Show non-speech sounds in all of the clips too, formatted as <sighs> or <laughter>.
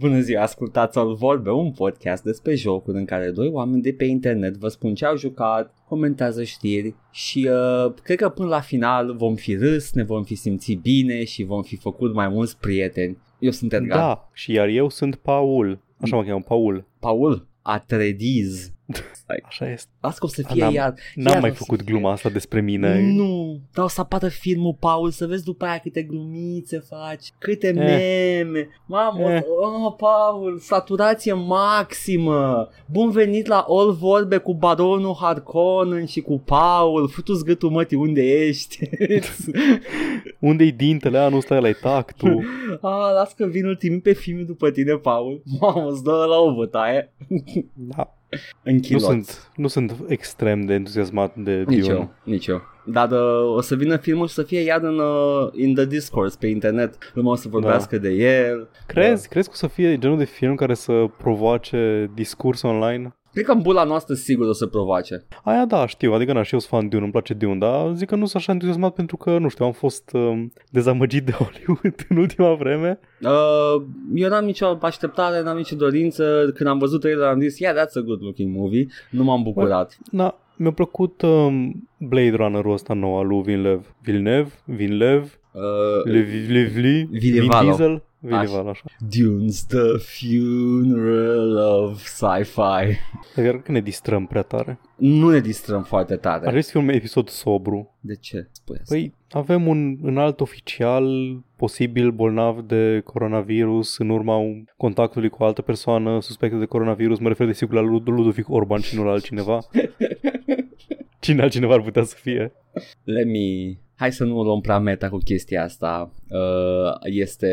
Bună ziua, ascultați al vorbe, un podcast despre jocuri în care doi oameni de pe internet vă spun ce au jucat, comentează știri și uh, cred că până la final vom fi râs, ne vom fi simțit bine și vom fi făcut mai mulți prieteni. Eu sunt Edgar. Da, și iar eu sunt Paul. Așa mă cheamă, Paul. Paul Atrediz. Așa este. Las că o să fie N-am- iar. N-am iar mai o să făcut fie. gluma asta despre mine. Nu, dar o să apară filmul, Paul, să vezi după aia câte glumițe faci, câte Eh. meme. Mamă, Eh. oh, Paul, saturație maximă. Bun venit la All Vorbe cu baronul Harkonnen și cu Paul. Futu-ți gâtul mătii, unde ești? <laughs> Unde-i dintele? <laughs> A, nu stai la tactul. ah, las că vin ultimii pe film după tine, Paul. Mamă, îți dă la o bătaie. Da. În Nu kilot. sunt, nu sunt extrem de entuziasmat de Nici Dune. eu, nici eu. Dar uh, o să vină filmul și să fie iar în, uh, in the discourse pe internet. Lumea o să vorbească de el. Crezi? Crezi că o să fie genul de film care să provoace discurs online? Cred că în bula noastră sigur o să provoace. Aia da, știu, adică na, și eu sunt fan Dune, îmi place Dune, dar zic că nu sunt așa entuziasmat pentru că, nu știu, am fost um, dezamăgit de Hollywood <laughs> în ultima vreme. Uh, eu n-am nicio așteptare, n-am nicio dorință. Când am văzut trailer am zis, yeah, that's a good looking movie. Nu m-am bucurat. Na, mi-a plăcut um, Blade Runner-ul ăsta nou al lui Villeneuve. Villeneuve? Villeneuve? Uh, Le, le, Vin Villevalo. Diesel? Villevalo, așa. Dune's the funeral of sci-fi. Dar că ne distrăm prea tare. Nu ne distrăm foarte Ar tare. trebui să fie un episod sobru. De ce spui asta? Păi avem un înalt oficial posibil bolnav de coronavirus în urma un- contactului cu o altă persoană suspectă de coronavirus. Mă refer desigur la Lud- Ludovic Orban și nu la altcineva. <laughs> Cine altcineva ar putea să fie? Let me... Hai să nu o luăm prea meta cu chestia asta. Uh, este...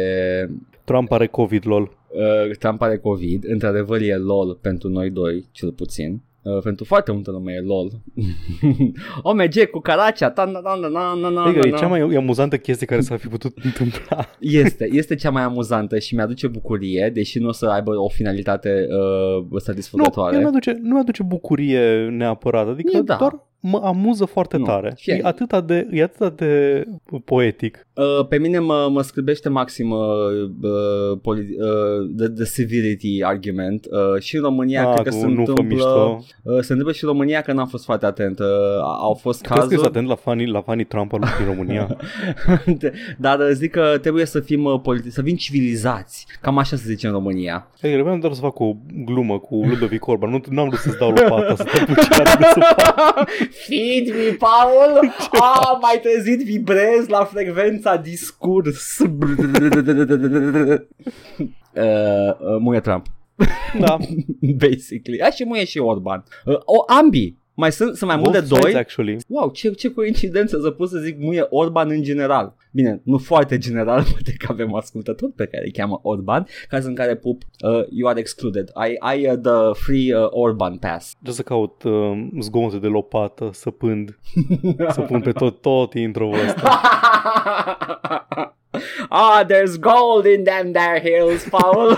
Trump are COVID, lol. Uh, Trump are COVID. Într-adevăr e LOL pentru noi doi, cel puțin. Uh, pentru foarte multă lume e LOL. <laughs> OMG cu Caracea. Ta, na, na, na, na, na, Adică na, e na. cea mai amuzantă chestie care s-ar fi putut <laughs> întâmpla. Este, este cea mai amuzantă și mi-aduce bucurie, deși nu o să aibă o finalitate uh, Nu, satisfăcătoare. ea nu aduce, nu aduce bucurie neapărat, adică E, da. doar mă amuză foarte Nu, tare. fie- E atâta de, e atâta de poetic. Uh, pe mine mă, mă scârbește maxim uh, uh, poli- uh, the, the civility argument uh, și în România Ah, cred că cu se nu fă întâmplă mișto. uh, se întâmplă și în România că n-am fost foarte atent uh, au fost Crezi că ești cazuri atent la fanii, la fanii Trump al <laughs> din România? dar uh, zic că trebuie să fim uh, politi- să fim civilizați cam așa se zice în România Adică vreau doar să fac o glumă cu Ludovic Orban. Nu n-am vrut să-ți dau lopata, să te apuci iar de săpat. Feed me, Paul! <laughs> Ah, mai trezit, vibrez la frecvența discurs. <laughs> uh, uh, muie Trump, Da. <laughs> basically. A, și muie și Orban. Uh, o, ambii. Mai sunt, sunt mai mult de Both sides, doi. actually. Wow, ce, ce coincidență să pot să zic muie Orban în general. Bine, nu foarte general, <laughs> poate că avem ascultători pe care îi cheamă Orban, caz în care pup, uh, you are excluded. I, I uh, the free uh, Orban pass. Ce să caut uh, zgomote de lopată, săpând, <laughs> să pun pe tot, tot intro-ul ăsta. <laughs> ah, there's gold in them there hills, Paul.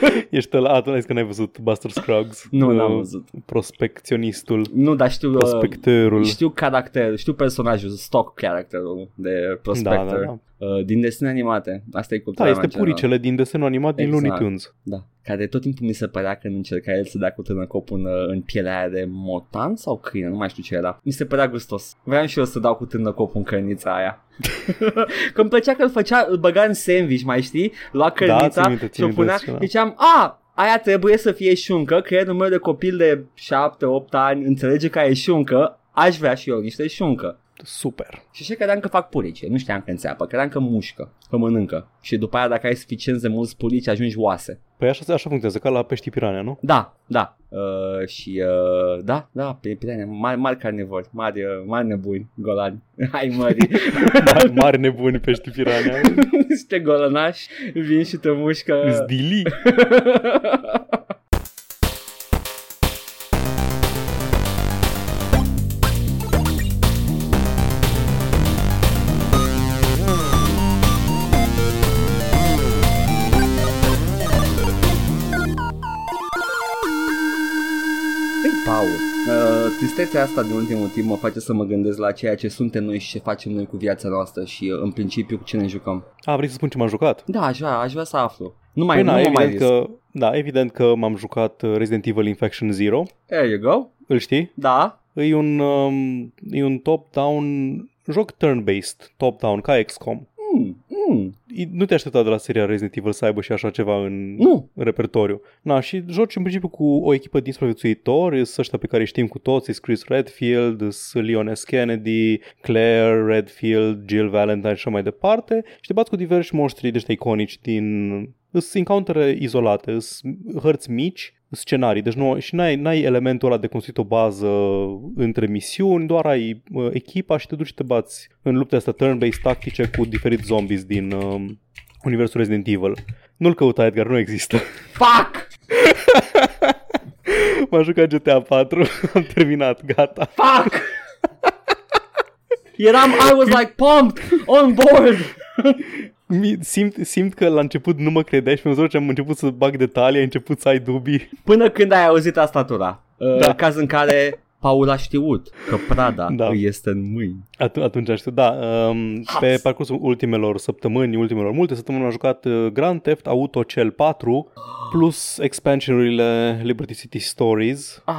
<laughs> Ești la atunci că n-ai văzut Buster Scruggs? nu, Uh, n-am văzut. Prospecționistul, Nu, dar știu, uh, prospectorul. știu caracter, știu personajul, stock characterul de Da, prospector da, da. Uh, din desene animate. Asta e cultura Da, este mea în general. puricele din desenul animat din Exact. Looney Tunes. Da, care tot timpul mi se părea când încerca el să dea cu târnăcop în, uh, în pielea aia de motan sau câine, nu mai știu ce era. Mi se părea gustos. Vreau și eu să dau cu târnăcop în cărnița aia. <laughs> că îmi plăcea că îl făcea, îl băga în sandwich, mai știi? Lua cărnița țin minte, și țin o minte punea. scena. Ziceam, a, aia trebuie să fie șuncă, creierul meu de copil de 7-8 ani înțelege că e șuncă, aș vrea și eu niște șuncă. Super. Și așa credeam că fac purice, nu știam că înțeapă, credeam că mușcă, că mănâncă. Și după aia dacă ai suficient de mulți purici ajungi oase. Păi așa, așa funcționează, ca la pești piranea, nu? Da, da. Uh, și uh, da, da, pe pirene, mari, mari carnivori, mari, uh, mari nebuni, golani. <laughs> Hai mări, <laughs> Mari, mari nebuni pești piranea. <laughs> niște golănași, vin și te mușcă. Zdili. Tristețea asta din ultimul timp mă face să mă gândesc la ceea ce suntem noi și ce facem noi cu viața noastră și uh, în principiu cu ce ne jucăm. A, vrei să spun ce m-am jucat? Da, aș vrea, aș vrea să aflu. Nu mai, Păi, nu na, mă mai evident risc. că, da, evident că m-am jucat uh, Resident Evil Infection Zero. There you go. Îl știi? Da. E un, um, e un top-down, joc turn-based, top-down, ca XCOM. Mm, mm. E- Nu te aștepta de la seria Resident Evil să aibă și așa ceva în, Nu. în repertoriu. Na, și joci în principiu cu o echipă din supraviețuitori, sunt ăștia pe care îi știm cu toți, sunt Chris Redfield, sunt Leon S. Kennedy, Claire Redfield, Jill Valentine și așa mai departe și te bați cu diversi monștri de ăștia iconici din... Sunt encountere izolate, sunt hărți mici, scenarii, deci nu, și n-ai, n-ai elementul ăla de construit o bază între misiuni, doar ai uh, echipa și te duci și te bați în lupte astea turn-based tactice cu diferiți zombies din uh, universul Resident Evil. Nu-l căuta, Edgar, nu există. Fuck! <laughs> M-am jucat GTA 4, <laughs> am terminat, gata. Fuck! Eram, I was like pumped, on board. <laughs> Mi- Simt, simt că la început nu mă credeai și pe măsură ce am început să bag detalii, ai început să ai dubii. Până când ai auzit tastatura. Uh, Da. Caz în care Paul a știut că Prada Da. îi este în mâini. At- atunci știu, da. Um, pe parcursul ultimelor săptămâni, ultimelor multe săptămâni am jucat uh, Grand Theft Auto Cel 4 plus expansionurile Liberty City Stories Ah.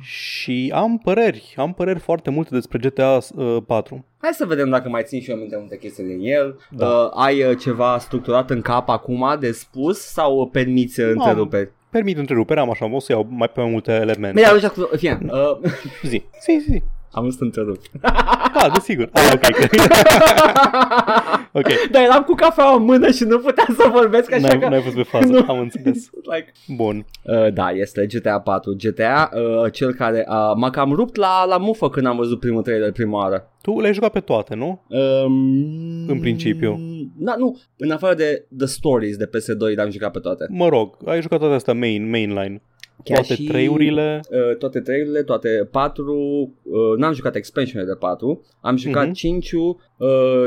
și am păreri, am păreri foarte multe despre GTA uh, 4. Hai să vedem dacă mai țin și eu minte multe chestii din el. Da. Uh, ai uh, ceva structurat în cap acum de spus sau uh, permiți uh, întreruperi? Permit întrerupere, am așa, o să iau mai pe mai multe elemente. Bine, atunci, cu- fie, uh, <laughs> Zi, zi, zi. Am vrut să întrerup. Da, <laughs> desigur. Ah, ok. ok. <laughs> Dar eram cu cafea în mână și nu puteam să vorbesc așa N-ai, că... n-ai fost pe fază, Nu. am înțeles. <laughs> Like, Bun. uh, da, este GTA 4. GTA, uh, cel care uh, m-a cam rupt la, la mufă când am văzut primul trailer prima oară. Tu le-ai jucat pe toate, nu? Um, În principiu. Da, nu, în afară de The Stories de PS2 le-am jucat pe toate. Mă rog, ai jucat toate astea main, mainline. Toate și, trei-urile. Uh, toate traiurile, toate patru. Uh, n-am jucat expansion de patru. Am jucat Mhm. 5 uh,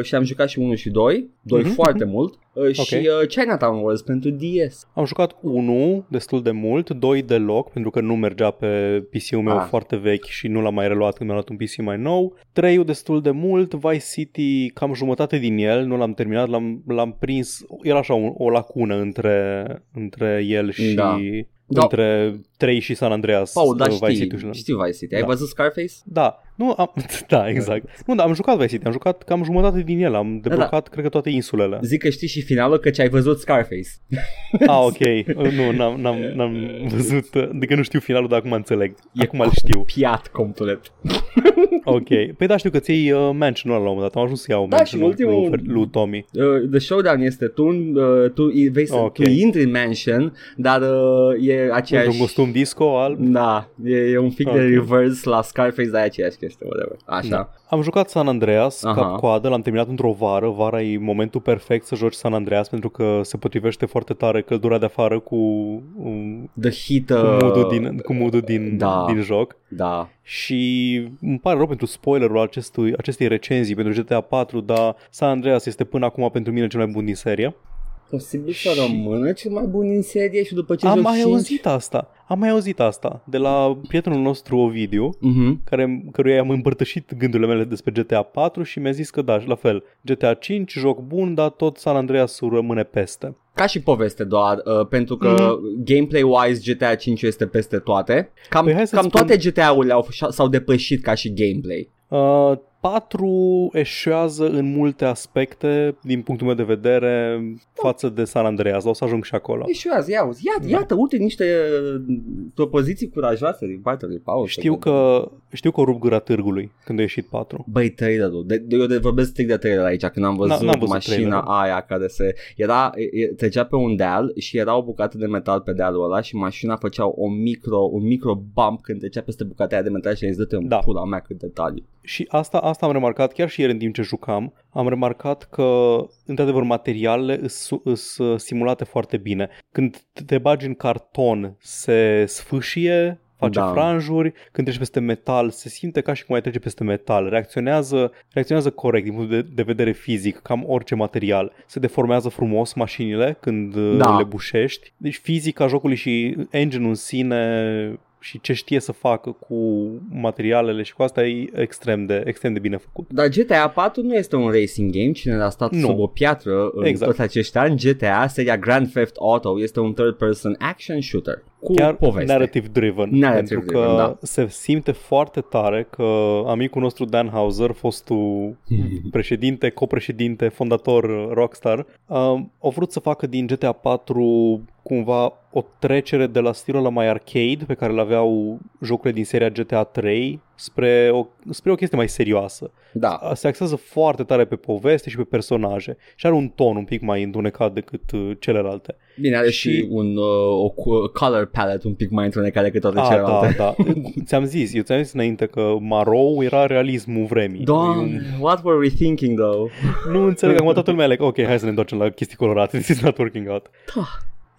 și am jucat și 1 și 2. 2 Mhm, foarte mult. Uh, Și uh, Chinatown Wars pentru DS. Am jucat 1 destul de mult, 2 deloc, pentru că nu mergea pe PC-ul meu Ah. foarte vechi și nu l-am mai reluat când mi-am luat un PC mai nou. 3 destul de mult, Vice City cam jumătate din el, nu l-am terminat, l-am, l-am prins, era așa un, o lacună între, între el și... Da. Da. Între 3 și San Andreas. Paul, dar uh, Vice știi, City-ul. știi Vice City. Ai Da. văzut Scarface? Da, nu am, <laughs> da, exact. Nu, dar am jucat Vice City, am jucat cam jumătate din el, am Da, deblocat, cred că toate insulele. Zic că știi și finalul că ce ai văzut Scarface. <laughs> Ah, ok. Nu, n-am, n-am, n-am <laughs> văzut, adică nu știu finalul, dar acum înțeleg. Acum îl știu. Piat complet. Ok. Păi da, știu că ți-ai uh, mansion la un moment dat, am ajuns să iau Da, mansion și ultimul- lui, lui Tommy. Uh, the showdown este tu, uh, tu, vei să, Ok. tu intri în mansion, dar uh, e Într-un aceeași... costum disco alb. Da, e, e un pic de Ok. reverse la Scarface, dar e aceeași chestie, whatever. Așa. Da. Am jucat San Andreas, Aha. cap coadă, l-am terminat într-o vară. Vara e momentul perfect să joci San Andreas pentru că se potrivește foarte tare căldura de afară cu, um, The Heat... cu Uh, moodul din, cu moodul din, da. din joc. Da. Și îmi pare rău pentru spoilerul acestui, acestei recenzii pentru GTA 4, dar San Andreas este până acum pentru mine cel mai bun din serie. Posibil să rămână cel mai bun din serie și după ce Am joci mai 5... auzit asta. Am mai auzit asta de la prietenul nostru Ovidiu, Mhm. care, căruia am împărtășit gândurile mele despre GTA 4 și mi-a zis că da, și la fel, GTA 5, joc bun, dar tot San Andreas rămâne peste. Ca și poveste doar, uh, pentru că Mhm. gameplay-wise GTA 5 este peste toate. Cam, Păi hai să cam spun- toate GTA-urile au, s-au depășit ca și gameplay. Uh, 4 eșuează în multe aspecte, din punctul meu de vedere, față de San Andreas, dar o să ajung și acolo. Ieșuiază, ia, uzi, iată, Da. iată, uite niște uh, propoziții curajoase din partea lui Paul. Știu că, știu că o rup gura târgului când a ieșit 4. Băi, trailerul. De, de, eu de vorbesc strict de trailer aici, când am văzut, n-am văzut mașina trailerul. aia care se... Era, e, e- trecea pe un deal și era o bucată de metal pe dealul ăla și mașina făcea o micro, un micro bump când trecea peste bucata aia de metal și a zis, dă-te în Da. pula mea cât detalii. Și asta, asta am remarcat chiar și ieri în timp ce jucam. Am remarcat că, într-adevăr, materialele sunt simulate foarte bine. Când te bagi în carton, se sfâșie, face Da. da. franjuri, când treci peste metal, se simte ca și cum ai trece peste metal. Reacționează, reacționează corect din punct de, de vedere fizic, cam orice material. Se deformează frumos mașinile când Da. da. le bușești. Deci fizica jocului și engine-ul în sine și ce știe să facă cu materialele și cu asta e extrem de, extrem de bine făcut. Dar GTA 4 nu este un racing game, cine a stat Nu. sub o piatră în Exact. toți acești ani, GTA, seria Grand Theft Auto, este un third-person action shooter cu Chiar poveste. narrative driven, Narrative pentru că driven, da. se simte foarte tare că amicul nostru Dan Hauser, fostul <laughs> președinte, copreședinte, fondator uh, Rockstar, um, au vrut să facă din GTA 4 cumva o trecere de la stilul la mai arcade pe care îl aveau jocurile din seria GTA 3 spre o, spre o chestie mai serioasă. Da. Se axează foarte tare pe poveste și pe personaje și are un ton un pic mai întunecat decât uh, celelalte. Bine, are și, Și- un uh, o cu- color palette un pic mai întunecat decât toate Ah, celelalte. da, da. <laughs> ți-am zis, eu ți-am zis înainte că Marou era realismul vremii. Doamne, what were we thinking though? Nu înțeleg, acum <laughs> toată lumea e like, ok, hai să ne întoarcem la chestii colorate, <laughs> this is not working out. Da.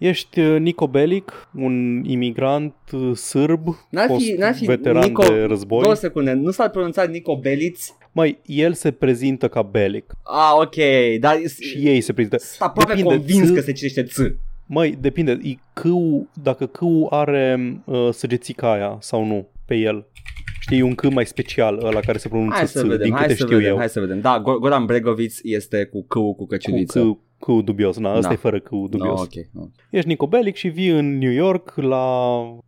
Ești uh, Nico Bellic, un imigrant uh, sârb, N-ar fi, fost n-ar fi veteran Nico, de război. Două secunde, nu s-ar pronunța Nico Beliț? Măi, el se prezintă ca Bellic Ah, ok, dar și ei se prezintă. sunt aproape Depinde, convins ț- că se citește ț. Măi, depinde, e câu, dacă câu are uh, săgețica aia sau nu pe el. Știi, e un câ mai special ăla care se pronunță Hai să ț, vedem, din hai câte să știu vedem, eu. hai să vedem. Da, Go- Goran Bregovic este cu c cu Cu căciuliță. Câu, câu dubios, na, ăsta Da. e fără câu dubios. No, ok. ok. Ești Nico Bellic și vii în New York la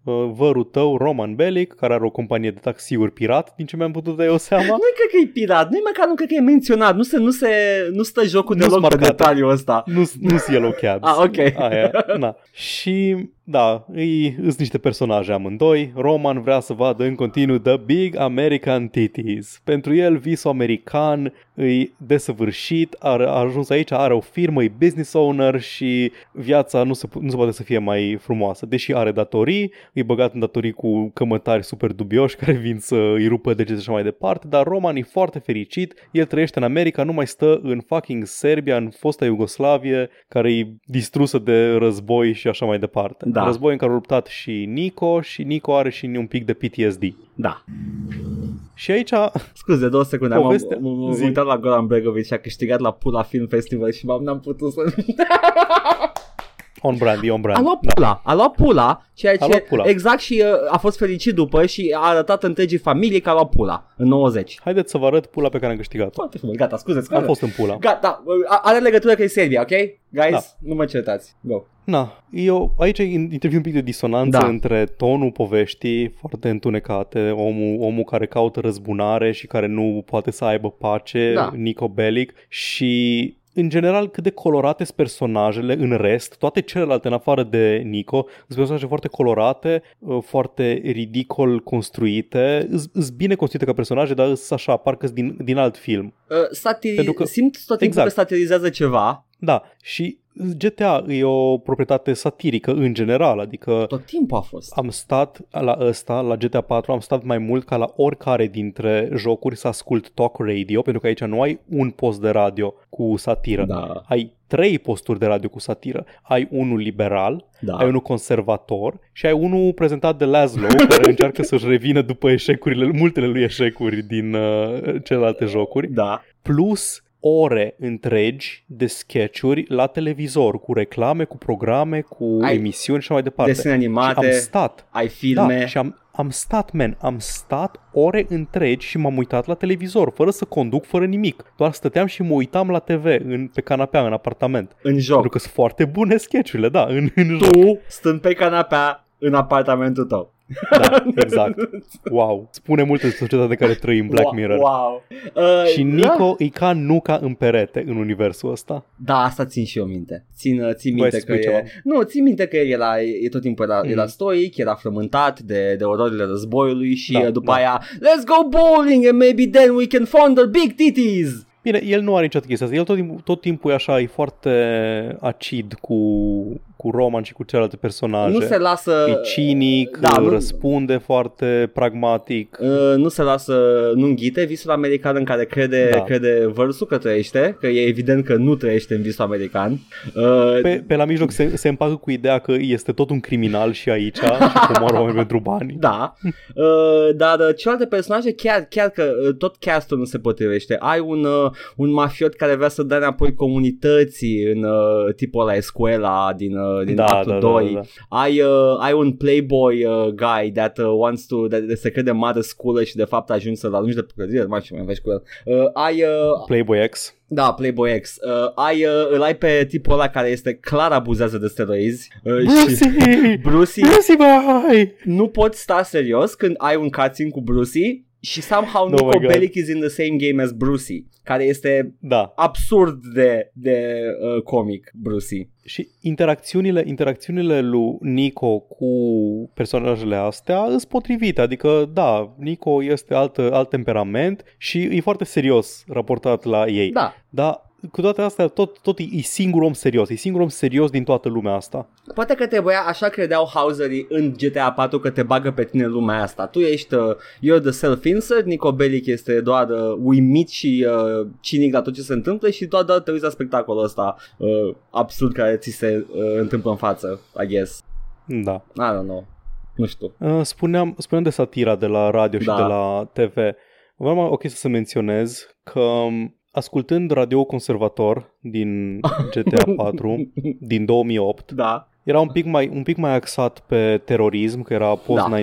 uh, vărul tău, Roman Bellic, care are o companie de taxiuri pirat, din ce mi-am putut da eu seama. <laughs> Nu cred că e pirat, nu măcar nu cred că e menționat, nu se, nu se, nu stă jocul Nu-s deloc pe marcate. detaliul ăsta. nu nu Yellow Cabs. Ah, ok. Aia, na. <laughs> Și da, îi sunt niște personaje amândoi. Roman vrea să vadă în continuu The Big American Titties. Pentru el visul american îi desăvârșit, are, a ajuns aici, are o firmă, e business owner și viața nu se, nu se poate să fie mai frumoasă. Deși are datorii, e băgat în datorii cu cămătari super dubioși care vin să îi rupă degete și așa mai departe, dar Roman e foarte fericit, el trăiește în America, nu mai stă în fucking Serbia, în fosta Iugoslavie, care e distrusă de război și așa mai departe. Da. Război în care a luptat și Nico și Nico are și un pic de PTSD. Da. Și aici, Scuze, două secunde, am, Poveste- am, am zi. uitat la Goran Bregovic și a câștigat la Pula Film Festival și m-am, n-am putut să... <laughs> on brand, e on brand. A luat Da. pula, a luat pula, ceea ce A luat pula. exact și uh, a fost fericit după și a arătat întregii familii că a luat pula în 90. Haideți să vă arăt pula pe care am câștigat. Foarte frumos, gata, scuze, scuze. Am fost în pula. Gata, da, uh, are legătură că e Serbia, ok? Guys, Da. nu mă certați. Go. Na, eu, aici intervin un pic de disonanță Da. între tonul poveștii foarte întunecate, omul, omul care caută răzbunare și care nu poate să aibă pace, Da. Nico Bellic, și în general cât de colorate sunt personajele în rest, toate celelalte în afară de Nico, sunt personaje foarte colorate, uh, foarte ridicol construite, sunt bine construite ca personaje, dar sunt așa, parcă sunt din, din alt film. Uh, satiri... Pentru că- Simt tot timpul Exact. că satirizează ceva. Da, și GTA e o proprietate satirică în general, adică Tot timpul a fost. am stat la ăsta, la GTA 4, am stat mai mult ca la oricare dintre jocuri să ascult talk radio, pentru că aici nu ai un post de radio cu satiră. Da, Ai trei posturi de radio cu satiră. Ai unul liberal, da. ai unul conservator și ai unul prezentat de Laszlo, <laughs> care încearcă să-și revină după eșecurile, multele lui eșecuri din uh, celelalte jocuri Da. plus ore întregi de sketchuri la televizor, cu reclame, cu programe, cu Ai emisiuni și așa mai departe. Desene și animate, am stat, ai filme. da, și am, am stat, man, am stat ore întregi și m-am uitat la televizor, fără să conduc, fără nimic. Doar stăteam și mă uitam la TV în, pe canapea, în apartament. în joc. Pentru că sunt foarte bune sketchurile, da, în, în joc. Tu stând pe canapea în apartamentul tău. Da, exact. Wow. Spune multe despre societatea în care trăim Black Wow, Mirror. Wow. Uh, Și Nico e ca nuca în perete în universul ăsta. Da, asta țin și eu minte. Țin, uh, țin Vrei minte să că spui e... ceva? Nu, țin minte că el era, e tot timpul era, Mm. era stoic, era frământat de, de ororile războiului și Da, uh, după da. aia Let's go bowling and maybe then we can fondle big titties! Bine, el nu are niciodată chestia asta. El tot timpul, tot timpul e așa, e foarte acid cu, cu Roman și cu celelalte personaje. Nu se lasă... E cinic, Da, da, nu- răspunde foarte pragmatic. Uh, nu se lasă, nu înghite visul american în care crede, Da. crede vărsul că trăiește, că e evident că nu trăiește în visul american. Uh, Pe, pe la mijloc se, se împacă cu ideea că este tot un criminal și aici și că omoară oameni pentru bani. Da, uh, dar uh, celelalte personaje chiar, chiar că uh, tot castul nu se potrivește. Ai un, uh, un mafiot care vrea să dea înapoi comunității în uh, tipul ăla Escuela din uh, uh, din Da, actul da, da, 2. da, da. Ai, uh, ai un playboy uh, guy that uh, wants to, that se crede mare sculă și de fapt ajunge să-l arunci de pe clădire, nu mai știu mai faci cu el. Uh, ai, uh, Playboy X. da, Playboy X. Uh, ai, uh, îl ai pe tipul ăla care este clar abuzează de steroizi. Uh, și Brucey! <laughs> Brucey Brucey, băi! nu poți sta serios când ai un cutscene cu Brucey și somehow Oh Nico my God. Bellic is in the same game as Brucey, care este Da. absurd de, de uh, comic, Brucey. Și interacțiunile, interacțiunile lui Nico cu personajele astea sunt potrivite. Adică, da, Nico este alt, alt temperament și e foarte serios raportat la ei. Da, Dar cu toate astea, tot, tot e, e singur om serios. E singur om serios din toată lumea asta. poate că trebuia, așa credeau Hauserii în GTA 4 că te bagă pe tine în lumea asta. Tu ești, uh, you're the self-insert, Nico Bellic este doar uh, uimit și uh, cinic la tot ce se întâmplă și doar, doar te uiți la spectacolul ăsta uh, absurd care ți se uh, întâmplă în față, I guess. Da. I don't know. Nu știu. Uh, Spuneam, spuneam de satira de la radio și Da. de la TV. Vreau mai ok să se menționez că um, ascultând radio conservator din <laughs> GTA 4 din 2008 Da. Era un pic mai, un pic mai axat pe terorism, că era post Da.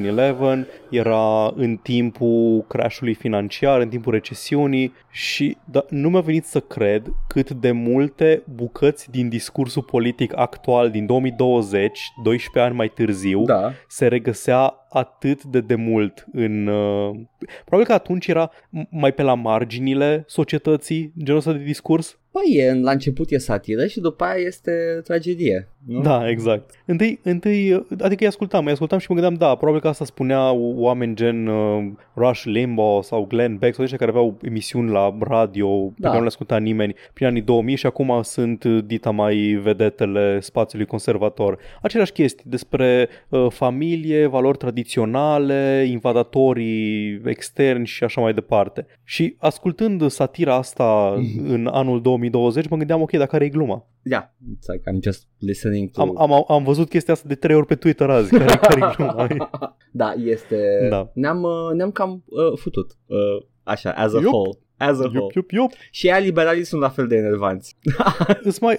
9-11, era în timpul crashului financiar, în timpul recesiunii și da, nu mi-a venit să cred cât de multe bucăți din discursul politic actual din 2020, 12 ani mai târziu, Da. se regăsea atât de demult în... Uh... Probabil că atunci era m- mai pe la marginile societății genul ăsta de discurs. Păi e, la început e satiră și după aia este tragedie. Nu? Da, exact. Întâi, întâi, adică îi ascultam, îi ascultam și mă gândeam, da, probabil că asta spunea oameni gen uh, Rush Limbaugh sau Glenn Beck sau ăștia care aveau emisiuni la radio pe Da. care nu le asculta nimeni prin anii 2000 și acum sunt uh, dita mai vedetele spațiului conservator. Aceleași chestii despre uh, familie, valori tradiționale, invadatorii externi și așa mai departe. Și ascultând satira asta în anul 2020, mă gândeam, ok, dar care e gluma? Yeah, it's like I'm just listening to... Am, am, am văzut chestia asta de trei ori pe Twitter azi. Care, care e gluma? <laughs> da, este... Da. Ne-am, uh, ne-am cam uh, futut. Uh, așa, as a Yup. whole. As a whole. Iup, iup, iup. Și ea liberalii sunt la fel de enervanți. <laughs> Îs mai,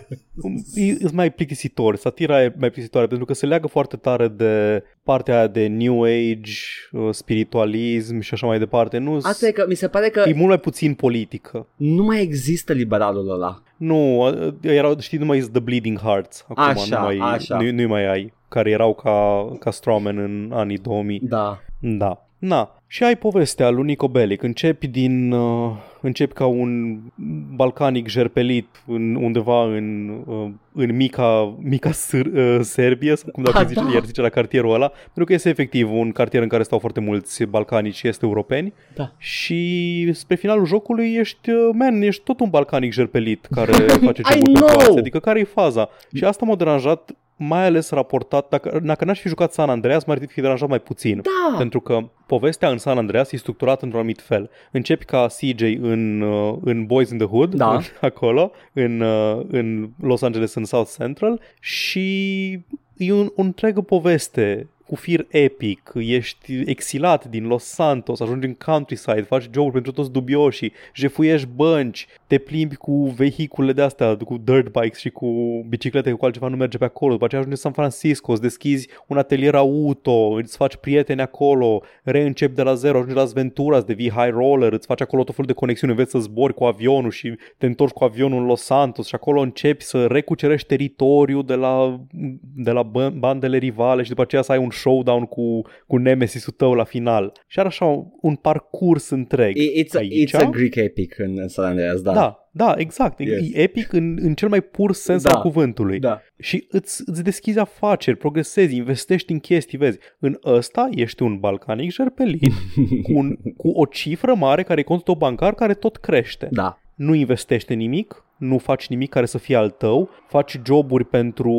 e- îs mai plictisitor. Satira e mai plictisitoare pentru că se leagă foarte tare de partea aia de New Age, uh, spiritualism și așa mai departe. Nu Asta e că mi se pare că e mult mai puțin politică. nu mai există liberalul ăla. Nu, uh, erau, știi, nu mai e The Bleeding Hearts. Acum Așa, nu mai, așa. Nu, nu mai ai, care erau ca, ca strawman în anii 2000. Da. Da. Na. Și ai povestea lui Nico Bellic. Începi din... Uh, începi ca un balcanic jerpelit în, undeva în, uh, în mica, mica Sâr, uh, Serbia, sau cum dacă Ah, zice, da. iar zice la cartierul ăla, pentru că este efectiv un cartier în care stau foarte mulți balcanici și este europeni Da. și spre finalul jocului ești, uh, man, ești tot un balcanic jerpelit care <laughs> face I joburi pentru know! alții. Adică care e faza? Și asta m-a deranjat mai ales raportat, dacă, dacă n-aș fi jucat San Andreas, m-ar fi deranjat mai puțin. Da. Pentru că povestea în San Andreas e structurată într-un anumit fel. Începi ca CJ în, uh, în Boys in the Hood, Da. <laughs> acolo, în, uh, în Los Angeles, în South Central și e un, o întreagă poveste cu fir epic, ești exilat din Los Santos, ajungi în countryside, faci joburi pentru toți dubioșii, jefuiești bănci, te plimbi cu vehicule de astea, cu dirt bikes și cu biciclete cu altceva nu merge pe acolo, după aceea ajungi în San Francisco, îți deschizi un atelier auto, îți faci prieteni acolo, reîncepi de la zero, ajungi la Ventura, îți devii high roller, îți faci acolo tot felul de conexiuni, înveți să zbori cu avionul și te întorci cu avionul în Los Santos și acolo începi să recucerești teritoriul de la, de la bă- bandele rivale și după aceea să ai un showdown cu, cu nemesis-ul tău la final. Și are așa un parcurs întreg. I- It's a, Aici? it's a Greek epic în San Andreas, da. Da, da, exact. Yes. E epic în, în cel mai pur sens Da. al cuvântului. Da. Și îți, îți deschizi afaceri, progresezi, investești în chestii, vezi. În ăsta ești un balcanic jerpelit <laughs> cu, un, cu o cifră mare care e contul tău bancar care tot crește. Da. Nu investește nimic, nu faci nimic care să fie al tău, faci joburi pentru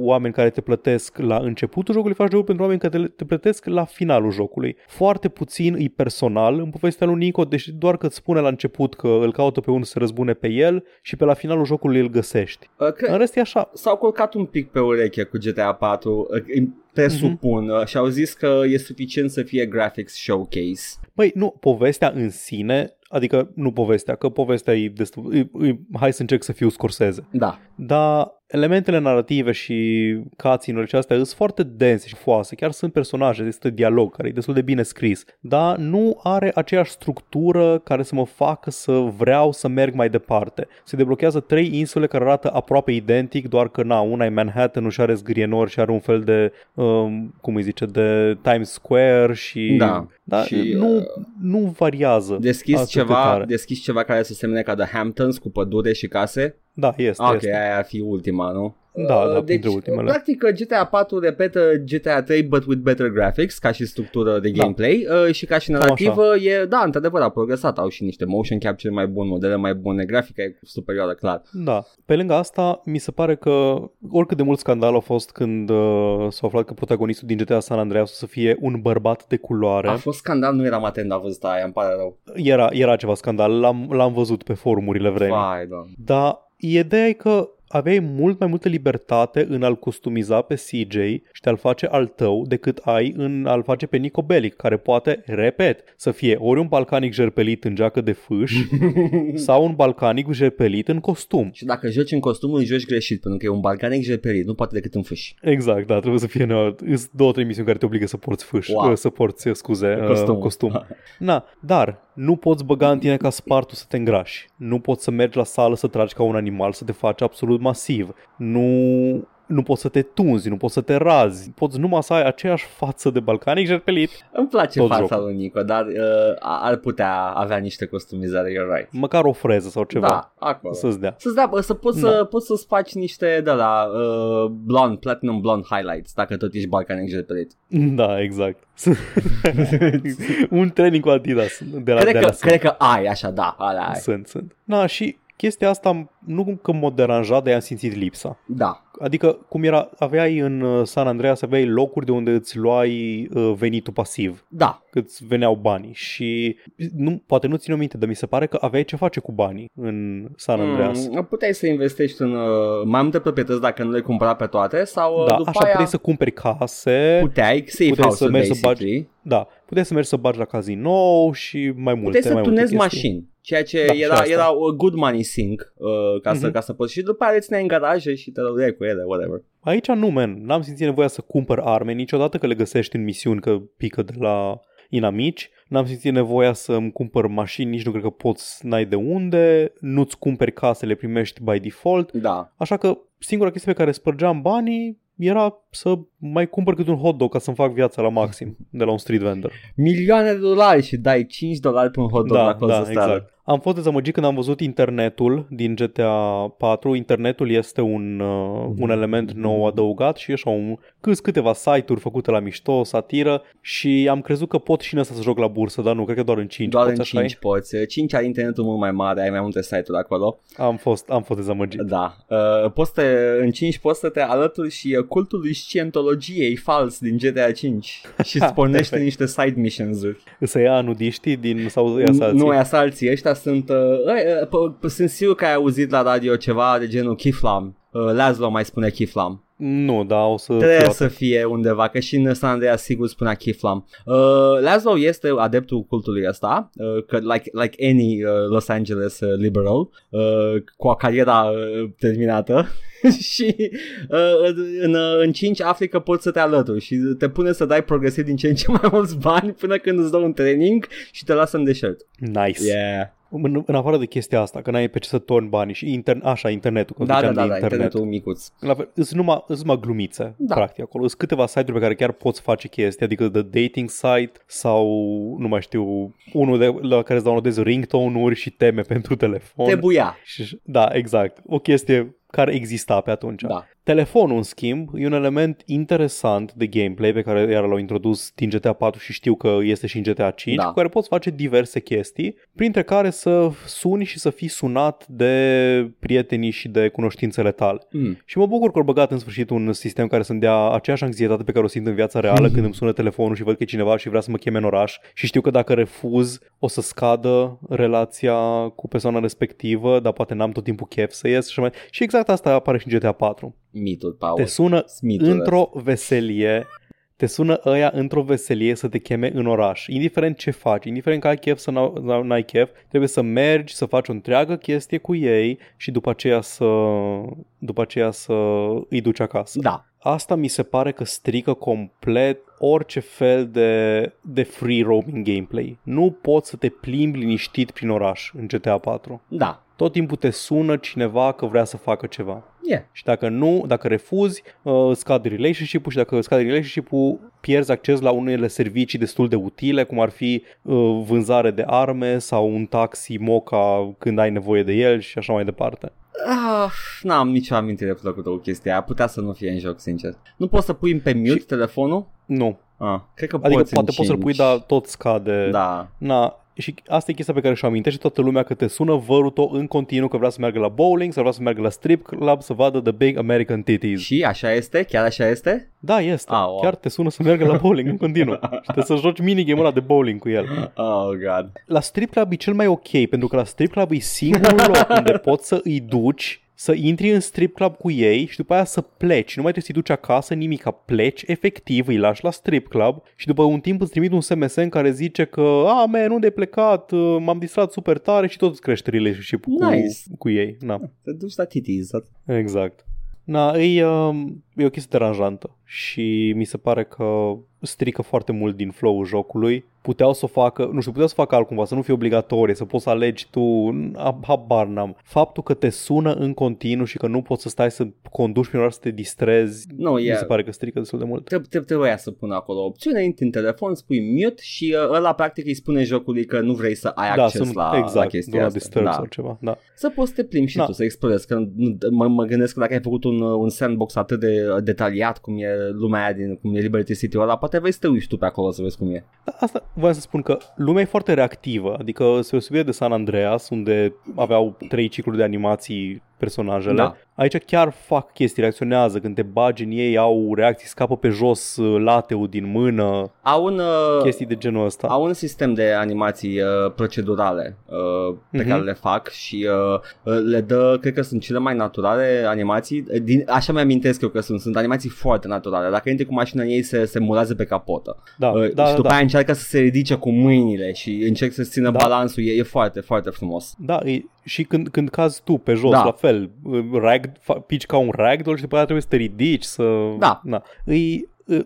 oameni care te plătesc la începutul jocului, faci joburi pentru oameni care te, te plătesc la finalul jocului. Foarte puțin e personal în povestea lui Nico, deși doar că îți spune la început că îl caută pe unul să se răzbune pe el și pe la finalul jocului îl găsești. Uh, cred, În rest e așa. s-au culcat un pic pe ureche cu GTA 4, uh, îi presupun, uh, și au zis că e suficient să fie graphics showcase. Băi, nu, povestea în sine, adică nu povestea, că povestea e destul, e, e, hai să încerc să fiu scorseze. Da. Dar elementele narrative și cutscene-urile și astea sunt foarte dense și foase. Chiar sunt personaje, este dialog care e destul de bine scris, dar nu are aceeași structură care să mă facă să vreau să merg mai departe. Se deblochează trei insule care arată aproape identic, doar că na, una e Manhattan, nu și are zgrienori și are un fel de, um, cum îi zice, de Times Square și... Da. Da, Și, nu, uh, nu variază. Deschis atât de ceva, tare. deschis ceva care să semne ca The Hamptons cu pădure și case? Da, este, Ok, este. aia ar fi ultima, nu? Da, Uh, da, deci, printre ultimele. practic GTA 4 repetă GTA 3 but with better graphics ca și structură de Da. gameplay uh, și ca și Cam narrativă e, da, într-adevăr a progresat, au și niște motion capture mai bun, modele mai bune, grafica e superioară, clar. Da. Pe lângă asta, mi se pare că oricât de mult scandal a fost când uh, s-a aflat că protagonistul din GTA San Andreas o să fie un bărbat de culoare. A fost scandal, nu eram atent la văzut aia, îmi pare rău. Era, era ceva scandal, l-am, l-am văzut pe forumurile vremii. Vai, doamne. Dar ideea e că aveai mult mai multă libertate în a-l customiza pe CJ și de a-l face al tău decât ai în a-l face pe Nico Bellic, care poate, repet, să fie ori un balcanic jerpelit în geacă de fâș <laughs> sau un balcanic jerpelit în costum. Și dacă joci în costum, îl joci greșit, pentru că e un balcanic jerperit, nu poate decât în fâși. Exact, da, trebuie să fie neapărat. Sunt două, trei misiuni care te obligă să porți fâș, Wow. wow. să porți, scuze, Costum. costum. costum. Na, dar nu poți băga în tine ca spartul să te îngrași. Nu poți să mergi la sală să tragi ca un animal, să te faci absolut masiv. Nu nu poți să te tunzi, nu poți să te razi, poți numai să ai aceeași față de balcanic jerpelit, Îmi place Tot fața jocul. lui Nico, dar uh, ar putea avea niște customizare, you're right. măcar o freză sau ceva Da, acolo. să-ți dea. Să-ți dea, să poți, Da. să, poți să-ți faci niște de la uh, blonde, platinum blonde highlights, dacă tot ești balcanic jerpelit. <laughs> Da, exact. <laughs> Un training cu Adidas de la, Cred de că, la cred că ai, așa, da, alea ai. Sunt, sunt. Na, și chestia asta nu că m-a deranjat, dar am simțit lipsa. Da, Adică cum era, aveai în uh, San Andreas, aveai locuri de unde îți luai uh, venitul pasiv, da, că îți veneau banii și nu, poate nu țin minte, dar mi se pare că aveai ce face cu banii în San Andreas. Mm, puteai să investești în uh, mai multe proprietăți dacă nu le cumpăra pe toate sau uh, da, după așa aia puteai să cumperi case, puteai, safe puteai house să mergi să basically, da, puteai să mergi să bagi la cazinou și mai multe, puteai să mai multe tunezi chestii. mașini. Ceea ce Da, și era, asta. era a good money sink uh, ca, să, Mhm. ca să poți și după aia le țineai în garaje și te lăudeai cu ele, whatever. Aici nu, man. N-am simțit nevoia să cumpăr arme niciodată că le găsești în misiuni că pică de la inamici. N-am simțit nevoia să-mi cumpăr mașini, nici nu cred că poți, n-ai de unde. Nu-ți cumperi case, le primești by default. Da, Așa că singura chestie pe care spărgeam banii era să mai cumpăr câte un hot dog ca să-mi fac viața la maxim de la un street vendor. milioane de dolari și dai 5 dolari pe un hot dog la Da, colț da, de stradă. exact. Am fost dezamăgit când am văzut internetul din GTA 4. Internetul este un, uh, un element nou adăugat și e așa un, câți câteva site-uri făcute la mișto, satiră și am crezut că pot și în asta să joc la bursă, dar nu, cred că doar în 5 Doar poți, în așa 5 poți. 5 ai internetul mult mai mare, ai mai multe site-uri acolo. e? Am fost, am fost dezamăgit. Da. Uh, poți să te, în 5 poți să te alături și uh, cultului scientologiei fals din GTA 5 <laughs> și îți pornește Perfect. niște side missions-uri. Să ia nudiștii din, sau ia să Nu, aia alții. Ăștia sunt... Uh, uh, p- p- sunt sigur că ai auzit la radio ceva de genul Kiflam. Uh, Laszlo mai spune Kiflam. Nu, da, o să... Trebuie fiu să fie undeva, că și în San Andreas sigur spunea Kiflam. Uh, Laszlo este adeptul cultului ăsta, uh, că like, like any uh, Los Angeles uh, liberal, uh, cu o cariera uh, terminată. <laughs> și uh, în, uh, în 5 afli că poți să te alături și te pune să dai progresiv din ce în ce mai mulți bani până când îți dă un training și te lasă în deșert. Nice. Yeah. În, în afară de chestia asta, că n-ai pe ce să torni banii și intern, așa, internetul, că Da, da, ziceam da, de da, internet. internetul micuț. La fel, sunt numai, sunt numai glumițe, Da. da. practic, acolo. Sunt câteva site-uri pe care chiar poți face chestii, adică de dating site sau, nu mai știu, unul de, la care îți downloadezi ringtone-uri și teme <laughs> pentru telefon. Trebuia. Și, da, exact. O chestie care exista pe atunci. Da. Telefonul, în schimb, e un element interesant de gameplay pe care iar l-au introdus din GTA 4 și știu că este și în GTA 5, Da. cu care poți face diverse chestii, printre care să suni și să fii sunat de prietenii și de cunoștințele tale. Mm. Și mă bucur că au băgat în sfârșit un sistem care să-mi dea aceeași anxietate pe care o simt în viața reală când îmi sună telefonul și văd că e cineva și vrea să mă cheme în oraș și știu că dacă refuz o să scadă relația cu persoana respectivă, dar poate n-am tot timpul chef să ies și așa mai... Și exact asta apare și în GTA 4. Mitul, Paul. Te sună Smitul într-o veselie te sună ăia într-o veselie să te cheme în oraș. Indiferent ce faci, indiferent că ai chef sau n-ai chef, trebuie să mergi, să faci o întreagă chestie cu ei și după aceea să, după aceea să îi duci acasă. Da. Asta mi se pare că strică complet orice fel de, de free roaming gameplay. Nu poți să te plimbi liniștit prin oraș în GTA 4. Da. Tot timpul te sună cineva că vrea să facă ceva. Yeah. Și dacă nu, dacă refuzi, uh, scade relationship-ul și dacă scade relationship-ul, pierzi acces la unele servicii destul de utile, cum ar fi uh, vânzare de arme sau un taxi moca când ai nevoie de el și așa mai departe. Ah, n-am nicio amintire plăcută cu chestia aia. Putea să nu fie în joc, sincer. Nu poți să pui pe mute și... telefonul? Nu. Ah, cred că adică poți poate poți să-l pui, dar tot scade. Da. Na, și asta e chestia pe care și-o amintește toată lumea că te sună văruto în continuu că vrea să meargă la bowling sau vrea să meargă la strip club să vadă The Big American Titties. Și așa este? Chiar așa este? Da, este. Ah, wow. Chiar te sună să meargă la bowling în continuu <laughs> și te să joci minigame-ul ăla de bowling cu el. Oh, God. La strip club e cel mai ok pentru că la strip club e singurul loc unde poți să îi duci să intri în strip club cu ei și după aia să pleci. Nu mai trebuie să-i duci acasă, nimic, pleci, efectiv, îi lași la strip club și după un timp îți trimit un SMS în care zice că a, man, unde ai plecat, m-am distrat super tare și tot îți crește relationship nice. cu, cu ei. Na. Te duci la titties. Exact. Na, e, um, e o chestie deranjantă și mi se pare că strică foarte mult din flow-ul jocului. Puteau să o facă, nu știu, puteau să facă altcumva, să nu fie obligatorie, să poți să alegi tu, habar n-am. Faptul că te sună în continuu și că nu poți să stai să conduci prin oraș să te distrezi, no, mi yeah. se pare că strică destul de mult. Trebuie, trebuia să pună acolo opțiune, intri în telefon, spui mute și uh, ăla practic îi spune jocului că nu vrei să ai da, acces sunt, la, exact, la chestia asta. Disturb da. sau ceva, da. Să poți să te plimbi și Da. tu, să explorezi, că nu, mă, mă gândesc că dacă ai făcut un, un sandbox atât de uh, detaliat cum e lumea aia din, cum e Liberty City-ul ăla, poate vei să te uiți tu pe acolo să vezi cum e. Da, asta voiam să spun că lumea e foarte reactivă, adică se deosebire de San Andreas, unde aveau trei cicluri de animații personajele. Da. Aici chiar fac chestii, reacționează când te bagi în ei, au reacții, scapă pe jos uh, lateul din mână, Au un, uh, chestii de genul ăsta. au un sistem de animații uh, procedurale uh, pe Mhm. care le fac și uh, uh, le dă, cred că sunt cele mai naturale animații, uh, din, așa mi amintesc eu că sunt, sunt animații foarte naturale. Dacă intri cu mașina în ei se, se mulează pe capotă. Da, Uh, da, și după da. aia încearcă să se ridice cu mâinile și încerc să țină Da. balansul, e, e foarte, foarte frumos. Da, e, și când, când cazi tu pe jos, Da. la fel, uh, rag, fa, pici ca un ragdoll și după aia trebuie să te ridici, să... Da. Na. E,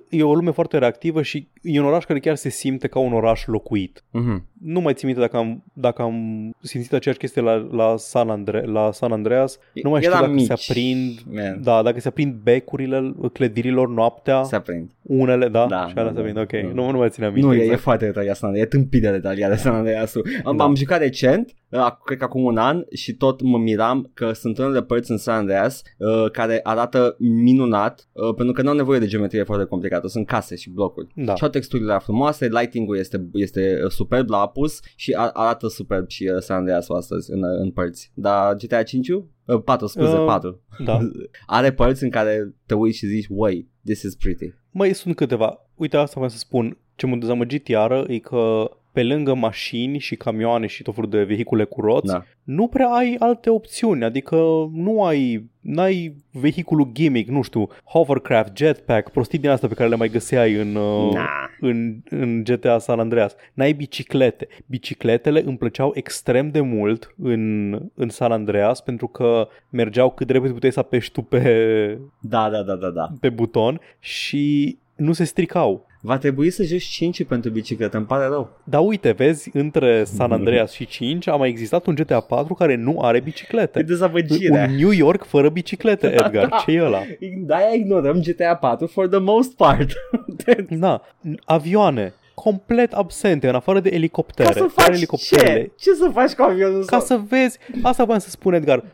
e o lume foarte reactivă și e un oraș care chiar se simte ca un oraș locuit. Mhm. Nu mai țin minte dacă am, dacă am simțit aceeași chestie la, la, San, Andre, la San Andreas. Nu mai știu Eram dacă mici, se aprind, man. da, dacă se aprind becurile clădirilor noaptea, Se aprind. unele, da, Da, și alea da, se aprind, da, ok, da. nu, nu mai țin aminte. Nu, e, exact. e foarte detaliat San Andreas, e tâmpit de detaliat de San Andreas. Am, Da. am jucat recent, uh, cred că acum un an și tot mă miram că sunt unele părți în San Andreas uh, care arată minunat uh, pentru că nu au nevoie de geometrie foarte complicată, sunt case și blocuri. Da. Și au texturile frumoase, lighting-ul este, este uh, superb la apus și a, arată superb și uh, San Andreas astăzi în, în părți. Dar GTA 5 uh, 4, scuze, Uh, 4. Da. <laughs> Are părți în care te uiți și zici, way, this is pretty. Mai sunt câteva. Uite, asta vreau să spun. Ce m-a dezamăgit iară e că pe lângă mașini și camioane și tot felul de vehicule cu roți, Da. nu prea ai alte opțiuni, adică nu ai, n-ai vehiculul gimmick, nu știu, hovercraft, jetpack, prostii din asta pe care le mai găseai în, uh, Na. În, în GTA San Andreas. N-ai biciclete. Bicicletele îmi plăceau extrem de mult în, în San Andreas pentru că mergeau cât de repede puteai să apeși tu pe, Da, da, da, da, da. pe buton și nu se stricau. Va trebui să joci 5 pentru bicicletă, îmi pare rău. Dar uite, vezi, între San Andreas și 5 a mai existat un GTA 4 care nu are E biciclete. dezamăgire. Un New York fără biciclete, <laughs> Edgar. ce e ăla? De-aia ignorăm GTA 4 for the most part. <laughs> Da, avioane complet absente, în afară de Ca elicoptere. să Doar faci elicopterele. ce? Ce să faci cu avionul? Ca sau- să vezi, asta vreau să spun Edgar,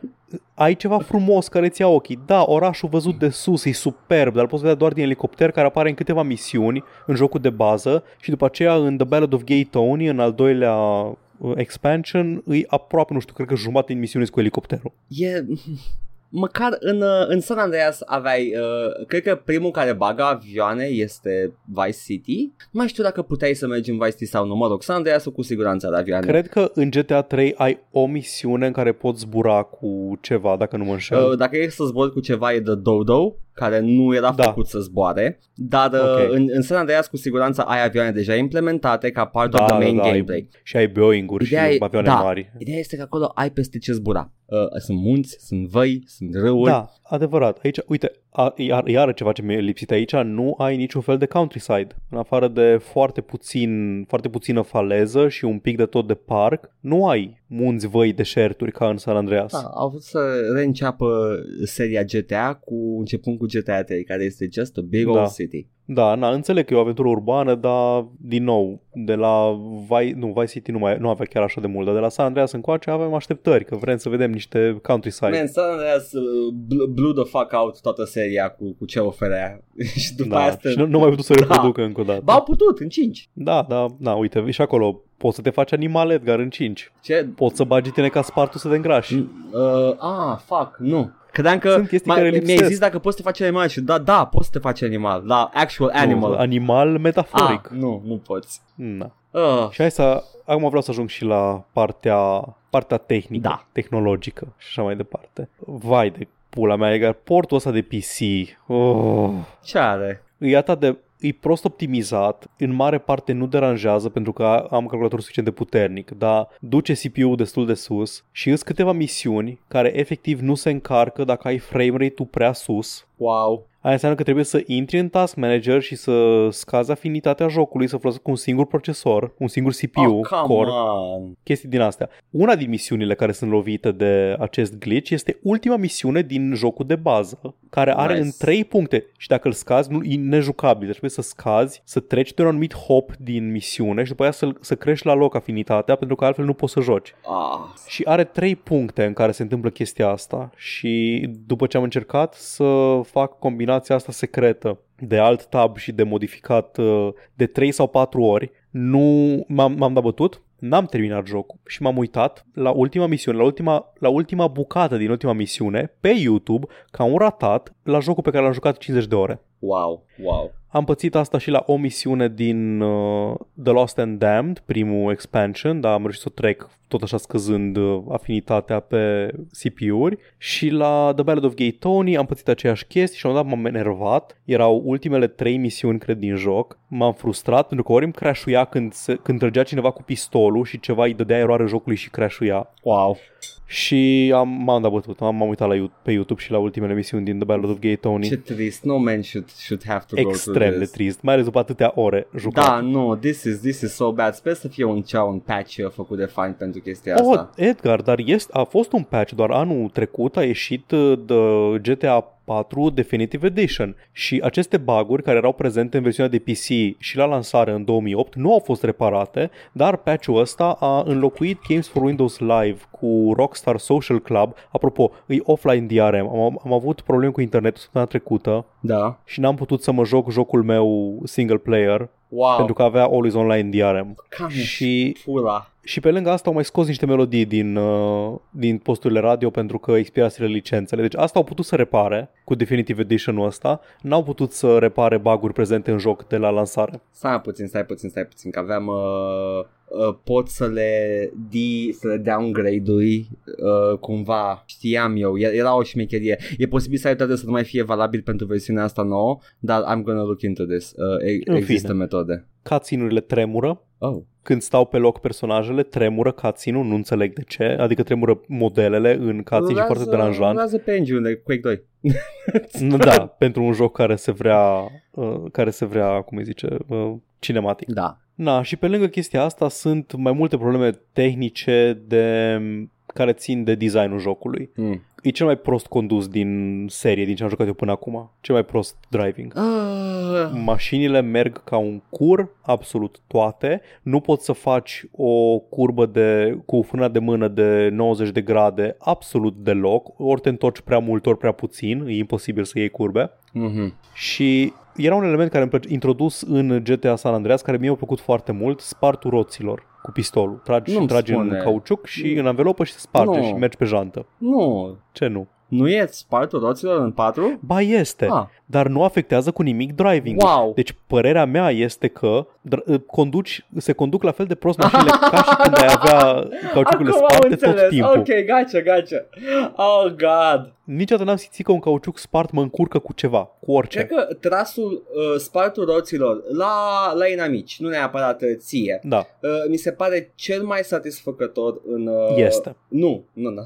ai ceva frumos care ți ia ochii. Da, orașul văzut de sus e superb, dar îl poți vedea doar din elicopter care apare în câteva misiuni în jocul de bază și după aceea în The Ballad of Gay Tony, în al doilea uh, expansion, îi aproape, nu știu, cred că jumătate din misiuni sunt cu elicopterul. E... Măcar în, uh, în San Andreas aveai, uh, cred că primul care bagă avioane este Vice City. Nu mai știu dacă puteai să mergi în Vice City sau nu, mă rog, San Andreas cu siguranță are avioane. Cred că în GTA 3 ai o misiune în care poți zbura cu ceva, dacă nu mă înșel. Uh, dacă e să zbori cu ceva e de Dodo, care nu era Da. făcut să zboare, dar uh, Ok. în, în San Andreas cu siguranță ai avioane deja implementate ca part Da, of the da, main da, ai- gameplay. Și ai Boeing-uri Ideea și e- avioane da. mari. Ideea este că acolo ai peste ce zbura. Uh, sunt munți, sunt văi, sunt râuri. Da, adevărat. Aici, uite, a, iar, iară ceva ce mi-e lipsit aici, nu ai niciun fel de countryside. În afară de foarte puțin, foarte puțină faleză și un pic de tot de parc, nu ai munți, văi, deșerturi ca în San Andreas. Da, au vrut să reînceapă seria GTA cu începând cu GTA 3, care este just a big Da. old city. Da, na, înțeleg că e o aventură urbană, dar, din nou, de la Vice, nu, Vice City nu, mai, nu avea chiar așa de mult, dar de la San Andreas încoace avem așteptări, că vrem să vedem niște countryside. Man, San Andreas uh, bl- blew the fuck out toată seria cu, cu ce oferea. <laughs> și după da, asta... și nu, nu mai putut să <laughs> Da. reproducă încă o dată. Ba, au putut, în 5. Da, da, da, uite, și acolo poți să te faci animal Edgar în 5. Ce? Poți să bagi tine ca spartul să te îngrași. Uh, ah, fuck, nu. Credeam că Sunt chestii care mi-ai lipsesc. zis dacă poți să te faci animal și da, da, poți să te faci animal, la actual animal. Nu, animal metaforic. ah, nu, nu poți. Na. Uh, Și hai să, acum vreau să ajung și la partea, partea tehnică, Da. tehnologică și așa mai departe. Vai de pula mea, Edgar, portul ăsta de PC, oh, ce are? e atât de e prost optimizat, în mare parte nu deranjează pentru că am calculator suficient de puternic, dar duce CPU-ul destul de sus și îs câteva misiuni care efectiv nu se încarcă dacă ai frame rate-ul prea sus. Wow. Aia înseamnă că trebuie să intri în Task Manager și să scazi afinitatea jocului, să folosească un singur procesor, un singur CPU, oh, come core, on. chestii din astea. Una din misiunile care sunt lovite de acest glitch este ultima misiune din jocul de bază, care are Nice. în 3 puncte și dacă îl scazi, nu, e nejucabil. Deci trebuie să scazi, să treci de un anumit hop din misiune și după aia să, să crești la loc afinitatea, pentru că altfel nu poți să joci. Ah, Și are trei puncte în care se întâmplă chestia asta și după ce am încercat să fac combinația asta secretă de alt tab și de modificat uh, de 3 sau 4 ori, nu m-am, m-am dat bătut, n-am terminat jocul și m-am uitat la ultima misiune, la ultima, la ultima bucată din ultima misiune pe YouTube ca un ratat la jocul pe care l-am jucat 50 de ore. wow, wow. Am pățit asta și la o misiune din uh, The Lost and Damned, primul expansion, dar am reușit să o trec tot așa scăzând uh, afinitatea pe CPU-uri și la The Ballad of Gay Tony am pățit aceeași chestie și la un moment dat m-am enervat. Erau ultimele trei misiuni, cred, din joc. M-am frustrat pentru că ori îmi crashuia când, se, când trăgea cineva cu pistolul și ceva îi dădea eroare jocului și crashuia. Wow. Și am, m-am dat bătut, am, m-am uitat la, You- pe YouTube și la ultimele misiuni din The Ballad of Gay Tony. Ce trist. No man should, should have to go Extrem through de this. trist, mai ales după atâtea ore jucate. Da, nu, this is, this is so bad. Sper să fie un cea un patch uh, făcut de fani pentru chestia Oh, asta. Edgar, dar este, a fost un patch, doar anul trecut a ieșit uh, de GTA 4 Definitive Edition și aceste buguri care erau prezente în versiunea de PC și la lansare în 2008 nu au fost reparate, dar patch-ul ăsta a înlocuit Games for Windows Live cu Rockstar Social Club. Apropo, e offline DRM. Am, am avut probleme cu internetul săptămâna trecută Da. și n-am putut să mă joc jocul meu single player Wow. pentru că avea Always Online DRM. Cam Și pula. Și pe lângă asta au mai scos niște melodii din, uh, din posturile radio pentru că expiraseră licențele. Deci asta au putut să repare cu Definitive Edition-ul ăsta. N-au putut să repare baguri prezente în joc de la lansare. Stai puțin, stai puțin, stai puțin, că aveam... Uh, uh, pot să le di, să le downgrade-ui uh, cumva, știam eu, e- era o șmecherie. E posibil să ai toate să nu mai fie valabil pentru versiunea asta nouă, dar I'm gonna look into this. Uh, e- În există fine. metode. Cutscene-urile tremură. Oh. Când stau pe loc personajele, tremură cutscene-ul, nu înțeleg de ce. Adică tremură modelele în cutscene și foarte deranjant. Rulează pe engine Quake 2. <laughs> Da, pentru un joc care se vrea, uh, care se vrea, cum îi zice, uh, cinematic. Da. Na, și pe lângă chestia asta sunt mai multe probleme tehnice de care țin de designul jocului. Mm. E cel mai prost condus din serie, din ce am jucat eu până acum. Cel mai prost driving. Uh, Mașinile merg ca un cur, absolut toate. Nu poți să faci o curbă de, cu frâna de mână de 90 de grade absolut deloc. Ori te întorci prea mult, ori prea puțin. E imposibil să iei curbe. mhm. Și era un element care îmi place, introdus în GTA San Andreas care mie a plăcut foarte mult, spartul roților cu pistolul. Tragi, Nu-mi tragi în spune. cauciuc și în anvelopă și se sparge Nu. și mergi pe jantă. Nu, Ce nu? nu e spartul roților în 4? Ba este, Ah, dar nu afectează cu nimic driving Wow! Deci părerea mea este că dr- conduci, se conduc la fel de prost mașinile ca și când ai avea <laughs> cauciucurile Acum am sparte tot înțeles. timpul. Ok, gotcha, gotcha. Oh, God. Niciodată n-am simțit că un cauciuc spart mă încurcă cu ceva, cu orice. Cred că trasul uh, spartul roților la, la inamici, nu neapărat uh, ție, Da, uh, mi se pare cel mai satisfăcător în... Uh, este. Nu, nu, nu.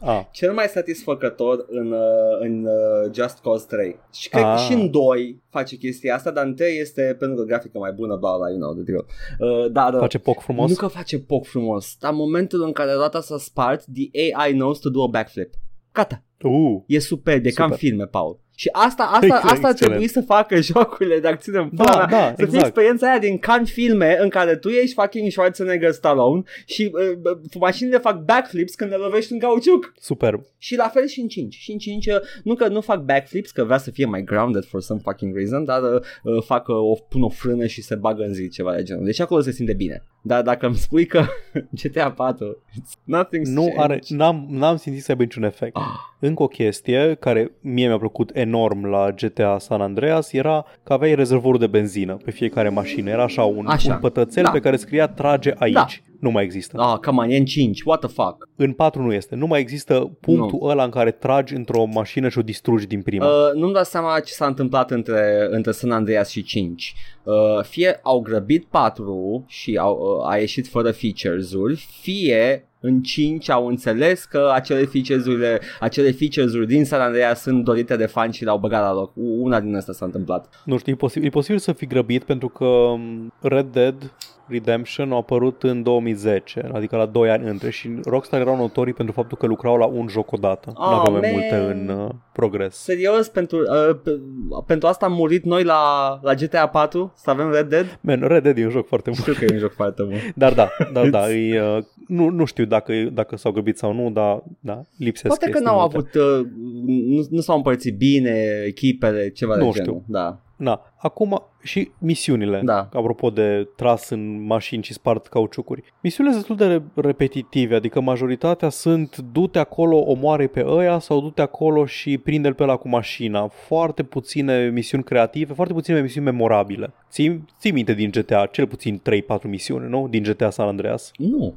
A, <laughs> Cel mai satisfăcător în, uh, în uh, Just Cause 3. Și cred că Ah. și în 2 face chestia asta, dar în 3 este pentru că grafică mai bună, bla bla, you know the drill. Uh, dar uh, face poc frumos. nu că face poc frumos, dar momentul în care roata s-a spart, the AI knows to do a backflip. Gata. Uh, E superb, e ca în Super. filme, Paul. Și asta, asta, Excelent, asta ar trebui excelent. să facă <laughs> jocurile de acțiune în Da, pula mea. da, Să fie exact. experiența aia din can filme în care tu ești fucking Schwarzenegger Stallone și uh, uh, mașinile fac backflips când le lovești în cauciuc. superb. Și la fel și în 5. Și în 5 uh, nu că nu fac backflips, că vrea să fie mai grounded for some fucking reason, dar uh, uh, fac uh, o, pun o frână și se bagă în zi ceva de genul. Deci acolo se simte bine. Dar dacă îmi spui că <laughs> GTA 4, it's nothing Nu are, n-am, n-am simțit să aibă niciun efect. Ah. Încă o chestie care mie mi-a plăcut enorm la GTA San Andreas era că aveai rezervorul de benzină pe fiecare mașină. Era așa un, Așa. un pătățel Da. pe care scria trage aici. Da. Nu mai există. Ah, come on, e în 5, what the fuck? În 4 nu este. Nu mai există punctul ăla în care tragi într-o mașină și o distrugi din prima. Uh, nu-mi dau seama ce s-a întâmplat între, între San Andreas și 5. Uh, fie au grăbit 4 și au, uh, a ieșit fără features-uri, fie în 5 au înțeles că acele features-uri, acele features-uri din San Andreas sunt dorite de fani și le-au băgat la loc. Una din astea s-a întâmplat. Nu știu, e posibil, e posibil să fi grăbit pentru că um, Red Dead Redemption a apărut în 2010, adică la 2 ani între și Rockstar erau notorii pentru faptul că lucrau la un joc odată. Oh, nu aveau mai man. multe în uh, progres. Serios, pentru, uh, pe, pentru asta am murit noi la, la GTA 4 să avem Red Dead? Man, Red Dead e un joc foarte bun. Știu că e un joc foarte bun. Dar <laughs> da, da, da, e, uh, nu, nu știu dacă, dacă s-au grăbit sau nu, dar da, lipsesc Poate că chestii n-au multe. avut, uh, nu, nu s-au împărțit bine echipele, ceva Nu de știu. genul. Da. Na, acum și misiunile, Da. apropo de tras în mașini și spart cauciucuri. Misiunile sunt destul de re- repetitive, adică majoritatea sunt du-te acolo, omoare pe ăia sau du-te acolo și prinde-l pe ăla cu mașina. Foarte puține misiuni creative, foarte puține misiuni memorabile. Ții, ții minte din GTA, cel puțin 3-4 misiuni, nu? Din GTA San Andreas. Nu.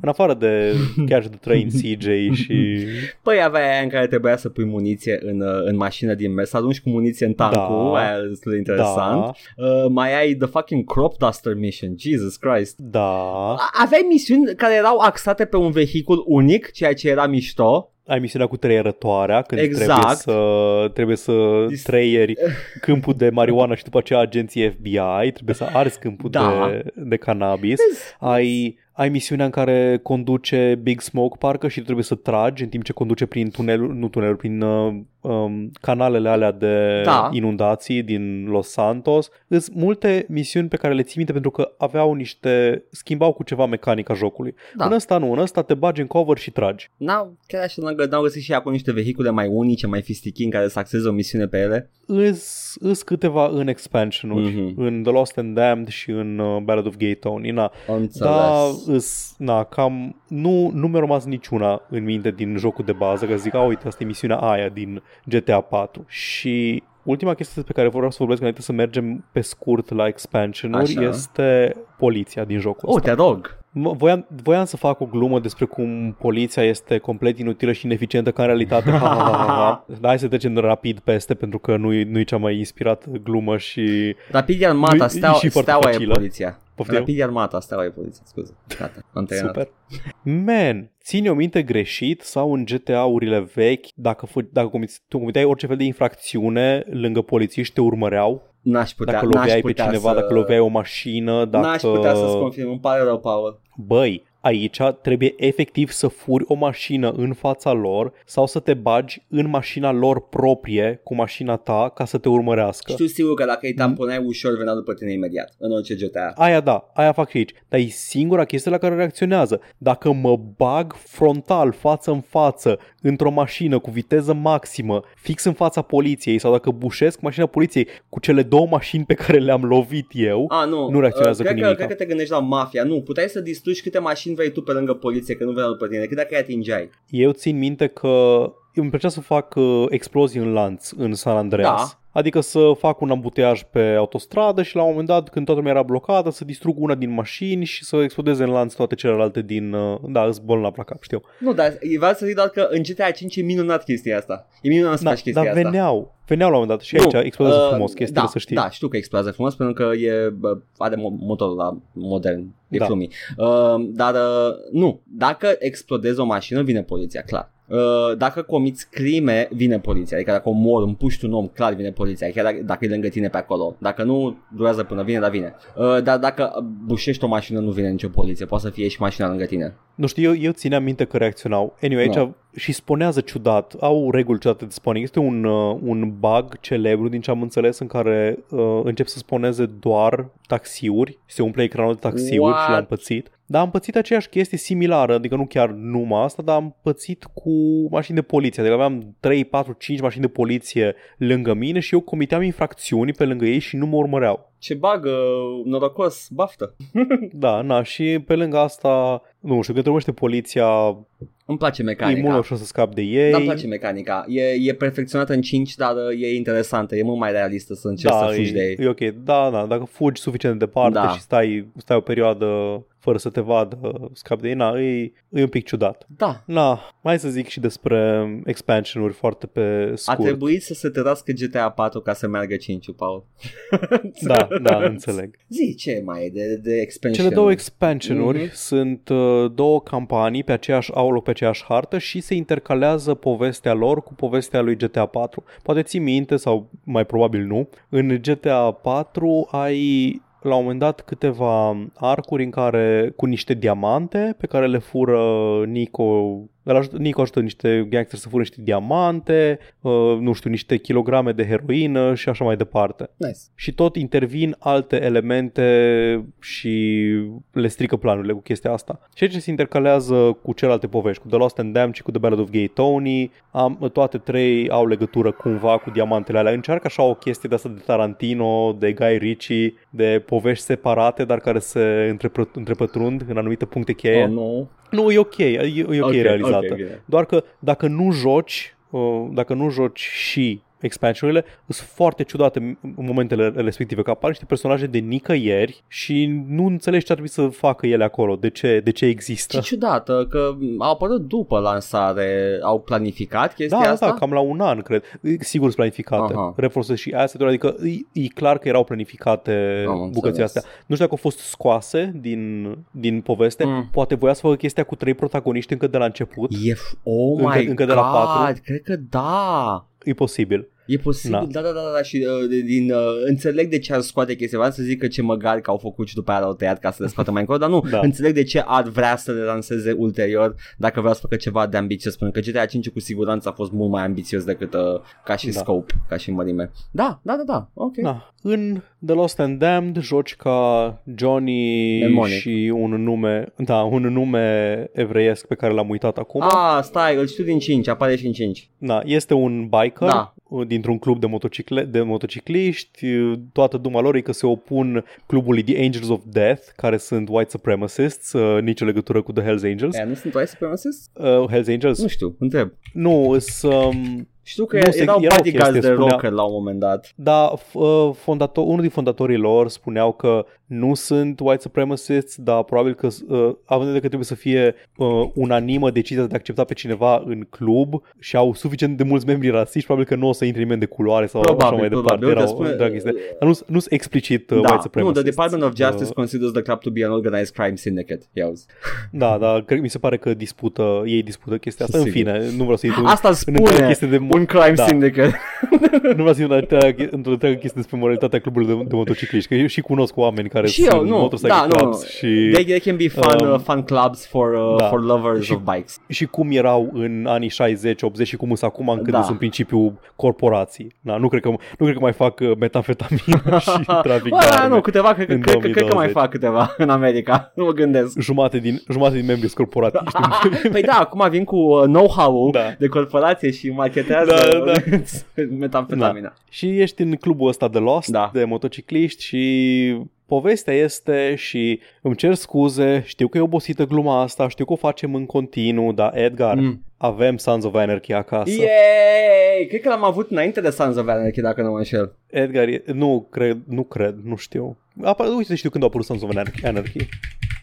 În afară de Catch the Train, CJ și... <laughs> Păi avea aia în care trebuia să pui muniție în, uh, în mașină din mers, să arunci cu muniție în tancul, Da. aia e destul de interesant. Da, Uh, mai ai The fucking Crop Duster Mission, Jesus Christ. da. A- Aveai misiuni care erau axate pe un vehicul unic, ceea ce era mișto. Ai misiunea cu treierătoarea când Exact. trebuie să, trebuie să Dis- treieri <laughs> câmpul de marijuana și după aceea agenții FBI, trebuie să arzi câmpul Da. de, de cannabis. Ai, ai misiunea în care conduce Big Smoke parcă și tu trebuie să tragi în timp ce conduce prin tunelul, nu tunelul, prin uh, um, canalele alea de Da. inundații din Los Santos. Sunt multe misiuni pe care le ții minte pentru că aveau niște, schimbau cu ceva mecanica jocului. Da. În ăsta nu, în ăsta te bagi în cover și tragi. N-au, chiar așa n-au, n-au găsit și acum niște vehicule mai unice, mai fistichi în care să axeze o misiune pe ele. Îs, îs câteva în expansion-uri, Mhm. în The Lost and Damned și în uh, Ballad of Gay Tony. Na, Am înțeles. da, îs, na, cam, nu, nu mi-a rămas niciuna în minte din jocul de bază, că zic, a, uite, asta e misiunea aia din GTA 4. Și ultima chestie despre care vreau să vorbesc înainte să mergem pe scurt la expansion-uri Așa. este poliția din jocul Oh, ăsta. te rog. Mă- Voiam, voiam să fac o glumă despre cum poliția este complet inutilă și ineficientă, ca în realitate, ha, ha, ha, ha, ha. Dar <laughs> hai să trecem rapid peste, pentru că nu-i, nu-i cea mai inspirată glumă și... Rapid e armata, Nu, e steaua, și foarte steaua e facilă. poliția. Poftim? Rapid e armata, steaua e poliția, scuze. Gata, am terminat. Super. Man, ține o minte greșit sau în GTA-urile vechi, dacă, fă, dacă comiți, tu comiteai orice fel de infracțiune, lângă polițiști te urmăreau, N-aș putea, dacă n-aș loveai pe putea cineva, să... dacă loveai o mașină, dacă... N-aș putea să-ți confirm, îmi pare rău, Paul. Băi, aici trebuie efectiv să furi o mașină în fața lor sau să te bagi în mașina lor proprie cu mașina ta ca să te urmărească. Știu sigur că dacă îi tamponai ușor, venea după tine imediat, în orice GTA. Aia da, aia fac și aici. Dar e singura chestie la care reacționează. Dacă mă bag frontal, față în față, într-o mașină cu viteză maximă, fix în fața poliției, sau dacă bușesc mașina poliției cu cele două mașini pe care le-am lovit eu, A, nu, Nu reacționează uh, cu cred că, nimica. cred că te gândești la mafia. Nu, puteai să distrugi câte mașini vrei tu pe lângă poliție, că nu venea după tine, cât dacă îi atingeai. eu țin minte că îmi plăcea să fac uh, explozii în lanț în San Andreas. Adică să fac un ambuteaj pe autostradă și la un moment dat, când toată lumea era blocată, să distrug una din mașini și să explodeze în lanț toate celelalte din... Uh, da, îți bolnav la cap, știu. Nu, dar vreau să zic doar că în GTA 5 e minunat chestia asta. E minunat să Da, faci chestia dar asta. veneau. Veneau la un moment dat și Nu, aici explodează uh, frumos chestiile, da, să știi. Da, știu că explodează frumos pentru că e, bă, are mo- motorul la modern, e Da. flumii. Uh, dar uh, nu, dacă explodezi o mașină, vine poliția, clar. Uh, dacă comiți crime, vine poliția. Adică dacă omori, împuști un om, clar vine poliția. Chiar dacă, dacă e lângă tine pe acolo. Dacă nu, durează până vine, dar vine. Uh, dar dacă bușești o mașină, nu vine nicio poliție. Poate să fie și mașina lângă tine. Nu știu, eu, eu țineam minte că reacționau. Anyway, aici Nu. și spunează ciudat, au reguli ciudate de spawning. Este un, uh, un bug celebru, din ce am înțeles, în care uh, încep să sponeze doar taxiuri, se umple ecranul de taxiuri What? și l-am pățit. Dar am pățit aceeași chestie similară, adică nu chiar numai asta, dar am pățit cu mașini de poliție. Adică aveam 3, 4, 5 mașini de poliție lângă mine și eu comiteam infracțiuni pe lângă ei și nu mă urmăreau. Ce bagă, norocos, baftă. <laughs> Da, na, și pe lângă asta, nu știu, când trăiește poliția, Îmi place e mecanica. mult mai ușor să scap de ei. Da, îmi place mecanica. E, e perfecționată în 5, dar uh, e interesantă. E mult mai realistă să încerci să fugi e, de ei. e ok. Da, da, dacă fugi suficient de departe Da. și stai, stai o perioadă fără să te vadă, scapi de ei, na, e, e un pic ciudat. Da. Na, mai să zic și despre expansion-uri foarte pe A scurt. trebuit să se tărască GTA 4 ca să meargă 5 Paul. <laughs> Da, da, înțeleg. Zi, ce mai e de, de expansion? Cele două expansion-uri Mhm. sunt uh, două campanii pe aceeași, au loc pe aceeași hartă și se intercalează povestea lor cu povestea lui GTA 4. Poate ții minte sau mai probabil nu. În GTA 4 ai la un moment dat câteva arcuri în care cu niște diamante pe care le fură Nico îl ajută, Nico ajută niște gangster să fură niște diamante, uh, nu știu, niște kilograme de heroină și așa mai departe Nice. și tot intervin alte elemente și le strică planurile cu chestia asta. Și aici se intercalează cu celelalte povești, cu The Lost and Damned și cu The Ballad of Gay Tony. Am, toate trei au legătură cumva cu diamantele alea. Încearcă așa o chestie de asta de Tarantino, de Guy Ritchie, de povești separate, dar care se întrepă- întrepătrund în anumite puncte cheie. Oh, nu. Nu, e ok, e, e ok, Ok, realizată. ok, bine. Doar că dacă nu joci, uh, dacă nu joci și expansionurile, sunt foarte ciudate în momentele respective, că apar niște personaje de nicăieri și nu înțelegi ce ar trebui să facă ele acolo, de ce, de ce există. Ce ciudată că au apărut după lansare. Au planificat chestia Da, asta? da, cam la un an, cred. Sigur sunt planificate. Aha. Refolosesc și asset adică e, e clar că erau planificate Am înțeles. bucățile astea. Nu știu dacă au fost scoase din, din poveste. Mm. Poate voia să facă chestia cu trei protagoniști încă de la început. E f- oh Încă- my încă de god, la patru? cred că da. E posibil. E posibil, Da. da, da, da, da, da și uh, de- din, uh, înțeleg de ce ar scoate chestia, vreau să zic că ce măgari că au făcut și după aia l-au tăiat ca să le scoată mai încolo, dar nu, Da. da. înțeleg de ce ar vrea să le lanseze ulterior dacă vrea să facă ceva de ambițios, pentru că GTA 5 cu siguranță a fost mult mai ambițios decât uh, ca și Da. da. scope, ca și mărime. Da, da, da, da, ok. Da. În The Lost and Damned joci ca Johnny Demonic. și un nume, da, un nume evreiesc pe care l-am uitat acum. Ah, stai, îl știu din 5, apare și în 5. Da, este un biker Da. Dintr-un club de, motocicle- de motocicliști. Toată duma lor e că se opun clubului The Angels of Death, care sunt white supremacists, uh, nicio legătură cu The Hells Angels. Aia nu sunt white supremacists? Uh, Hells Angels? Nu știu, întreb. Nu, sunt... Um, Știu că Nu, se- erau era o bodyguards chestie, de spunea- rocker la un moment dat. Da, f- uh, fondator, unul din fondatorii lor spuneau că nu sunt white supremacists, dar probabil că, uh, având în vedere că trebuie să fie uh, unanimă decizia de a accepta pe cineva în club și au suficient de mulți membri rasiști, probabil că nu o să intre nimeni de culoare sau așa Probabil, mai departe. probabil. Era Că o spune- întreagă chestie. Dar nu, nu sunt explicit uh, da, white nu, supremacists. the Department of Justice Uh, considers the club to be an organized crime syndicate. Ia auzi. da, da, cred, mi se pare că dispută, ei dispută chestia asta. În Sigur. fine, nu vreau să intru Asta în întreaga spune chestie de un crime da. syndicate. <laughs> nu vreau să intru în întreaga- într-o întreagă chestie despre moralitatea clubului de, de motocicliști, că eu și cunosc oameni care și sunt eu, nu, motorcycle da, nu, clubs și... They, they can be fun, Um, uh, fun clubs for, uh, da. for lovers Și- of bikes. și cum erau în anii 60-80 și cum sunt acum încât Da. sunt în principiu corporații. Da, nu, cred că, nu cred că mai fac uh, metanfetamină <laughs> și trafic Bă, de da, arme. nu, câteva, cred, că- în cred, că- cred că mai 2020. fac câteva în America, <laughs> nu mă gândesc. Jumate din, jumate din membri sunt corporatiști. Păi da, acum vin cu uh, know-how-ul Da. de corporație și machetează Da, <laughs> metamfetamina. și ești în clubul ăsta de Lost, Da. de motocicliști și povestea este și îmi cer scuze, știu că e obosită gluma asta, știu că o facem în continuu, dar Edgar, mm. avem Sons of Anarchy acasă. Yay! Cred că l-am avut înainte de Sons of Anarchy, dacă nu mă înșel. Edgar, e, nu cred, nu cred, nu știu. Apa, uite, știu când a apărut Sons of Anarchy.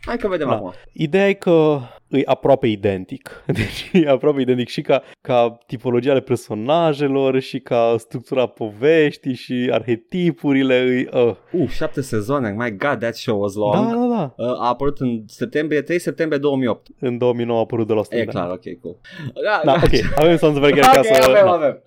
Hai că vedem da. acum. Ideea e că e aproape identic. <laughs> Deci e aproape identic și ca, ca tipologia ale personajelor și ca structura poveștii și arhetipurile. E, uh. uh, șapte sezoane. My God, that show was long. Da, da, da. Uh, a apărut în septembrie, 3 septembrie 2008. În 2009 a apărut de la E clar, ok, cool. Da, da ok. <laughs> Avem să vă okay, ca să... avem, da. avem.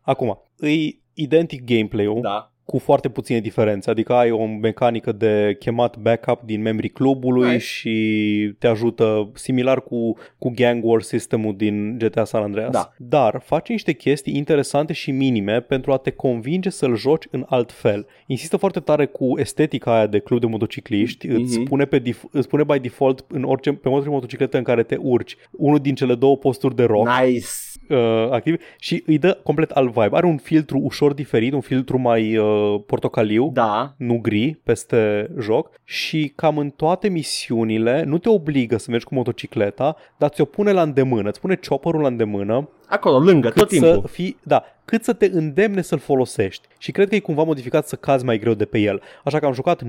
Acum, e identic gameplay-ul. Da cu foarte puține diferențe, adică ai o mecanică de chemat backup din membrii clubului nice. și te ajută similar cu, cu Gang War sistemul din GTA San Andreas. Da. Dar faci niște chestii interesante și minime pentru a te convinge să-l joci în alt fel. Insistă foarte tare cu estetica aia de club de motocicliști, mm-hmm. îți, spune pe dif- îți spune by default în orice, pe orice motocicletă în care te urci unul din cele două posturi de rock. Nice uh, activ și îi dă complet alt vibe. Are un filtru ușor diferit, un filtru mai uh, portocaliu, da. nu gri, peste joc și cam în toate misiunile nu te obligă să mergi cu motocicleta, dar ți-o pune la îndemână, îți pune chopperul la îndemână Acolo, lângă, tot timpul. Să fii, da, cât să te îndemne să-l folosești. Și cred că e cumva modificat să cazi mai greu de pe el. Așa că am jucat 90%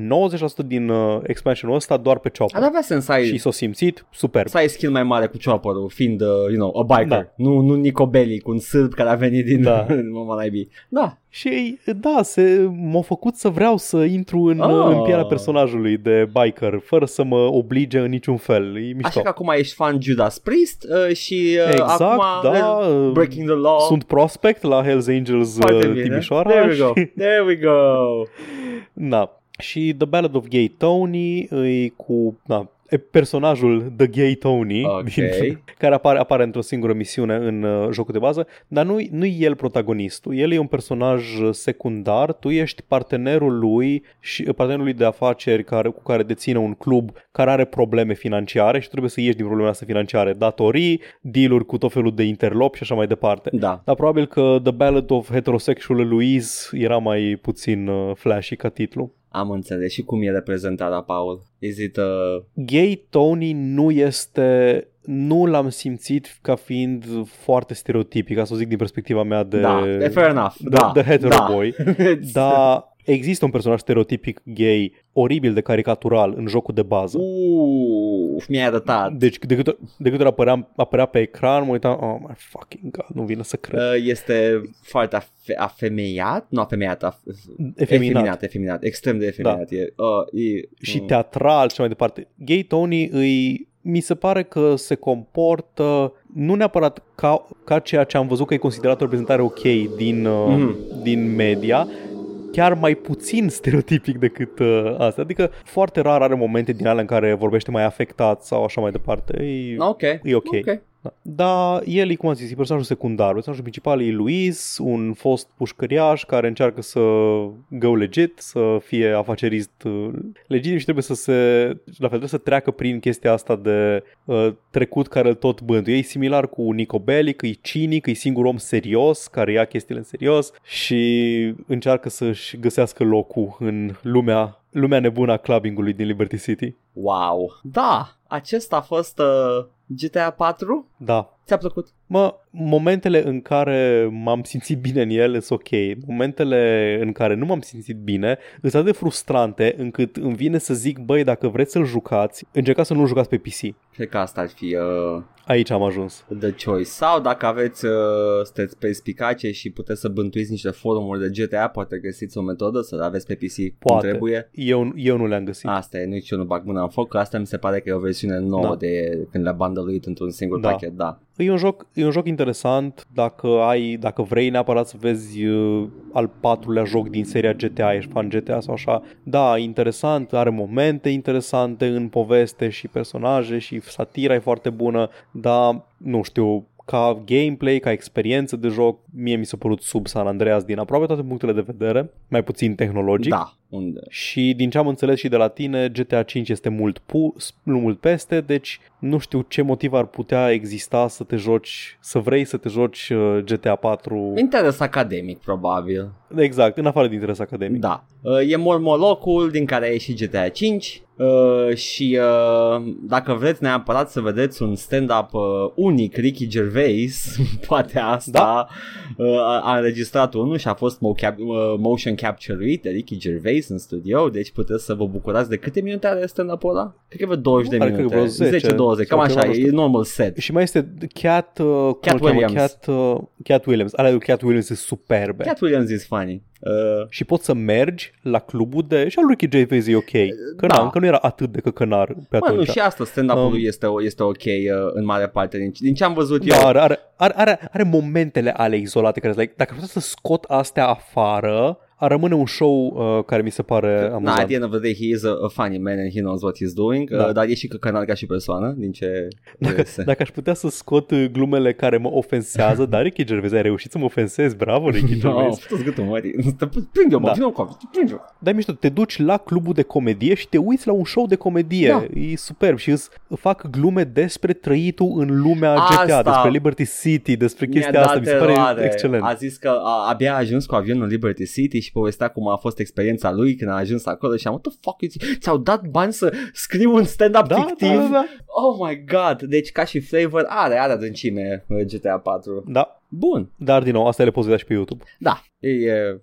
din uh, expansionul ăsta doar pe chopper. Ar avea sens să ai... Și s-o simțit super. Să ai skill mai mare cu chopper fiind, uh, you know, a biker. Da. Nu, nu Nico Bellic, un sârb care a venit din da. <laughs> Mama Da. Și da, se, m-a făcut să vreau să intru în, oh. în pielea personajului de biker, fără să mă oblige în niciun fel. E mișto. Așa că acum ești fan Judas Priest uh, și uh, exact, acum da, uh, Breaking the Law. Sunt prospect la Hells Angels uh, Timișoara. There we go. Și... There we go. <laughs> da. Și The Ballad of Gay Tony e cu da, personajul The Gay Tony, okay. din, care apare, apare într-o singură misiune în uh, jocul de bază, dar nu, nu e el protagonistul. El e un personaj secundar, tu ești partenerul lui și uh, partenerul lui de afaceri care, cu care deține un club care are probleme financiare și trebuie să ieși din problemele astea financiare, datorii, dealuri cu tot felul de interlop și așa mai departe. Da. Dar probabil că The Ballad of Heterosexual Louise era mai puțin uh, flashy ca titlu. Am înțeles. Și cum e reprezentată, Paul? Is it uh... Gay Tony nu este nu l-am simțit ca fiind foarte stereotipic, ca să o zic din perspectiva mea de... Da, fair enough. De, da, de hetero da. boy. <laughs> dar există un personaj stereotipic gay oribil de caricatural în jocul de bază. Uf, mi-ai arătat. Deci de câte, de câte ori apărea, apărea pe ecran, mă uitam, oh my fucking god, nu vine să cred. Uh, este foarte afe- afemeiat, nu afemeiat, af- efeminat. efeminat, efeminat, extrem de efeminat. Da. E, uh, e, și uh. teatral și mai departe. Gay Tony îi mi se pare că se comportă nu neapărat ca, ca ceea ce am văzut că e considerat o reprezentare ok din, mm-hmm. din media, chiar mai puțin stereotipic decât uh, asta. Adică foarte rar are momente din alea în care vorbește mai afectat sau așa mai departe. E, ok. E ok. okay. Da. Dar el e, cum am zis, e personajul secundar. Personajul principal e Luis, un fost pușcăriaș care încearcă să go legit, să fie afacerist uh, legitim și trebuie să se, la fel, trebuie să treacă prin chestia asta de uh, trecut care îl tot bântuie. E similar cu Nico Bellic, e cinic, e singur om serios care ia chestiile în serios și încearcă să-și găsească locul în lumea lumea nebună a clubbingului din Liberty City. Wow! Da, acesta a fost uh, GTA 4? Da. Ți-a plăcut? Mă, momentele în care m-am simțit bine în el sunt ok. Momentele în care nu m-am simțit bine sunt atât de frustrante încât îmi vine să zic, băi, dacă vreți să-l jucați, încercați să nu jucați pe PC. Cred că asta ar fi... Uh... Aici am ajuns. The choice. Sau dacă aveți, uh, sunteți pe spicace și puteți să bântuiți niște forumuri de GTA, poate găsiți o metodă să le aveți pe PC poate. cum trebuie. Eu, eu nu le-am găsit. Asta e, nici eu nu bag mâna în foc, că asta mi se pare că e o versiune nouă da. de când le-a bundluit într-un singur da. pachet, da. E un, joc, e un joc interesant dacă ai, dacă vrei neapărat să vezi uh, al patrulea joc din seria GTA, ești fan GTA sau așa. Da, interesant, are momente interesante în poveste și personaje și satira e foarte bună, dar nu știu, ca gameplay, ca experiență de joc, mie mi s-a părut sub San Andreas din aproape toate punctele de vedere, mai puțin tehnologic. Da, Unde? Și din ce am înțeles și de la tine, GTA 5 este mult, pu- mult peste, deci nu știu ce motiv ar putea exista să te joci, să vrei să te joci uh, GTA 4. Interes academic, probabil. Exact, în afară de interes academic. Da. Uh, E mormolocul din care a ieșit GTA 5 uh, și uh, dacă vreți neapărat să vedeți un stand-up uh, unic, Ricky Gervais, <laughs> poate asta Da. uh, a a înregistrat unul și a fost mo- cap- uh, motion capture-uit de Ricky Gervais în studio, deci puteți să vă bucurați de câte minute are stand-up-ul ăla? Cred că vreo 20 de Pare că minute, vreo 10 10-20, cam sau așa, ceva, nu e știu. normal set. Și mai este Cat, uh, cum Cat îl cheamă? Williams. Cat, uh, Cat Williams. Alea lui Cat Williams sunt superbe. Cat Williams is funny. Uh, Și poți să mergi la clubul de... Și al lui Ricky Gervais e ok. Că Da. da. încă nu era atât de căcănar pe Mă, nu, atunci. și asta, stand-up-ul Um, lui este, este ok uh, în mare parte. Din, din ce am văzut Da, eu, are, are, are, are, are momentele ale izolate care like, dacă putea să scot astea afară, ar rămâne un show uh, care mi se pare Na, at amuzant. the end of the day, he is a, a funny man and he knows what he's doing, Da. uh, dar e și căcănar ca și persoană, din ce <laughs> Dacă, reiese. dacă aș putea să scot uh, glumele care mă ofensează, <laughs> dar Ricky Gervais ai reușit să mă ofensezi, bravo Ricky <laughs> No, Gervais. fă-ți gâtul, mă, prinde-o, mă, Da. vină cu prinde-o. Dar e mișto, te duci la clubul de comedie și te uiți la un show de comedie. Da. E superb și îți fac glume despre trăitul în lumea Asta. GTA, despre Liberty City, despre Mi-a chestia asta. dat Mi se pare eroare. excelent. A zis că a, abia a ajuns cu avionul în Liberty City și povestea cum a fost experiența lui când a ajuns acolo și am what the fuck is- ți-au dat bani să scriu un stand-up Da, fictiv? da, da, da. Oh my god, deci ca și flavor are, are adâncime uh, GTA 4. Da, Bun, dar din nou, asta le poți vedea și pe YouTube. da, e, e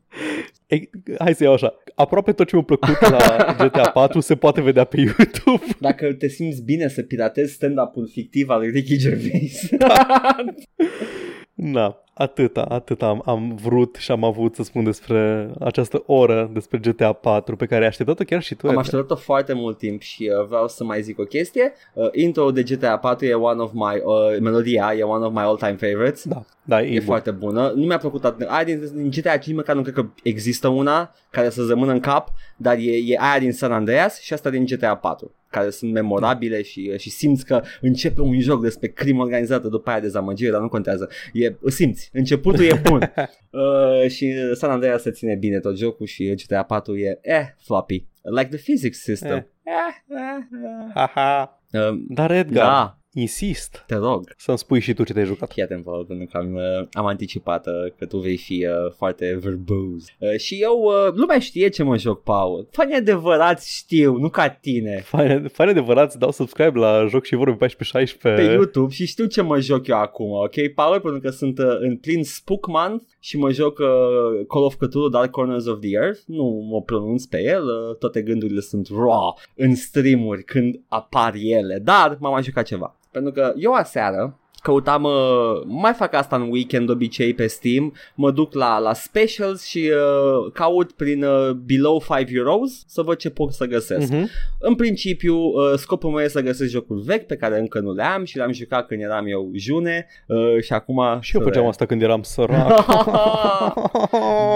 E, hai să iau așa, aproape tot ce mi-a plăcut la <laughs> GTA 4 se poate vedea pe YouTube. Dacă te simți bine să piratezi stand-up-ul fictiv al lui Ricky Gervais. <laughs> Na, atâta, atâta am, am vrut și am avut să spun despre această oră despre GTA 4 pe care ai așteptat-o chiar și tu. Am Ed. așteptat-o foarte mult timp și uh, vreau să mai zic o chestie. Uh, intro de GTA 4 e one of my, uh, melodia e one of my all-time favorites. Da, da, e, E bun. foarte bună. Nu mi-a plăcut atât. Aia din, din GTA 5 măcar nu cred că există una care să rămână în cap, dar e, e aia din San Andreas și asta din GTA 4 care sunt memorabile și, și simți că începe un joc despre crimă organizată după aia dezamăgire, dar nu contează. E, simți, începutul e bun. <laughs> uh, și San Andreas se ține bine tot jocul și GTA 4 e eh, floppy. Like the physics system. Eh. Eh, eh, eh. Haha. Uh, Dar Edgar, da, insist te rog. să-mi spui și tu ce te-ai jucat. Fii atent, Paul, pentru că am, uh, am anticipat uh, că tu vei fi uh, foarte verbos. Uh, și eu, uh, lumea știe ce mă joc, Paul. Fanii adevărați știu, nu ca tine. Fani, fani adevărați dau subscribe la Joc și Vorbe 14-16 Pe YouTube și știu ce mă joc eu acum, ok, Paul? Pentru că sunt uh, în plin Spook Month și mă joc uh, Call of Cthulhu Dark Corners of the Earth. Nu mă pronunț pe el, uh, toate gândurile sunt raw în streamuri când apar ele, dar m-am mai jucat ceva. Pentru că eu aseară căutam, uh, mai fac asta în weekend de obicei pe Steam, mă duc la, la specials și uh, caut prin uh, below 5 euros să văd ce pot să găsesc. Mhm. În principiu, uh, scopul meu e să găsesc jocuri vechi pe care încă nu le am și le-am jucat când eram eu june uh, și acum... Și eu să făceam le- asta când eram <laughs> sărac.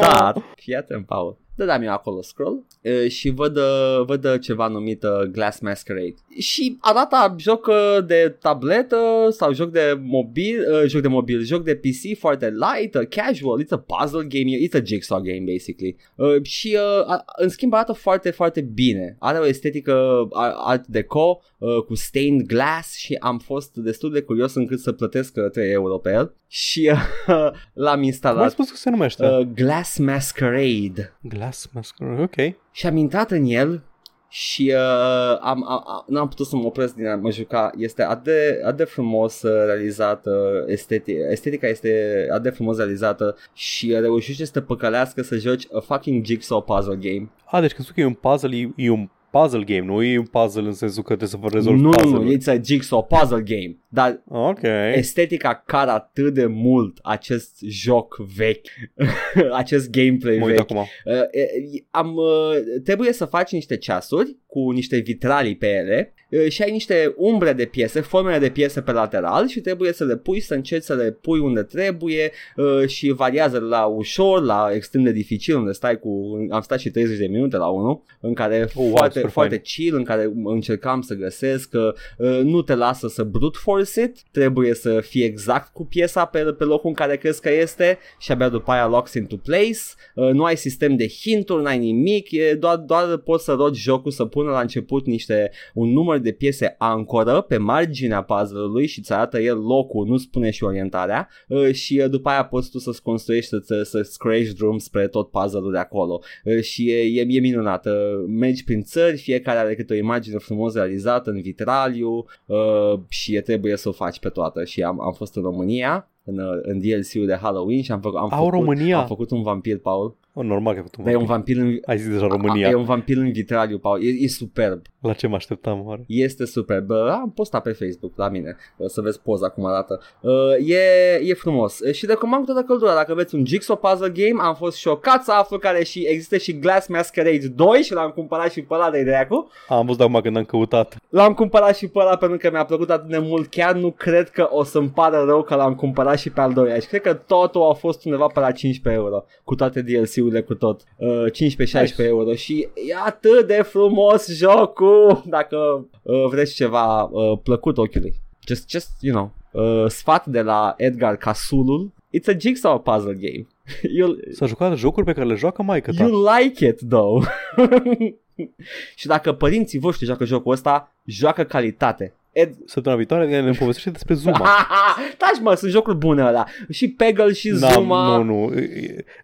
Dar, fii atent, Paul. Dădeam eu acolo scroll uh, și văd, uh, văd uh, ceva numit uh, Glass Masquerade. Și arată joc uh, de tabletă sau joc de mobil, uh, joc de mobil, joc de PC foarte light, uh, casual, it's a puzzle game, it's a jigsaw game basically. Uh, și uh, a- în schimb arată foarte, foarte bine. Are o estetică uh, art deco uh, cu stained glass și am fost destul de curios încât să plătesc uh, 3 euro pe el și uh, <laughs> l-am Cum ai instalat. spus că se numește? Uh, Glass Masquerade Glass Masquerade, ok. și am intrat în el și uh, am, am, am, n-am putut să mă opresc din a mă juca. Este atât de, atât de frumos uh, realizată, estetic, estetica este atât de frumos realizată și uh, reușește să te păcălească să joci a fucking jigsaw puzzle game. A, deci când spui că e un puzzle, e, e un puzzle game, nu e un puzzle în sensul că trebuie să vă rezolvi nu, puzzle nu, it's a jigsaw puzzle game. Dar Ok. estetica care atât de mult acest joc vechi, <laughs> acest gameplay Mă uit vechi. acum. Uh, e- am, uh, trebuie să faci niște ceasuri cu niște vitralii pe ele uh, și ai niște umbre de piese, formele de piese pe lateral și trebuie să le pui, să încerci să le pui unde trebuie uh, și variază la ușor, la extrem de dificil, unde stai cu, am stat și 30 de minute la unul, în care Oh, wow, foarte, super foarte fain. chill, în care încercam să găsesc că uh, nu te lasă să brute force force it, trebuie să fie exact cu piesa pe, pe locul în care crezi că este și abia după aia locks into place. Uh, nu ai sistem de hinturi, n-ai nimic, e doar, doar poți să rogi jocul să pună la început niște un număr de piese ancoră pe marginea puzzle-ului și îți arată el locul, nu spune și orientarea uh, și uh, după aia poți tu să-ți construiești, să, să-ți crești drum spre tot puzzle-ul de acolo uh, și e, e, e minunat. Uh, mergi prin țări, fiecare are câte o imagine frumos realizată în vitraliu uh, și e, trebuie să o faci pe toată și am, am fost în România în, uh, în DLC-ul de Halloween și am, făcut, am, Au, făcut, România? am făcut un vampir, Paul. Oh, normal că ai făcut un Dar e un vampir. vampir în, Ai zis deja România. E un vampir în vitraliu, Paul. E, e superb. La ce mă așteptam oare? Este superb. Uh, Am postat pe Facebook la mine. O să vezi poza cum arată. Uh, e, e frumos. Uh, Și recomand cu toată căldura. Dacă aveți un Jigsaw Puzzle Game, am fost șocat să aflu care și există și Glass Masquerade 2 și l-am cumpărat și pe ăla de dracu. Am văzut acum când am căutat. L-am cumpărat și pe ăla pentru că mi-a plăcut atât de mult. Chiar nu cred că o să-mi pară rău că l-am cumpărat și pe al doilea. Și cred că totul a fost undeva pe la 15 euro. Cu toate DLC-urile, cu tot. Uh, 15-16 Nice. euro. Și e atât de frumos jocul. Dacă uh, vreți ceva uh, plăcut ochiului. Just, just, you know. Uh, sfat de la Edgar Casulul. It's a jigsaw puzzle game. <laughs> You'll, S-a jucat jocuri pe care le joacă maică ta. You like it, though. <laughs> și dacă părinții voștri joacă jocul ăsta, joacă calitate. Ed... Săptămâna viitoare ne povestește despre Zuma. <laughs> Taci mă, sunt jocuri bune ăla. Și Peggle și Da, Zuma. Nu, nu.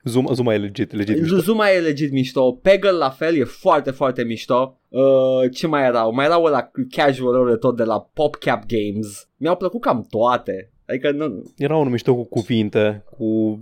Zuma, Zuma e legit, legit. mișto. Zuma e legit mișto. Peggle la fel e foarte, foarte mișto. Uh, ce mai erau? Mai erau la casual de tot de la PopCap Games. Mi-au plăcut cam toate. Adică nu... Era unul mișto cu cuvinte, cu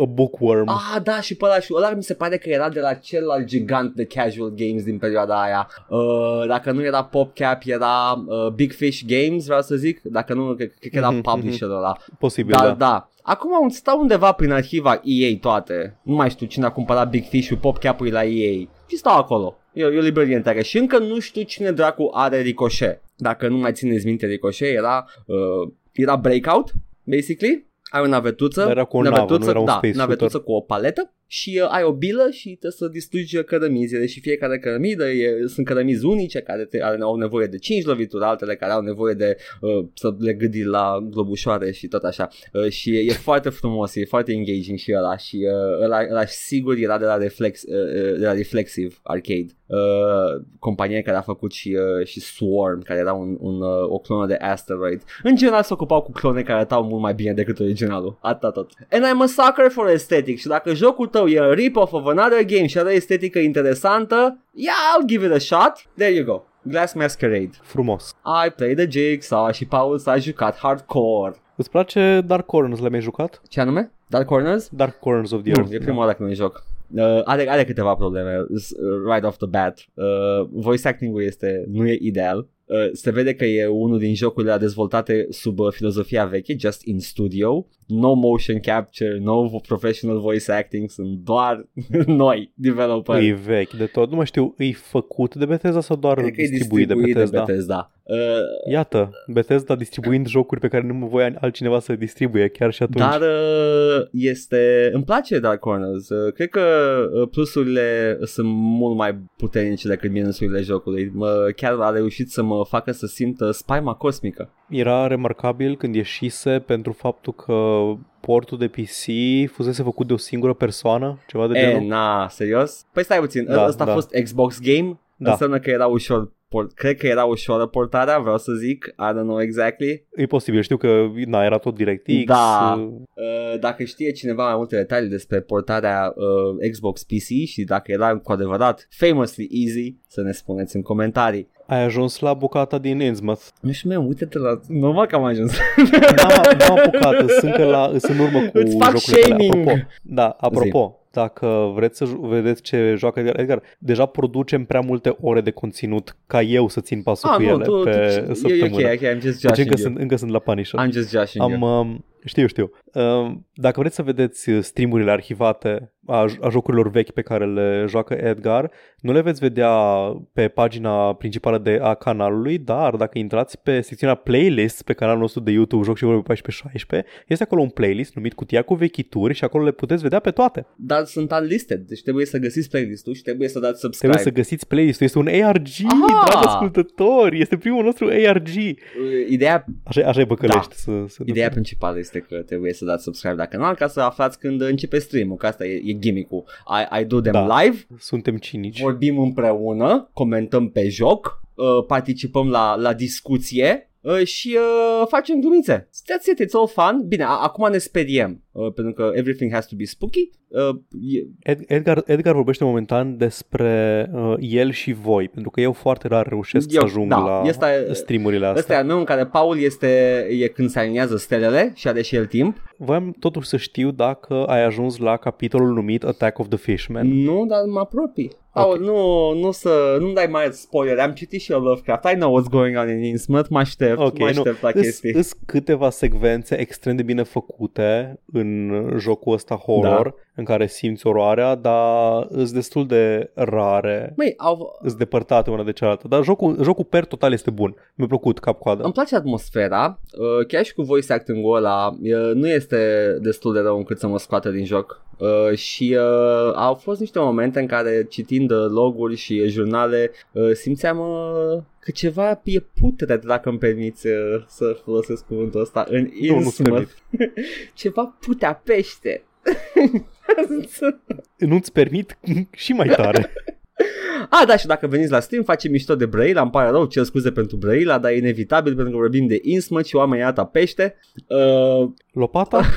a bookworm. Ah, da, și pe ăla, și ăla mi se pare că era de la celălalt gigant de casual games din perioada aia. Uh, dacă nu era PopCap, era uh, Big Fish Games, vreau să zic. Dacă nu, cred, cred că era Mhm, publisherul ăla. Posibil, Da, da. da. da. Acum un- stau undeva prin arhiva EA toate. Nu mai știu cine a cumpărat Big Fish-ul, PopCap-ul la EA. Și stau acolo. E, o- e o librărie întreagă. Și încă nu știu cine dracu are Ricochet. Dacă nu mai țineți minte Ricochet, era, uh, era Breakout, basically. Ai o navetuță, Dar era cu o navă, navetuță, nu era un da, space navetuță shooter. cu o paletă și uh, ai o bilă și trebuie să distrugi cărămizile și fiecare cărămidă e, sunt cărămizi unice care te, are, au nevoie de 5 lovituri, altele care au nevoie de uh, să le gâdi la globușoare și tot așa. Uh, și e, e foarte frumos, e foarte engaging și ăla și uh, ăla, ăla sigur era de la, Reflex, uh, uh, de la Reflexive Arcade. Uh, companie care a făcut și, uh, și Swarm care era un, un, uh, o clonă de Asteroid. În general se ocupau cu clone care arătau mult mai bine decât originalul. Atât tot. And I'm a sucker for aesthetic și dacă jocul tău e a rip-off of another game și are estetică interesantă yeah I'll give it a shot there you go Glass Masquerade Frumos. I play the Jigsaw și Paul s-a jucat hardcore Îți place Dark Corners? Le-ai mai jucat? ce anume? Dark Corners? Dark Corners of the Nu, Earth. e prima oară când îl joc. Uh, are, are câteva probleme uh, right off the bat. Uh, voice acting-ul este, nu e ideal. Uh, se vede că e unul din jocurile dezvoltate sub uh, filozofia veche, just in studio. No motion capture, no professional voice acting, sunt doar <laughs> noi, developeri. E vechi de tot. Nu mai știu, e făcut de Bethesda sau doar Cred că e distribuit, de Bethesda? De Bethesda. Uh, Iată, Bethesda distribuind jocuri pe care nu voia altcineva să le distribuie chiar și atunci. Dar uh, este... Îmi place Dark Corners. Uh, Cred că uh, plusurile sunt mult mai puternice decât minusurile jocului. Mă, chiar a reușit să mă facă să simt uh, spaima cosmică. Era remarcabil când ieșise pentru faptul că portul de PC fusese făcut de o singură persoană, ceva de E, genul. na, serios? Păi stai puțin, Da, ăsta a da. fost Xbox Game? Da. Înseamnă că era ușor port. Cred că era ușoară portarea, vreau să zic. I don't know exactly. E posibil, știu că na, era tot DirectX. Da. uh, Uh, dacă știe cineva mai multe detalii despre portarea uh, Xbox PC și dacă era cu adevărat famously easy, să ne spuneți în comentarii. Ai ajuns la bucata din Innsmouth. Nu știu, meu, uite-te la... Normal că am ajuns. N-am, n-am apucat, sunt, că la, sunt în urmă cu Îți fac jocurile alea. shaming. Apropo, da, apropo, dacă vreți să ju- vedeți ce joacă Edgar, Edgar, deja producem prea multe ore de conținut ca eu să țin pasul ah, cu nu, ele tu, pe tu, e, e săptămână. ok, ok, I'm just deci joshing încă you. sunt, încă sunt la Punisher. I'm just joshing Am, you. um, Știu, știu. Uh, dacă vreți să vedeți streamurile arhivate a, a jocurilor vechi pe care le joacă Edgar, nu le veți vedea pe pagina principală de a canalului, dar dacă intrați pe secțiunea playlist pe canalul nostru de YouTube Joc și Vorbe 14-16, este acolo un playlist numit Cutia cu vechituri și acolo le puteți vedea pe toate. Dar sunt unlisted, deci trebuie să găsiți playlistul și trebuie să dați subscribe. Trebuie să găsiți playlistul, este un ARG, Aha! dragi ascultători, este primul nostru ARG. Ideea... Așa, așa e băcălești. Da. Să, să Ideea principală este că trebuie să dați subscribe la canal ca să aflați când începe stream-ul, că asta e, e gimmick-ul. I, I do them da. live. Suntem cinici. Vorbim împreună, comentăm pe joc, uh, participăm la, la discuție uh, și uh, facem glumițe. That's it, it's all fun. Bine, a- acum ne speriem, uh, pentru că everything has to be spooky. Uh, Ed- Edgar, Edgar vorbește momentan despre uh, el și voi, pentru că eu foarte rar reușesc eu, să ajung da, la este, streamurile astea. Ăsta e anul în care Paul este e când se aliniază stelele și are și el timp. Voiam totuși să știu dacă ai ajuns la capitolul numit Attack of the Fishman. Nu, dar mă apropii. Okay. Oh, nu, nu să, nu dai mai spoiler, am citit și eu Lovecraft, I know what's going on in Innsmouth, mă aștept, okay, mă aștept nu. la chestii. Sunt câteva secvențe extrem de bine făcute în jocul ăsta horror, da. În care simți oroarea, dar sunt destul de rare, Măi, au... sunt depărtate una de cealaltă, dar jocul, jocul per total este bun, mi-a plăcut cap-coadă. Îmi place atmosfera, uh, chiar și cu voice acting-ul ăla, nu este destul de rău încât să mă scoată din joc. Uh, și uh, au fost niște momente în care citind uh, loguri și jurnale uh, simțeam uh, că ceva e putred dacă îmi permiți uh, să folosesc cuvântul ăsta în Innsmouth. <laughs> ceva putea pește. <laughs> Nu-ți permit și mai tare. A, da, și dacă veniți la stream, facem mișto de Braila, îmi pare rău, cer scuze pentru Braila, dar e inevitabil pentru că vorbim de Innsmouth și oamenii ata pește. Uh... Lopata? <laughs>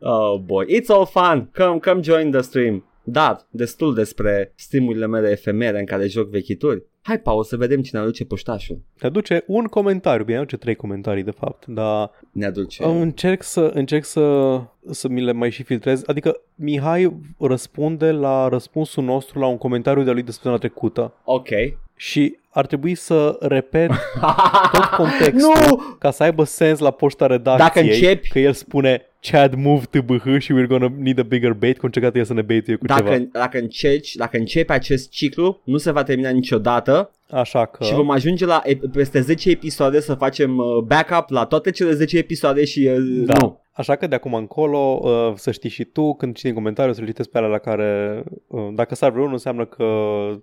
oh boy, it's all fun. Come, come join the stream. Da, destul despre streamurile mele efemere în care joc vechituri. Hai, Paul, să vedem cine aduce poștașul. Ne aduce un comentariu, bine, aduce trei comentarii de fapt, dar ne aduce. Încerc să, încerc să, să mi le mai și filtrez. Adică Mihai răspunde la răspunsul nostru la un comentariu de-a lui de săptămâna trecută. Ok. Și ar trebui să repet <laughs> tot contextul nu! ca să aibă sens la poșta redacției. Dacă începi... Că el spune Chad move to BH și we're gonna need a bigger bait, cum încercat să ne baituie cu dacă, ceva. Dacă încerci, dacă începi acest ciclu, nu se va termina niciodată Așa că... Și vom ajunge la peste 10 episoade să facem uh, backup la toate cele 10 episoade și uh, da. nu. Așa că de acum încolo uh, să știi și tu când citi în comentariu să-l citesc pe alea la care dacă s-ar vreunul înseamnă că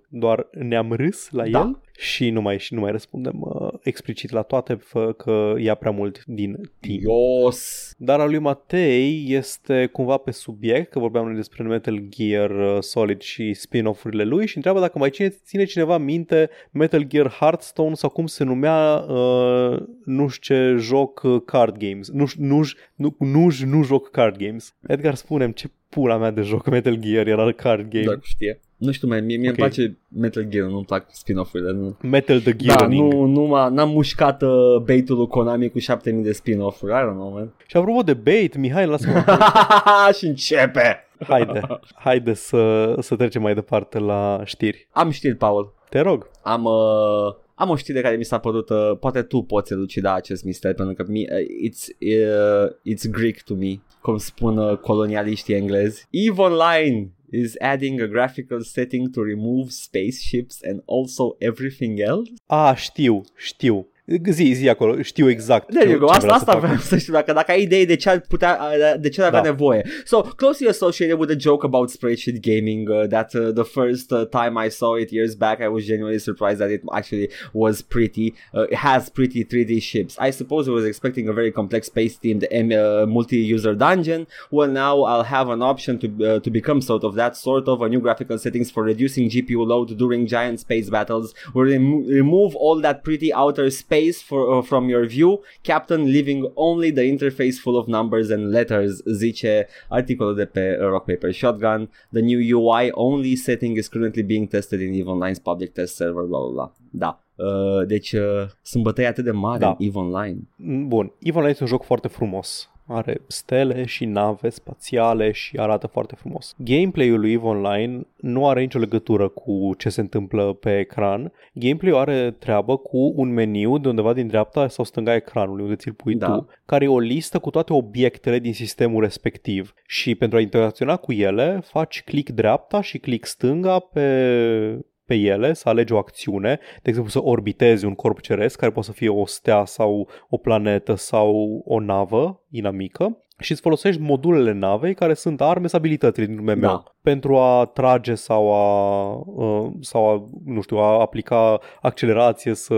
doar ne-am râs la da. el și nu mai, și nu mai răspundem uh, explicit la toate fă că ia prea mult din timp. Ios! Dar al lui Matei este cumva pe subiect, că vorbeam noi despre Metal Gear uh, Solid și spin-off-urile lui și întreabă dacă mai ține, ține cineva minte Metal Gear Hearthstone sau cum se numea uh, nu știu ce joc uh, card games. Nu, nu, nu, nu, nu joc card games. Edgar, spunem ce pula mea de joc Metal Gear era card game. Da, știe. Nu știu, mai mie, mie okay. îmi place Metal Gear, nu-mi plac spin-off-urile. Nu. Metal the Gear. Da, nu, nu m-a, n-am mușcat uh, bait-ul lui Konami cu 7000 de spin-off-uri. I don't know, man. Și apropo de bait, Mihai, lasă-mă. <laughs> și începe. Haide, haide să, să trecem mai departe la știri. Am știri, Paul. Te rog. Am... Uh... Am o știre care mi s-a părut, uh, poate tu poți elucida acest mister, pentru că mi, uh, it's, uh, it's Greek to me, cum spun uh, colonialiștii englezi. EVE Online is adding a graphical setting to remove spaceships and also everything else? Ah, știu, știu. Zi, zi acolo, știu exact There you go, asta, asta vreau să știu, dacă, dacă ai idee de ce ar putea, de ce ar avea da. nevoie. So, closely associated with a joke about spreadsheet gaming, uh, that uh, the first uh, time I saw it years back, I was genuinely surprised that it actually was pretty, uh, it has pretty 3D ships. I suppose I was expecting a very complex space-themed uh, multi-user dungeon. Well, now I'll have an option to, uh, to become sort of that sort of a new graphical settings for reducing GPU load during giant space battles, will rem- remove all that pretty outer space space for, uh, from your view, Captain leaving only the interface full of numbers and letters, zice articolul de pe Rock Paper Shotgun. The new UI only setting is currently being tested in EVE Online's public test server, bla bla bla. Da. Uh, deci uh, sunt bătăi atât de mari da. în EVE Online. Bun, EVE Online este un joc foarte frumos are stele și nave spațiale și arată foarte frumos. Gameplay-ul lui EVE Online nu are nicio legătură cu ce se întâmplă pe ecran. Gameplay-ul are treabă cu un meniu de undeva din dreapta sau stânga ecranului, unde ți-l pui Da. tu, care e o listă cu toate obiectele din sistemul respectiv. Și pentru a interacționa cu ele, faci click dreapta și click stânga pe pe ele, să alegi o acțiune, de exemplu să orbitezi un corp ceresc, care poate să fie o stea sau o planetă sau o navă inamică și îți folosești modulele navei care sunt arme sau abilitățile din MMO Da. pentru a trage sau a, uh, sau a, nu știu, a aplica accelerație să,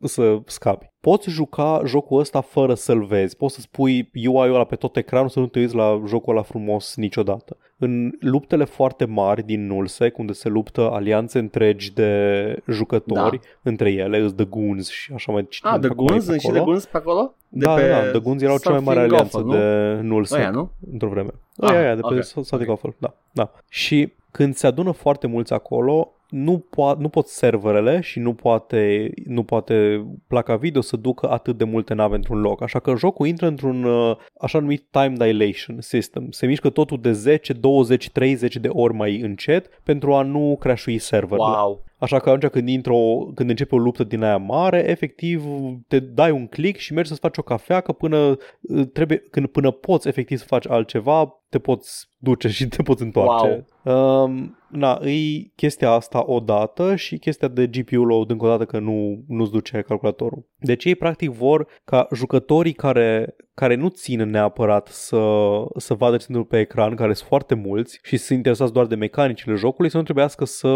să scapi. Poți juca jocul ăsta fără să-l vezi. Poți să spui UI-ul ăla pe tot ecranul să nu te uiți la jocul ăla frumos niciodată. În luptele foarte mari din Nullsec, unde se luptă alianțe întregi de jucători Da. între ele, îs The Goons și așa mai Ah, The fac mai Goons, pe sunt și The acolo. Goons pe acolo? De Da, pe da, The Goons erau cea mai mare Surfing alianță Goffle, nu? de Nullsec Ăia, nu? într-o vreme. Ah, Ah, aia, de pe ok, okay. Salty okay. da, da. Și când se adună foarte mulți acolo, nu, po- nu pot serverele și nu poate, nu poate placa video să ducă atât de multe nave într-un loc. Așa că jocul intră într-un uh, așa numit time dilation system. Se mișcă totul de 10, 20, 30 de ori mai încet pentru a nu crashui serverele. Wow. Așa că atunci când, intră o, când începe o luptă din aia mare, efectiv te dai un click și mergi să-ți faci o cafea, că până, uh, trebuie, când, până poți efectiv să faci altceva, te poți duce și te poți întoarce. Wow. Um, na, e chestia asta odată și chestia de GPU load încă o dată că nu, nu-ți duce calculatorul. Deci ei practic vor ca jucătorii care, care nu țin neapărat să, să vadă ce se întâmplă pe ecran, care sunt foarte mulți și sunt interesați doar de mecanicile jocului, să nu trebuiască să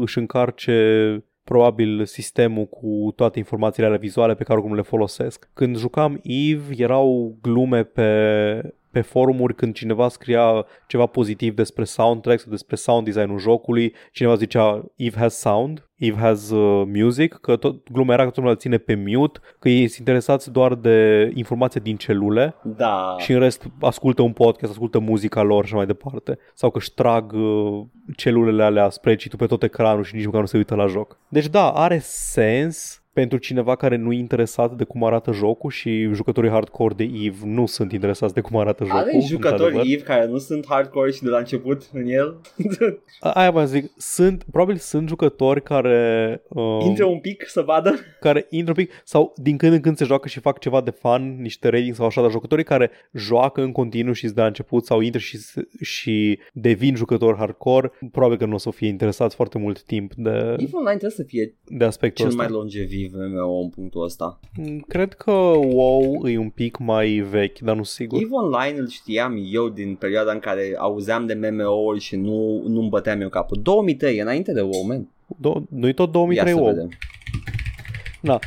își încarce probabil sistemul cu toate informațiile alea vizuale pe care oricum le folosesc. Când jucam Eve, erau glume pe, pe forumuri când cineva scria ceva pozitiv despre soundtrack sau despre sound design-ul jocului, cineva zicea Eve has sound, Eve has uh, music, că tot glumea era că totul îl ține pe mute, că ei sunt interesați doar de informație din celule Da. și în rest ascultă un podcast, ascultă muzica lor și așa mai departe. Sau că își trag uh, celulele alea spre tu pe tot ecranul și nici măcar nu se uită la joc. Deci da, are sens pentru cineva care nu e interesat de cum arată jocul și jucătorii hardcore de EVE nu sunt interesați de cum arată jocul. Are jucători într-adevăr. Eve care nu sunt hardcore și de la început în el? A- Aia vă zic, sunt, probabil sunt jucători care, uh, Intră un pic să vadă? care intră un pic sau din când în când se joacă și fac ceva de fan, niște rating sau așa, dar jucătorii care joacă în continuu și de la început sau intră și, se- și devin jucători hardcore, probabil că nu o să fie interesați foarte mult timp de, Eve Online trebuie să fie de aspectul cel ăsta. mai longeviv MMO în punctul ăsta. Mm, Cred că WoW e un pic mai vechi, dar nu sigur. Eve Online îl știam eu din perioada în care auzeam de MMO-uri și nu, nu-mi băteam eu capul. 2003, înainte de WoW, man. Do- nu-i tot Ia 2003 să WoW. vedem. Na.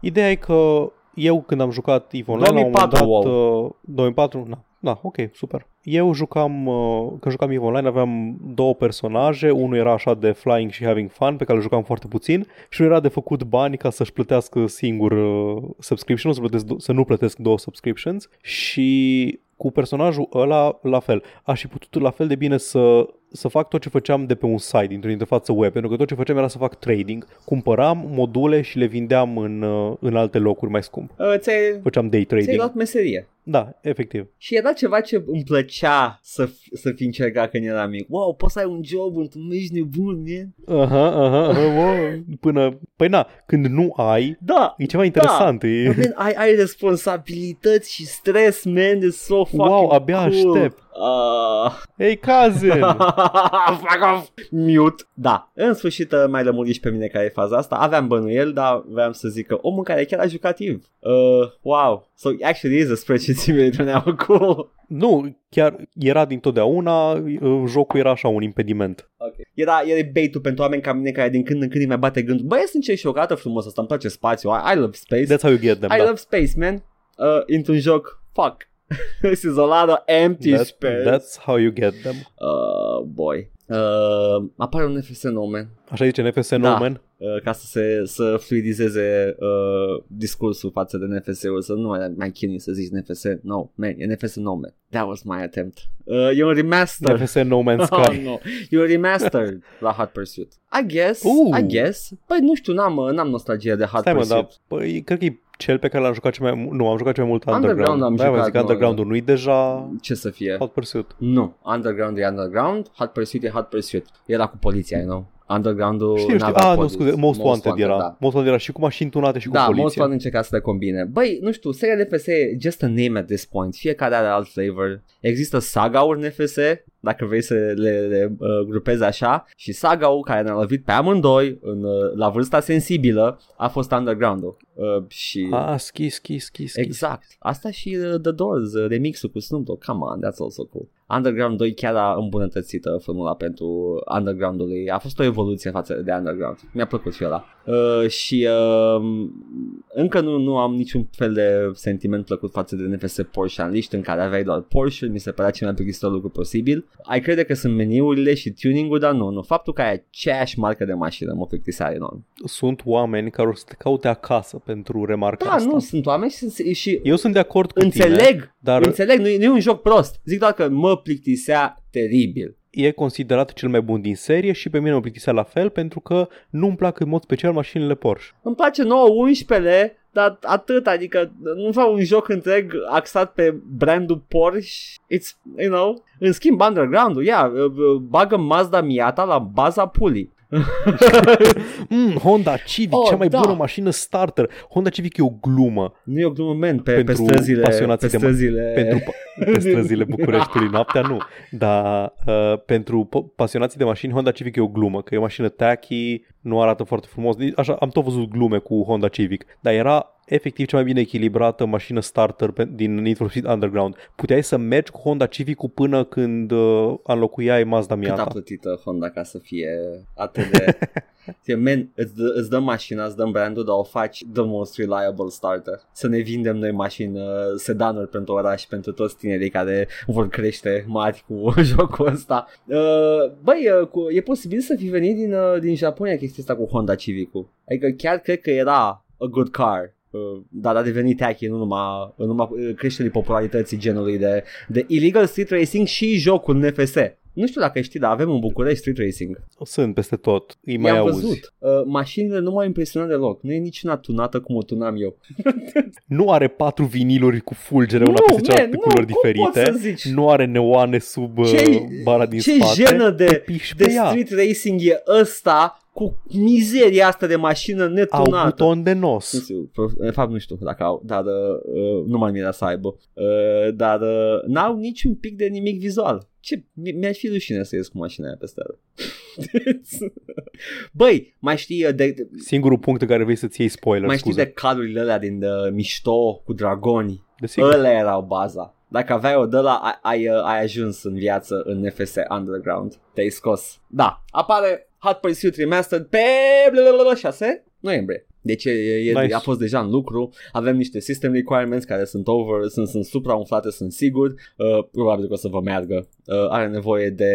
Ideea e că eu când am jucat EVE Online, la un moment 2004 dat, uh, 2004, na, da, ok, super. Eu jucam, uh, când jucam EVE Online aveam două personaje, unul era așa de flying și having fun, pe care îl jucam foarte puțin, și unul era de făcut bani ca să-și plătească singur uh, subscription să, plătesc, do- să nu plătesc două subscriptions și cu personajul ăla la fel. Aș fi putut la fel de bine să să fac tot ce făceam de pe un site, dintr-o interfață web, pentru că tot ce făceam era să fac trading. Cumpăram module și le vindeam în, uh, în alte locuri mai scump. Uh, ți-ai, Făceam day ți-ai trading. luat meserie. Da, efectiv. Și era ceva ce îmi plăcea să, f- să fi încercat când eram mic. Wow, poți să ai un job, tu nu ești nebun, man. Aha, aha, aha, mă, până... Păi na, când nu ai, Da, e ceva interesant. E... man, ai, ai responsabilități și stres, man, de so fucking Wow, abia cool. aștept. Uh... Ei, cousin! <laughs> Fuck off! Mute. Da, în sfârșit uh, mai lămuri și pe mine care e faza asta. Aveam bănuiel, dar vreau să zic că omul care chiar a jucat Eve. Uh, wow. So actually is a spreadsheet simulator now. Cool. nu, chiar era dintotdeauna, uh, jocul era așa un impediment. Okay. Era, era bait pentru oameni ca mine care din când în când îi mai bate gândul. Băi, sunt ce și o dată frumos asta, îmi place spațiu. I, I love space. That's how you get them, I da. love space, man. Uh, într-un joc, fuck. <laughs> This is a lot of empty That, space. that's how you get them. Uh, boy. Uh, apare un FS nou, man. Așa zice NFS Da. no, man? Uh, ca să se să fluidizeze uh, discursul față de NFS-ul, să nu mai, mai chinui să zici NFS. No, man, e NFS no, man. That was my attempt. Uh, e un remaster. NFS No Man's <laughs> Oh, Sky. no. E un remaster la Hot Pursuit. I guess, Uh. I guess. Păi nu știu, n-am, n-am nostalgie de Hot Stai mă, Pursuit. dar păi, cred că e cel pe care l-am jucat cel mai mult, nu, am jucat cel mai mult Underground Underground. am Da, jucat, zic nu, Underground-ul nu-i deja Ce să fie? Hot Pursuit. Nu, Underground e Underground, Hot Pursuit e Hot Pursuit. Era cu poliția, you know? Underground-ul Știu, știu. n-avea Ah, nu, poliție. scuze, Most, Wanted, era. Da. Most Wanted era și cu mașini tunate și cu Da, Most poliția. Wanted încerca să le combine. Băi, nu știu, seria NFS e just a name at this point. Fiecare are alt flavor. Există saga-uri NFS, dacă vrei să le, le uh, grupezi așa, și saga-ul care ne-a lovit pe amândoi în, uh, la vârsta sensibilă a fost Underground-ul. Uh, și... Ah, ski, ski, ski, ski. Exact. Asta și uh, The Doors, uh, remixul cu Snoop Dogg. Come on, that's also cool. Underground 2 chiar a îmbunătățit uh, formula pentru Underground-ului. A fost o evoluție față de Underground. Mi-a plăcut și ăla. Uh, și uh, încă nu, nu am niciun fel de sentiment plăcut față de NFS Porsche Unleashed în care aveai doar Porsche. Mi se părea cel mai plictisitor lucru posibil. Ai crede că sunt meniurile și tuning-ul, dar nu, nu. Faptul că ai aceeași marcă de mașină mă plictisea enorm. Sunt oameni care o să te caute acasă pentru remarca Da, asta. nu, sunt oameni și, și Eu sunt de acord cu tine, înțeleg, dar înțeleg, nu, e- nu e un joc prost. Zic doar că mă plictisea teribil. e considerat cel mai bun din serie și pe mine mă plictisea la fel pentru că nu-mi plac în mod special mașinile Porsche. Îmi place 9-11, dar atât, adică nu vreau un joc întreg axat pe brandul Porsche. It's, you know, în schimb Underground-ul, ia, yeah, bagă Mazda Miata la baza pulii. <laughs> Mm, Honda Civic, Oh, cea mai da. bună mașină starter. Honda Civic e o glumă Nu e o glumă, man, pe, pe Pentru străzile, pe pasionații de ma- străzile... pentru pa- pe <laughs> străzile Bucureștiului noaptea, nu. Dar uh, pentru p- pasionații de mașini, Honda Civic e o glumă, că e o mașină tacky, nu arată foarte frumos. Așa, am tot văzut glume cu Honda Civic, dar era efectiv cea mai bine echilibrată mașină starter pe, din Need for Speed Underground. Puteai să mergi cu Honda Civic până când uh, înlocuiai Mazda Cât a Miata. plătit uh, Honda ca să fie atât de... <laughs> Ție, man, îți, dă, îți dăm mașina, îți dăm brandul, dar o faci the most reliable starter. Să ne vindem noi mașini uh, sedanuri pentru oraș, pentru toți tinerii care vor crește mari cu <laughs> jocul ăsta. Uh, băi, uh, cu, e posibil să fi venit din, uh, din Japonia chestia asta cu Honda Civic-ul. Adică chiar cred că era a good car. Uh, dar a devenit tacky nu numai, în numai uh, creșterii popularității genului de, de illegal street racing și jocul NFS. Nu știu dacă știi, dar avem în București street racing. Sunt peste tot, îi mai I-am auzi. văzut. Uh, mașinile nu m-au impresionat deloc. Nu e niciuna tunată cum o tunam eu. <laughs> Nu are patru viniluri cu fulgere, una Nu, peste cealaltă man, pe nu, culori cum diferite. poți să zici? Nu are neoane sub uh, Ce- bara din Ce spate. jenă de, piși de pe ea. street racing e ăsta cu mizeria asta de mașină Au netunată? buton de Nu nos. știu, pro- de fapt nu știu dacă au, dar uh, nu m-ar mira să aibă. Uh, dar uh, n-au niciun pic de nimic vizual. Ce? Mi- Mi-ar fi rușine să ies cu mașina aia pe stradă. <laughs> Băi, mai știi uh, de, de, Singurul punct în care vrei să-ți iei spoiler, mai știi scuze. de calurile alea din uh, mișto cu dragoni? Desigur. Ălea erau baza. Dacă aveai o de la, ai, ai, uh, ai ajuns în viață în NFS Underground. Te-ai scos. Da, apare Hot Pursuit Remastered pe 6 noiembrie. Deci e, e, Nice. a fost deja în lucru, avem niște system requirements care sunt over, sunt, sunt supraumflate, sunt sigur, uh, probabil că o să vă meargă. Uh, are nevoie de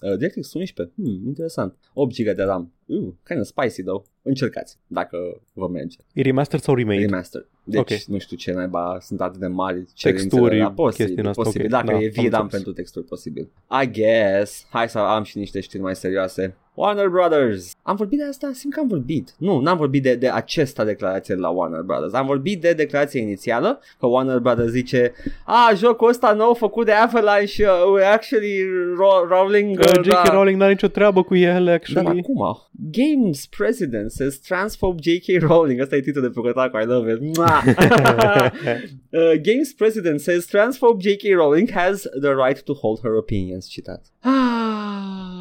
uh, DirectX 11, hmm, interesant, 8 GB de RAM, uh, kind of spicy though. Încercați, dacă vă merge. E remastered sau remade? Remaster. Deci Ok. nu știu ce naiba sunt atât de mari cerințele Texturi, la posibil, chestii din asta, posibil. ok. Dacă Da, e am VRAM înțeles. pentru texturi posibil. I guess. Hai să am și niște știri mai serioase. Warner Brothers. Am vorbit de asta? Simt că am vorbit. Nu, n-am vorbit de, de acesta declarație la Warner Brothers. Am vorbit de declarația inițială că Warner Brothers zice a, jocul ăsta nou făcut de Avalanche, uh, we're actually ro- rolling... Uh, Uh, J.K. da. Rowling n-are nicio treabă cu el, Dar actually. acum, Games President says transphobe J.K. Rowling. Asta e titlul de bucătar cu I love it. Mua! <laughs> uh, Games President says transphobe J.K. Rowling has the right to hold her opinions. Citat. <sighs>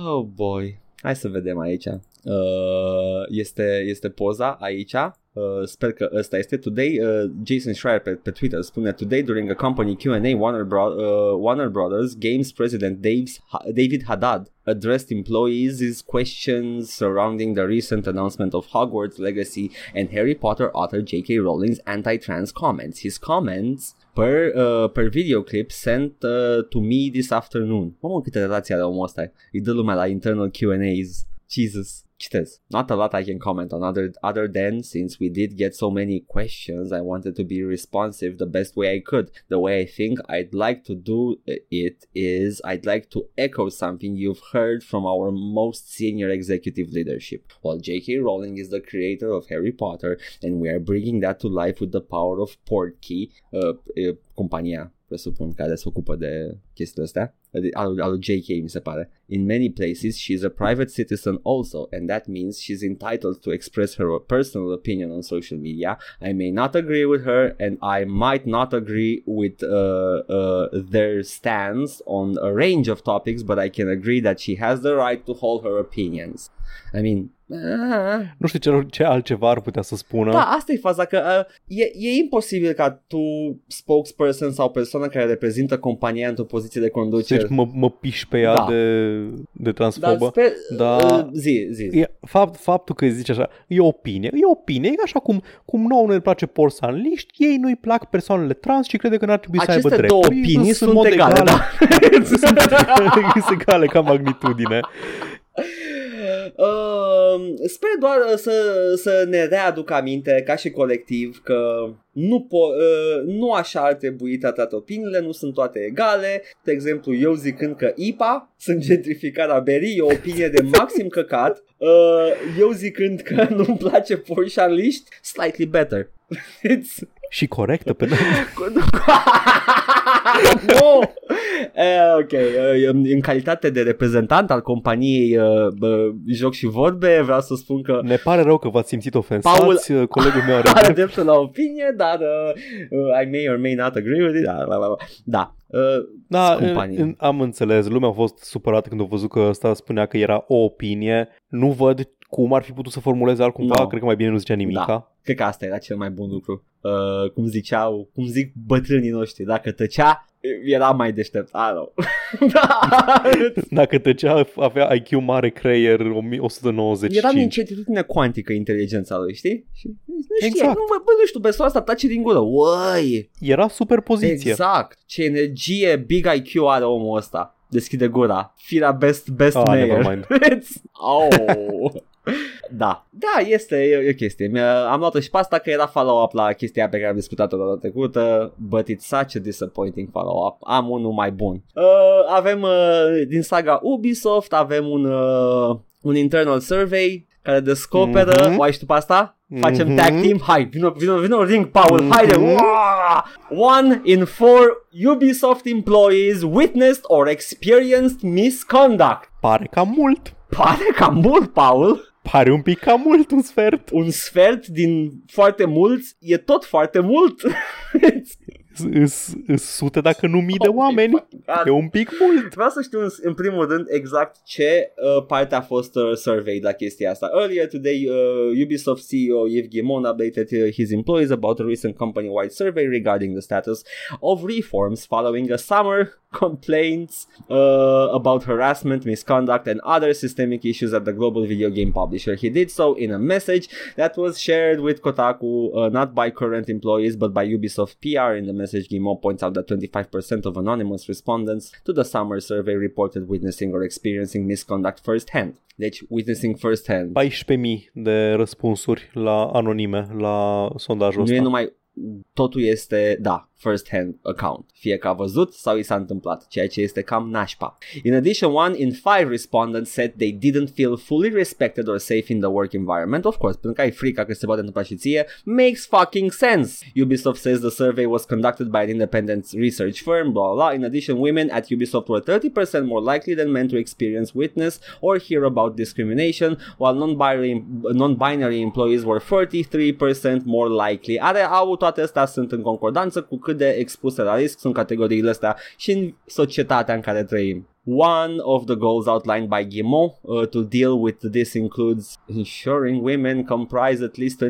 Oh boy. Hai să vedem aici. Uh, este, este poza aici. Uh, sper că ăsta este. Today, uh, Jason Schreier pe, pe Twitter spune Today during a company Q&A Warner, Bro- uh, Warner Brothers Games President Dave's, David Haddad addressed employees' questions surrounding the recent announcement of Hogwarts Legacy and Harry Potter author J.K. Rowling's anti-trans comments. His comments per, uh, per video clip sent uh, to me this afternoon. Mamă, câte relații are omul ăsta. Îi dă lumea la internal Q&As. Jesus. Citez. Not a lot I can comment on other other than since we did get so many questions, I wanted to be responsive the best way I could. The way I think I'd like to do it is I'd like to echo something you've heard from our most senior executive leadership. While J.K. Rowling is the creator of Harry Potter, and we are bringing that to life with the power of Portkey, uh, uh, compania presupun, care se ocupă de chestiile astea, al, al JK mi se pare. In many places, she is a private citizen also, and that means she's entitled to express her personal opinion on social media. I may not agree with her, and I might not agree with uh, uh, their stance on a range of topics, but I can agree that she has the right to hold her opinions. I mean, nu știu ce, ce altceva ar putea să spună. Da, asta e faza, că uh, e, e imposibil ca tu, spokesperson sau persoană care reprezintă compania într-o poziție de conducere. Deci mă, mă piși pe ea da. de, de transfobă. Dar sper, da. Uh, zi, zi. zi. E, fapt, faptul că zici așa, e opinie, e opinie, e așa cum, cum nouă ne place porsanliști, ei nu-i plac persoanele trans și crede că n-ar trebui Aceste să aibă drept. Aceste două opinii sunt, sunt egale, egale. Da. <laughs> <laughs> sunt egale ca magnitudine. <laughs> Uh, sper doar uh, să, să ne readuc aminte ca și colectiv că nu, po- uh, nu așa ar trebui tratate opiniile, nu sunt toate egale. De exemplu, eu zicând că IPA sunt gentrificarea berii, e o opinie de maxim căcat. <laughs> Uh, eu zicând că <laughs> nu-mi place Porsche Unleashed, slightly better. It's... Și corectă pe <laughs> Nu! uh, ok, uh, în calitate de reprezentant al companiei uh, uh, Joc și Vorbe, vreau să spun că... Ne pare rău că v-ați simțit ofensați, Paul uh, colegul meu are, are dreptul la opinie, dar uh, uh, I may or may not agree with it. Da, da, da. da. Uh, da, în, am înțeles, lumea a fost supărată când a văzut că ăsta spunea că era o opinie. Nu văd cum ar fi putut să formuleze altcumva, no. cred că mai bine nu zicea nimica. Da. Cred că asta era cel mai bun lucru. Uh, cum ziceau, cum zic bătrânii noștri, dacă tăcea, era mai deștept. Ah, no. <laughs> Dacă tăcea, avea IQ mare, creier 195. Era din certitudine cuantică inteligența lui, știi? Și nu știe, exact. nu, bă, nu știu, persoana asta tace din gură. Uai! Era super poziție. Exact. Ce energie big IQ are omul ăsta. Deschide gura. Firea best, best ah, mayor. oh. <laughs> Da, da, este e, e o chestie. Am luat-o și pe asta că era follow-up la chestia pe care am discutat-o data trecută, but it's such a disappointing follow-up. Am unul mai bun. Uh, avem uh, din saga Ubisoft, avem un, uh, un internal survey care descoperă, mm-hmm. o ai și tu pe asta? Facem mm-hmm. tag team, hai, vino, vino, vino ring, Paul, mm-hmm. haide! One in four Ubisoft employees witnessed or experienced misconduct. Pare cam mult. Pare cam mult, Paul. Pare un pic cam mult un sfert. Un sfert din foarte mulți e tot foarte mult. <laughs> Sunt sute dacă nu mii de oh oameni. E un pic mult. <laughs> Vreau să știu în primul rând exact ce uh, parte a fost uh, survey la chestia asta. Earlier today, uh, Ubisoft CEO Yves Guillemot updated uh, his employees about a recent company-wide survey regarding the status of reforms following a summer <laughs> complaints uh, about harassment, misconduct, and other systemic issues at the global video game publisher. He did so in a message that was shared with Kotaku, uh, not by current employees, but by Ubisoft PR. In the message, Gimo points out that 25% of anonymous respondents to the summer survey reported witnessing or experiencing misconduct firsthand. Deci, witnessing firsthand. 14.000 de răspunsuri la anonime la sondajul nu ăsta. Nu e numai totul este, da, first-hand account, fie că a văzut sau i s-a întâmplat, ceea ce este cam nașpa. In addition, one in five respondents said they didn't feel fully respected or safe in the work environment. Of course, pentru că ai frica că se poate întâmpla și ție, makes fucking sense. Ubisoft says the survey was conducted by an independent research firm, blah, blah. In addition, women at Ubisoft were 30% more likely than men to experience, witness, or hear about discrimination, while non-binary, non-binary employees were 43% more likely. Are, au, toate astea sunt în concordanță cu cât cât de expuse la risc sunt categoriile astea și în societatea în care trăim. One of the goals outlined by Guillemot uh, to deal with this includes ensuring women comprise at least 24%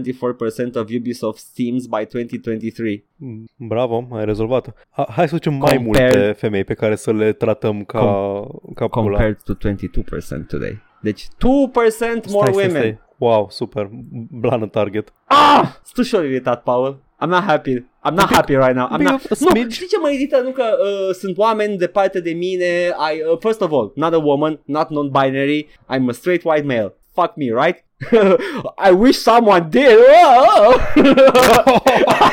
of Ubisoft's teams by 2023. Mm, bravo, ai rezolvat. Hai să ducem mai multe femei pe care să le tratăm ca, com- ca Compared to 22% today. Deci 2% more stai, women. Stai, stai. Wow, super. Blană target. Ah! Sunt și iritat, Paul. I'm not happy. I'm not happy right now. I'm big not... of a Nu, smidge. știi ce mă irită? Nu că uh, sunt oameni departe de mine. I, uh, first of all, not a woman, not non-binary. I'm a straight white male. Fuck me, right? <laughs> I wish someone did. Oh! <laughs>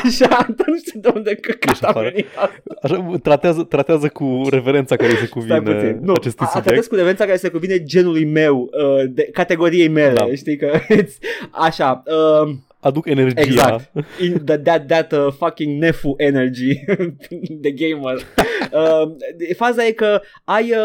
Așa, nu știu de unde căcat Ești a afară. venit asta. Așa, tratează, tratează cu reverența care se Stai cuvine puțin. Nu, acestui a, a subiect. tratez cu reverența care se cuvine genului meu, uh, de, categoriei mele, Da. știi că <laughs> it's, așa, uh, Aduc energia. exact, <laughs> in the, that, that uh, fucking nefu energy <laughs> de gamer. Uh, faza e că ai, uh,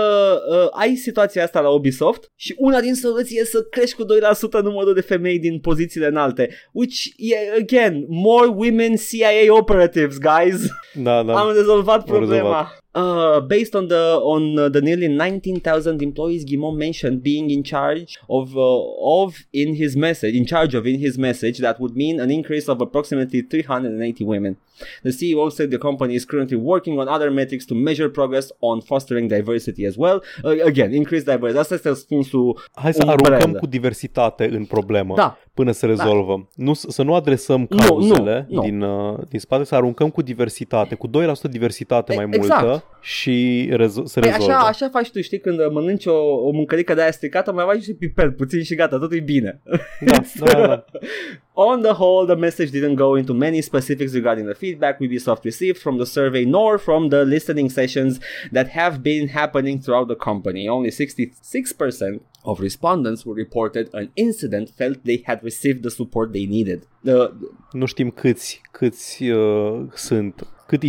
uh, ai situația asta la Ubisoft și una din soluții e să crești cu 2% numărul de femei din pozițiile înalte, which, yeah, again, more women CIA operatives, guys. Da, da. Am rezolvat Am problema. rezolvat. Uh, based on the on uh, the nearly 19,000 employees Guimont mentioned being in charge of uh, of in his message in charge of in his message that would mean an increase of approximately 380 women. The CEO said the company is currently working on other metrics to measure progress on fostering diversity as well. Uh, again, increase diversity. Asta este răspunsul. Hai să umbrelă. aruncăm cu diversitate în problemă Da. până să rezolvăm. Nu, să nu adresăm Nu, cauzele nu, nu. Din, uh, din spate, să aruncăm cu diversitate, cu 2% diversitate E- mai exact. multă și rezo- să Păi rezolvă. așa, așa faci tu, știi, când mănânci o, o mâncărică de aia stricată, mai faci și piper puțin și gata, totul e bine. Da, da, da. <laughs> On the whole, the message didn't go into many specifics regarding the feedback Ubisoft received from the survey nor from the listening sessions that have been happening throughout the company. Only 66% of respondents who reported an incident felt they had received the support they needed. The, Nu știm câți, câți uh, sunt, cât e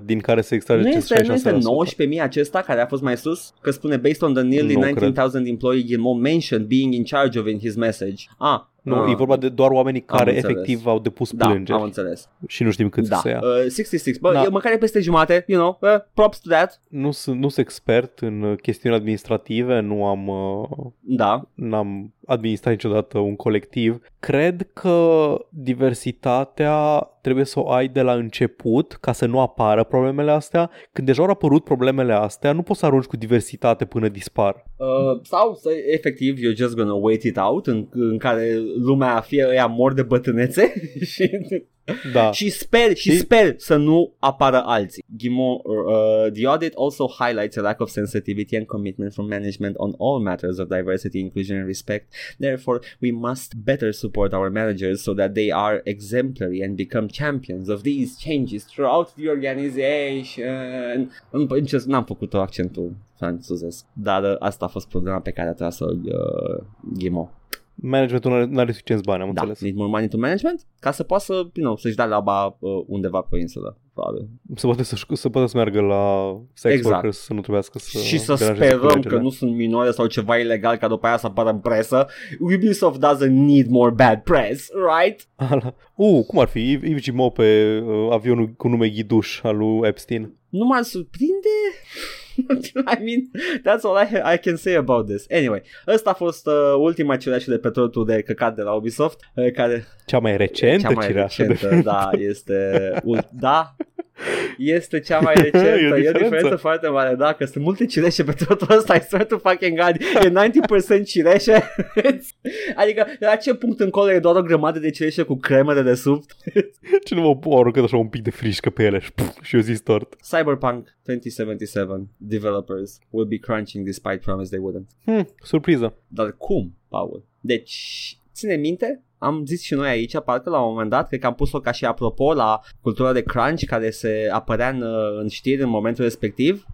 100% din care se extrage nu acest este, nu este 66%. 19.000 acesta care a fost mai sus? Că spune based on the nearly Nu 19,000 employee Guillemot mentioned being in charge of in his message. Ah, Nu, ah, e vorba de doar oamenii Am care înțeles. efectiv au depus da, plângeri am înțeles. și nu știm câți Da, să ia. uh, 66. Bă, Da. e măcar e peste jumate, you know, uh, props to that. Nu sunt, nu sunt expert în uh, chestiuni administrative, nu am, uh, Da. n-am administrat niciodată un colectiv. Cred că diversitatea trebuie să o ai de la început ca să nu apară problemele astea. Când deja au apărut problemele astea, nu poți să arunci cu diversitate până dispar. Uh, sau să, efectiv, you're just gonna wait it out în, în care lumea fie ăia mor de bătrânețe <laughs> și, Da. și sper și Și- sper să nu apară alții. Gimo, uh, the audit also highlights a lack of sensitivity and commitment from management on all matters of diversity, inclusion and respect. Therefore, we must better support our managers so that they are exemplary and become champions of these changes throughout the organization. Îmi îmi cer- N-am făcut accentul franțuzesc, dar uh, asta a fost problema pe care a tras-o uh, Gimo. Managementul nu are, n-are suficienți bani, am Da, înțeles. need more money to management ca să poată să, you know, să-și dea laba uh, undeva pe o insulă, probabil. Să poate să, să poate să meargă la sex Exact. workers, să nu trebuiască să și să deranjeze sperăm colegele. că nu sunt minore sau ceva ilegal ca după aia să apară în presă. Ubisoft doesn't need more bad press, right? Ala. Uh, cum ar fi? Yves Gimo pe uh, avionul cu nume Ghiduș al lui Epstein. Nu m-ar surprinde. <laughs> I mean, that's all I, ha- I can say about this. Anyway, ăsta a fost uh, ultima cireașă de pe tortul de căcat de la Ubisoft, uh, care Cea mai recentă cea mai cireașă recentă, de... da, este, ul- da, este cea mai recentă, <laughs> E o e o diferență. diferență foarte mare, da, că sunt multe cireșe pe totul ăsta, I swear to fucking God, e <laughs> 90% cireșe, adică la ce punct încolo e doar o grămadă de cireșe cu cremă de desubt? Ce nu mă au aruncat așa un pic de frișcă pe ele și, puf, și eu zis tort. Cyberpunk 2077 developers will be crunching despite promise they wouldn't. Hmm, surpriză. Dar cum, Paul? Deci, ține minte, am zis și noi aici, parcă la un moment dat, cred că am pus-o ca și apropo la cultura de crunch care se apărea în, uh, în știri în momentul respectiv,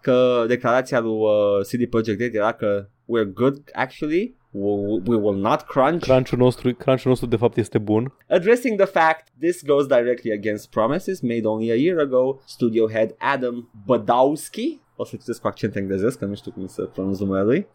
că declarația lui uh, CD Projekt Red era că we're good actually, we, will not crunch. Crunch-ul nostru, crunch-ul nostru de fapt este bun. Addressing the fact this goes directly against promises made only a year ago, studio head Adam Badowski, o să citesc cu accent englezesc, că nu știu cum să pronunț numele lui,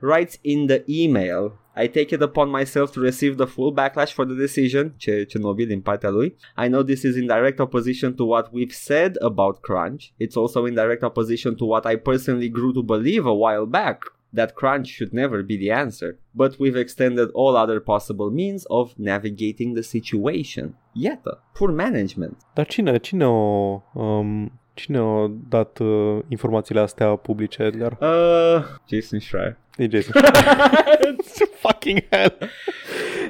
writes in the email, I take it upon myself to receive the full backlash for the decision, ce, ce nobil din partea lui. I know this is in direct opposition to what we've said about crunch. It's also in direct opposition to what I personally grew to believe a while back that crunch should never be the answer, but we've extended all other possible means of navigating the situation. Iată, poor management. Dar cine, cine o... Um, cine a dat uh, informațiile astea publice, Edgar? Uh, Jason Schreier. E Jason. <laughs> fucking hell.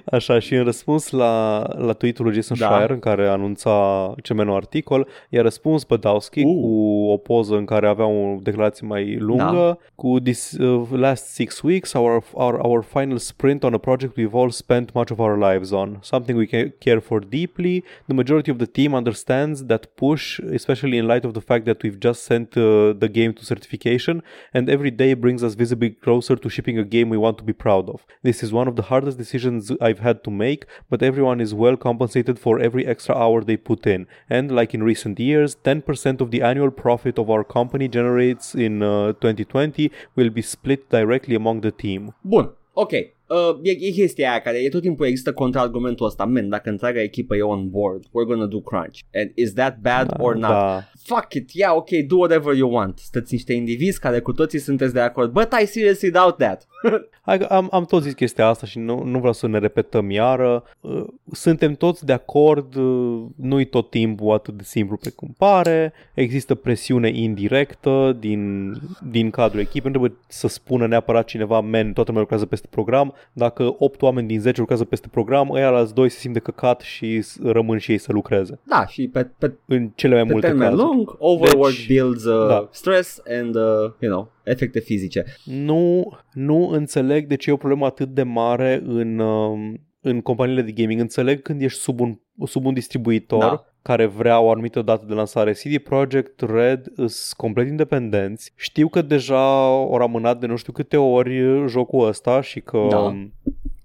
Așa, și în răspuns la, la tweet-ul lui Jason Da. Schreier, în care anunța cel mai nou articol, i-a răspuns Badowski Uh. cu o poză în care avea o declarație mai lungă, Da. cu this uh, last six weeks, our, our, our final sprint on a project we've all spent much of our lives on, something we ca- care for deeply. The majority of the team understands that push, especially in light of the fact that we've just sent uh, the game to certification, and every day brings us visibly closer to shipping a game we want to be proud of. This is one of the hardest decisions I've had to make, but everyone is well compensated for every extra hour they put in. And like in recent years, 10% of the annual profit of our company generates in uh, 2020 will be split directly among the team. Bun, ok. Uh, e, e chestia aia care e tot timpul există contraargumentul ăsta. Man, dacă întreaga echipă e on board, we're gonna do crunch. And is that bad or not? Da. Fuck it, yeah, ok, do whatever you want. Sunteți niște indivizi care cu toții sunteți de acord. But I seriously doubt that. <laughs> Hai, că am, am tot zis chestia asta și nu, nu vreau să ne repetăm iară. Uh, Suntem toți de acord, uh, nu-i tot timpul atât de simplu precum pare. Există presiune indirectă din, din cadrul echipei. Nu trebuie să spună neapărat cineva, men, toată lumea lucrează peste program. Dacă 8 oameni din 10 lucrează peste program, ăia alți doi se simt de căcat și s- rămân și ei să lucreze. Da, și pe, pe, În cele mai pe multe termen cazuri. lung, overwork Deci, builds uh, da. stress and, uh, you know, efecte fizice. Nu, nu înțeleg de ce e o problemă atât de mare în, um, în companiile de gaming. Înțeleg când ești sub un, sub un distribuitor Da. Care vrea o anumită dată de lansare. CD Projekt Red sunt complet independenți. Știu că deja au amânat de nu știu câte ori jocul ăsta și că Da. um,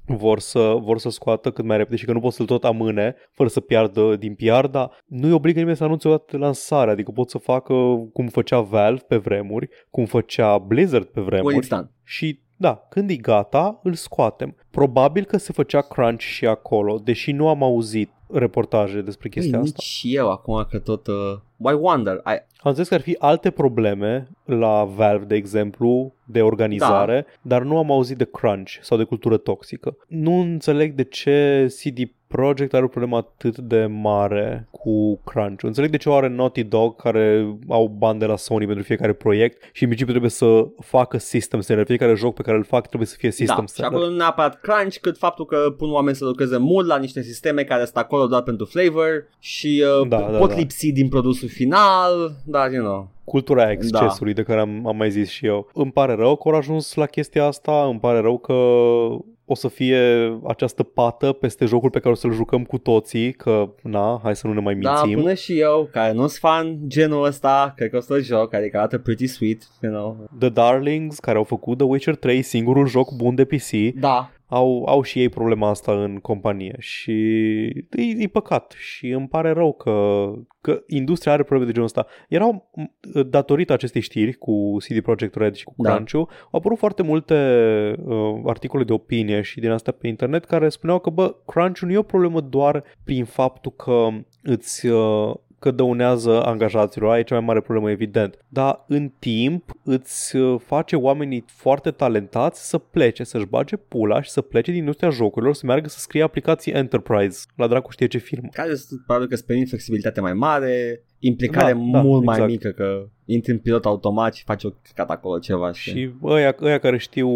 vor să, vor să scoată cât mai repede și că nu pot să-l tot amâne fără să piardă din PR, dar nu-i obligă nimeni să anunțe o dată lansare, adică pot să facă cum făcea Valve pe vremuri, cum făcea Blizzard pe When vremuri it's done. și da, când e gata, îl scoatem. Probabil că se făcea crunch și acolo, deși nu am auzit reportaje despre chestia Ei, asta. nici eu acum că tot... Uh, I wonder. I, Am zis că ar fi alte probleme la Valve, de exemplu, de organizare, da. dar nu am auzit de crunch sau de cultură toxică. Nu înțeleg de ce CD Project are o problemă atât de mare cu crunch. Înțeleg de ce o are Naughty Dog care au bani de la Sony pentru fiecare proiect și în principiu trebuie să facă system seller. Fiecare joc pe care îl fac trebuie să fie system da, și seller. acolo nu neapărat crunch, cât faptul că pun oameni să lucreze mult la niște sisteme care sunt acolo doar pentru flavor și uh, Da, po- da, pot da. lipsi din produsul final, dar, you know. cultura aia excesului da. de care am, am mai zis și eu. Îmi pare rău că au ajuns la chestia asta, îmi pare rău că o să fie această pată peste jocul pe care o să-l jucăm cu toții, că na, hai să nu ne mai Da, mințim. până și eu, care nu sunt fan genul ăsta, cred că o să-l joc, adică arată pretty sweet, you know. The Darlings, care au făcut The Witcher 3, singurul joc bun de PC, Da, au, au și ei problema asta în companie și e, e păcat și îmi pare rău că, că industria are probleme de genul ăsta. Erau, m- datorită acestei știri cu CD Projekt Red și cu Da. Crunch-ul, au apărut foarte multe uh, articole de opinie și din astea pe internet care spuneau că, bă, Crunch-ul nu e o problemă doar prin faptul că îți... Uh, că dăunează angajaților, aia e cea mai mare problemă evident, dar în timp îți uh, face oamenii foarte talentați să plece, să-și bage pula și să plece din industria jocurilor, să meargă să scrie aplicații Enterprise, la dracu știe ce firmă. care sunt, probabil că îți permit flexibilitate mai mare, implicare Da, da, mult mai exact. mică, că intri în pilot automat și faci o cat acolo ceva. Și... Și ăia, ăia care știu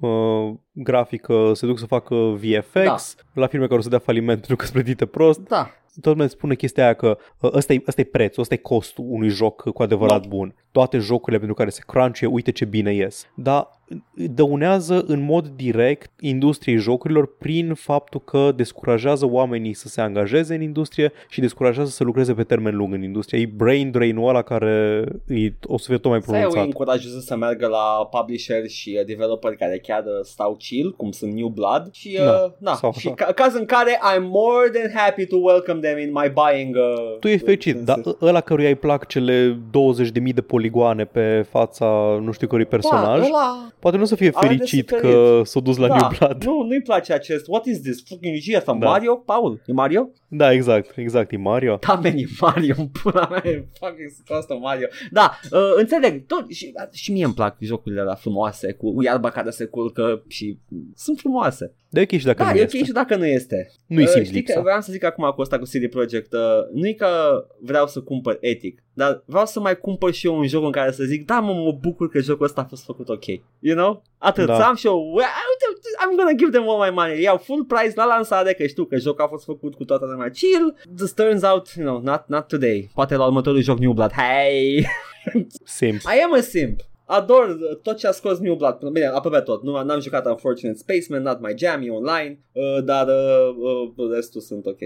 uh, grafică se duc să facă VFX, da. la firme care o să dea faliment <laughs> pentru că sunt plătite prost, Da, tot mai spune chestia aia că uh, ăsta e, ăsta e prețul, ăsta e costul unui joc cu adevărat Da. bun. Toate jocurile pentru care se crunch uite ce bine ies. Dar dăunează în mod direct industriei jocurilor prin faptul că descurajează oamenii să se angajeze în industrie și descurajează să lucreze pe termen lung în industrie. E brain drain-ul ăla care e, o să fie tot mai să îi pronunțat. încurajeze să meargă la publisher și uh, developer care chiar uh, stau chill, cum sunt New Blood și, uh, Da, na, sau și așa. ca- caz în care I'm more than happy to welcome them in my buying uh, Tu ești fericit, în- dar ăla căruia îi plac cele 20.000 de poligoane pe fața nu știu cărui personaj, da, ăla, poate nu o să fie are de fericit suferit. că s-a dus la da, New Blood. Nu, nu-i place acest What is this? Fucking regie asta? Da. Mario? Paul? E Mario? Da, exact, exact, e Mario. Da, man, e Mario, în <laughs> pula mea, e fucking asta Mario. Da, uh, înțeleg, tot, și, și mie îmi plac jocurile alea frumoase, cu iarba care se culcă și sunt frumoase. De ok și dacă Da, nu e ok este. și dacă nu este. Nu-i Uh, simți știi lipsa. că vreau să zic acum cu asta cu CD Projekt, uh, nu-i că vreau să cumpăr etic, dar vreau să mai cumpăr și eu un joc în care să zic, da, mă, mă bucur că jocul ăsta a fost făcut ok. You know? Atât, Da. să am și eu, "Wow, uite, I'm gonna give them all my money. Iau full price la lansare, că știu că jocul a fost făcut cu toată lumea chill. Just turns out, you know, not, not today. Poate la următorul joc New Blood. Hey! <laughs> Simp. I am a simp. Ador uh, tot ce a scos New Blood, bine, aproape tot. Nu n-am jucat Unfortunate Spaceman, not my jam, e online, uh, dar uh, uh, restul sunt ok.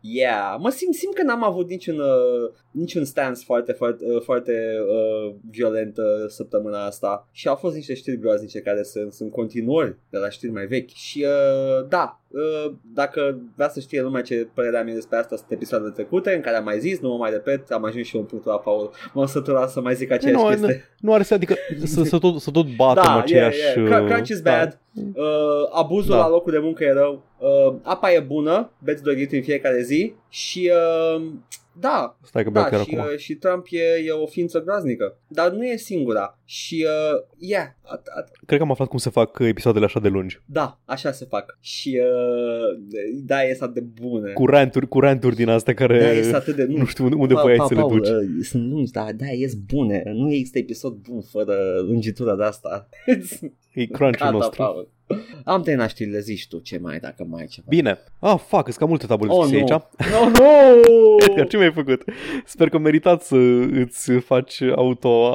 Yeah, mă simt, simt că n-am avut niciun, uh, niciun stance foarte, foarte, uh, foarte uh, violent uh, săptămâna asta și au fost niște știri groaznice care sunt, sunt continuări de la știri mai vechi și uh, da, uh, dacă vrea să știe lumea ce părerea mea despre asta sunt episoadele trecute în care am mai zis, nu mă mai repet, am ajuns și eu în punctul la Paul, m-am săturat să mai zic aceeași Nu, chestie. nu are să, adică <laughs> să, să, tot, să tot batem Da, aceeași... yeah, yeah. Cr- uh, Crunch is da. bad. Uh, abuzul Da. la locul de muncă e rău. Uh, apa e bună, beți dorit în fiecare zi și uh, da, Stai că beau da chiar și, acum. uh, și Trump e, e o ființă groaznică. Dar nu e singura. Și, uh, yeah, at, at, Cred că am aflat cum se fac episoadele așa de lungi. da, așa se fac. Și, uh, da, e atât de bune. Cu ranturi, cu ranturi din astea care... da, este atât de... nu știu unde, unde Pa- voiai pa- să le Paul, duci. uh, sunt lungi, da, da, ies bune. Nu există episod bun fără lungitura de asta. E crunch Gata, nostru. Paul. Am terminat știrile, zici tu ce mai, dacă mai ai ceva. Bine. Ah, fac, sunt cam multe taburi Oh, scrise nu. aici. <laughs> No, no! Edgar, ce mi-ai făcut? Sper că meritat să îți faci auto,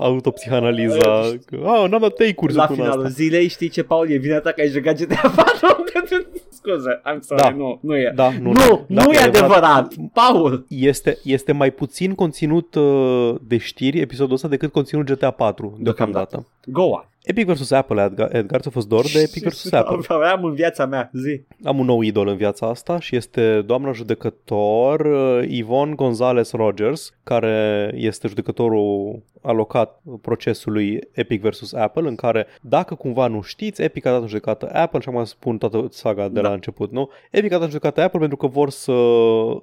autopsihanaliza. Că, Ah, n-am dat take-uri La săptămâna finalul asta. zilei știi ce, Paul, e vina ta că ai jucat GTA 4? <laughs> Scuze, I'm sorry, Da. nu, nu e. Da, nu, Nu, da, nu e adevărat. Paul! Este, este mai puțin conținut uh, de știri episodul ăsta decât conținut GTA 4 deocamdată. Go on. Epic vs. Apple, Edgar, Edgar ți-a fost dor de Epic vs. Apple. <laughs> Aveam în viața mea, zi. Am un nou idol în viața asta și este doamna judecător uh, Yvonne Gonzalez Rogers, care este judecătorul alocat procesului Epic vs. Apple, în care, dacă cumva nu știți, Epic a dat în judecată Apple și acum spun toată saga de Da. la început, nu? Epic a dat în judecată Apple pentru că vor să,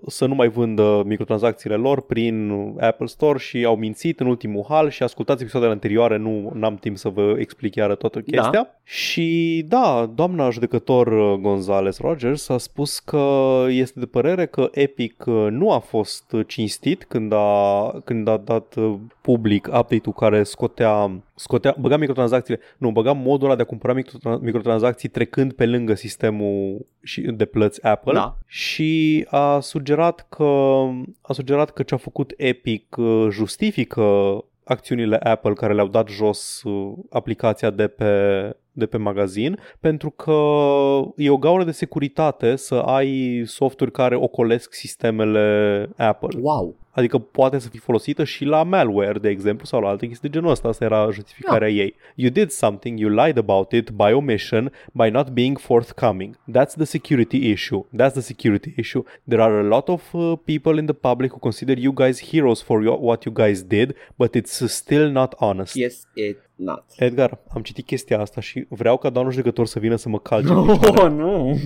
să nu mai vândă microtransacțiile lor prin Apple Store și au mințit în ultimul hal și ascultați episoadele anterioare, nu am timp să vă explic iară toată Da. chestia. Și da, doamna judecător uh, Gonzales Rogers a spus că este de părere că Epic uh, nu a fost cinstit când a, când a dat uh, public update-ul care scotea, scotea băga microtransacțiile, nu, băga modul ăla de a cumpăra microtra- microtransacții trecând pe lângă sistemul și de plăți Apple Da. și a sugerat că a sugerat că ce a făcut Epic uh, justifică acțiunile Apple care le-au dat jos uh, aplicația de pe de pe magazin, pentru că e o gaură de securitate să ai softuri care ocolesc sistemele Apple. Wow. Adică poate să fie folosită și la malware, de exemplu, sau la alte chestii de genul ăsta. Asta era justificarea ei. You did something, you lied about it by omission, by not being forthcoming. That's the security issue. That's the security issue. There are a lot of uh, people in the public who consider you guys heroes for your, what you guys did, but it's still not honest. Yes, it not. Edgar, am citit chestia asta și vreau ca doamnul judecător să vină să mă calce în picioare. <laughs> Oh, nu.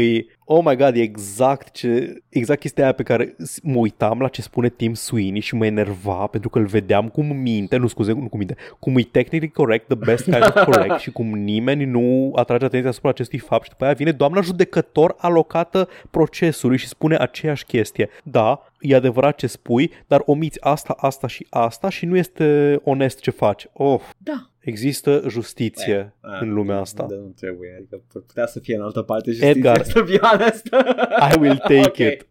E, oh my god, e exact, ce, exact chestia aia pe care s- mă uitam la ce spune Tim Sweeney și mă enerva pentru că îl vedeam cum minte, nu scuze, nu cum minte, cum e technically correct, the best kind of correct și cum nimeni nu atrage atenția asupra acestui fapt și după aia vine doamna judecător alocată procesului și spune aceeași chestie. Da, e adevărat ce spui, dar omiți asta, asta și asta și nu este onest ce faci. Oh, Da. există justiție Ah, în lumea asta. Da, nu trebuie, adică putea să fie în altă parte Edgar. justiția, să be honest. I will take <laughs> Ok. it.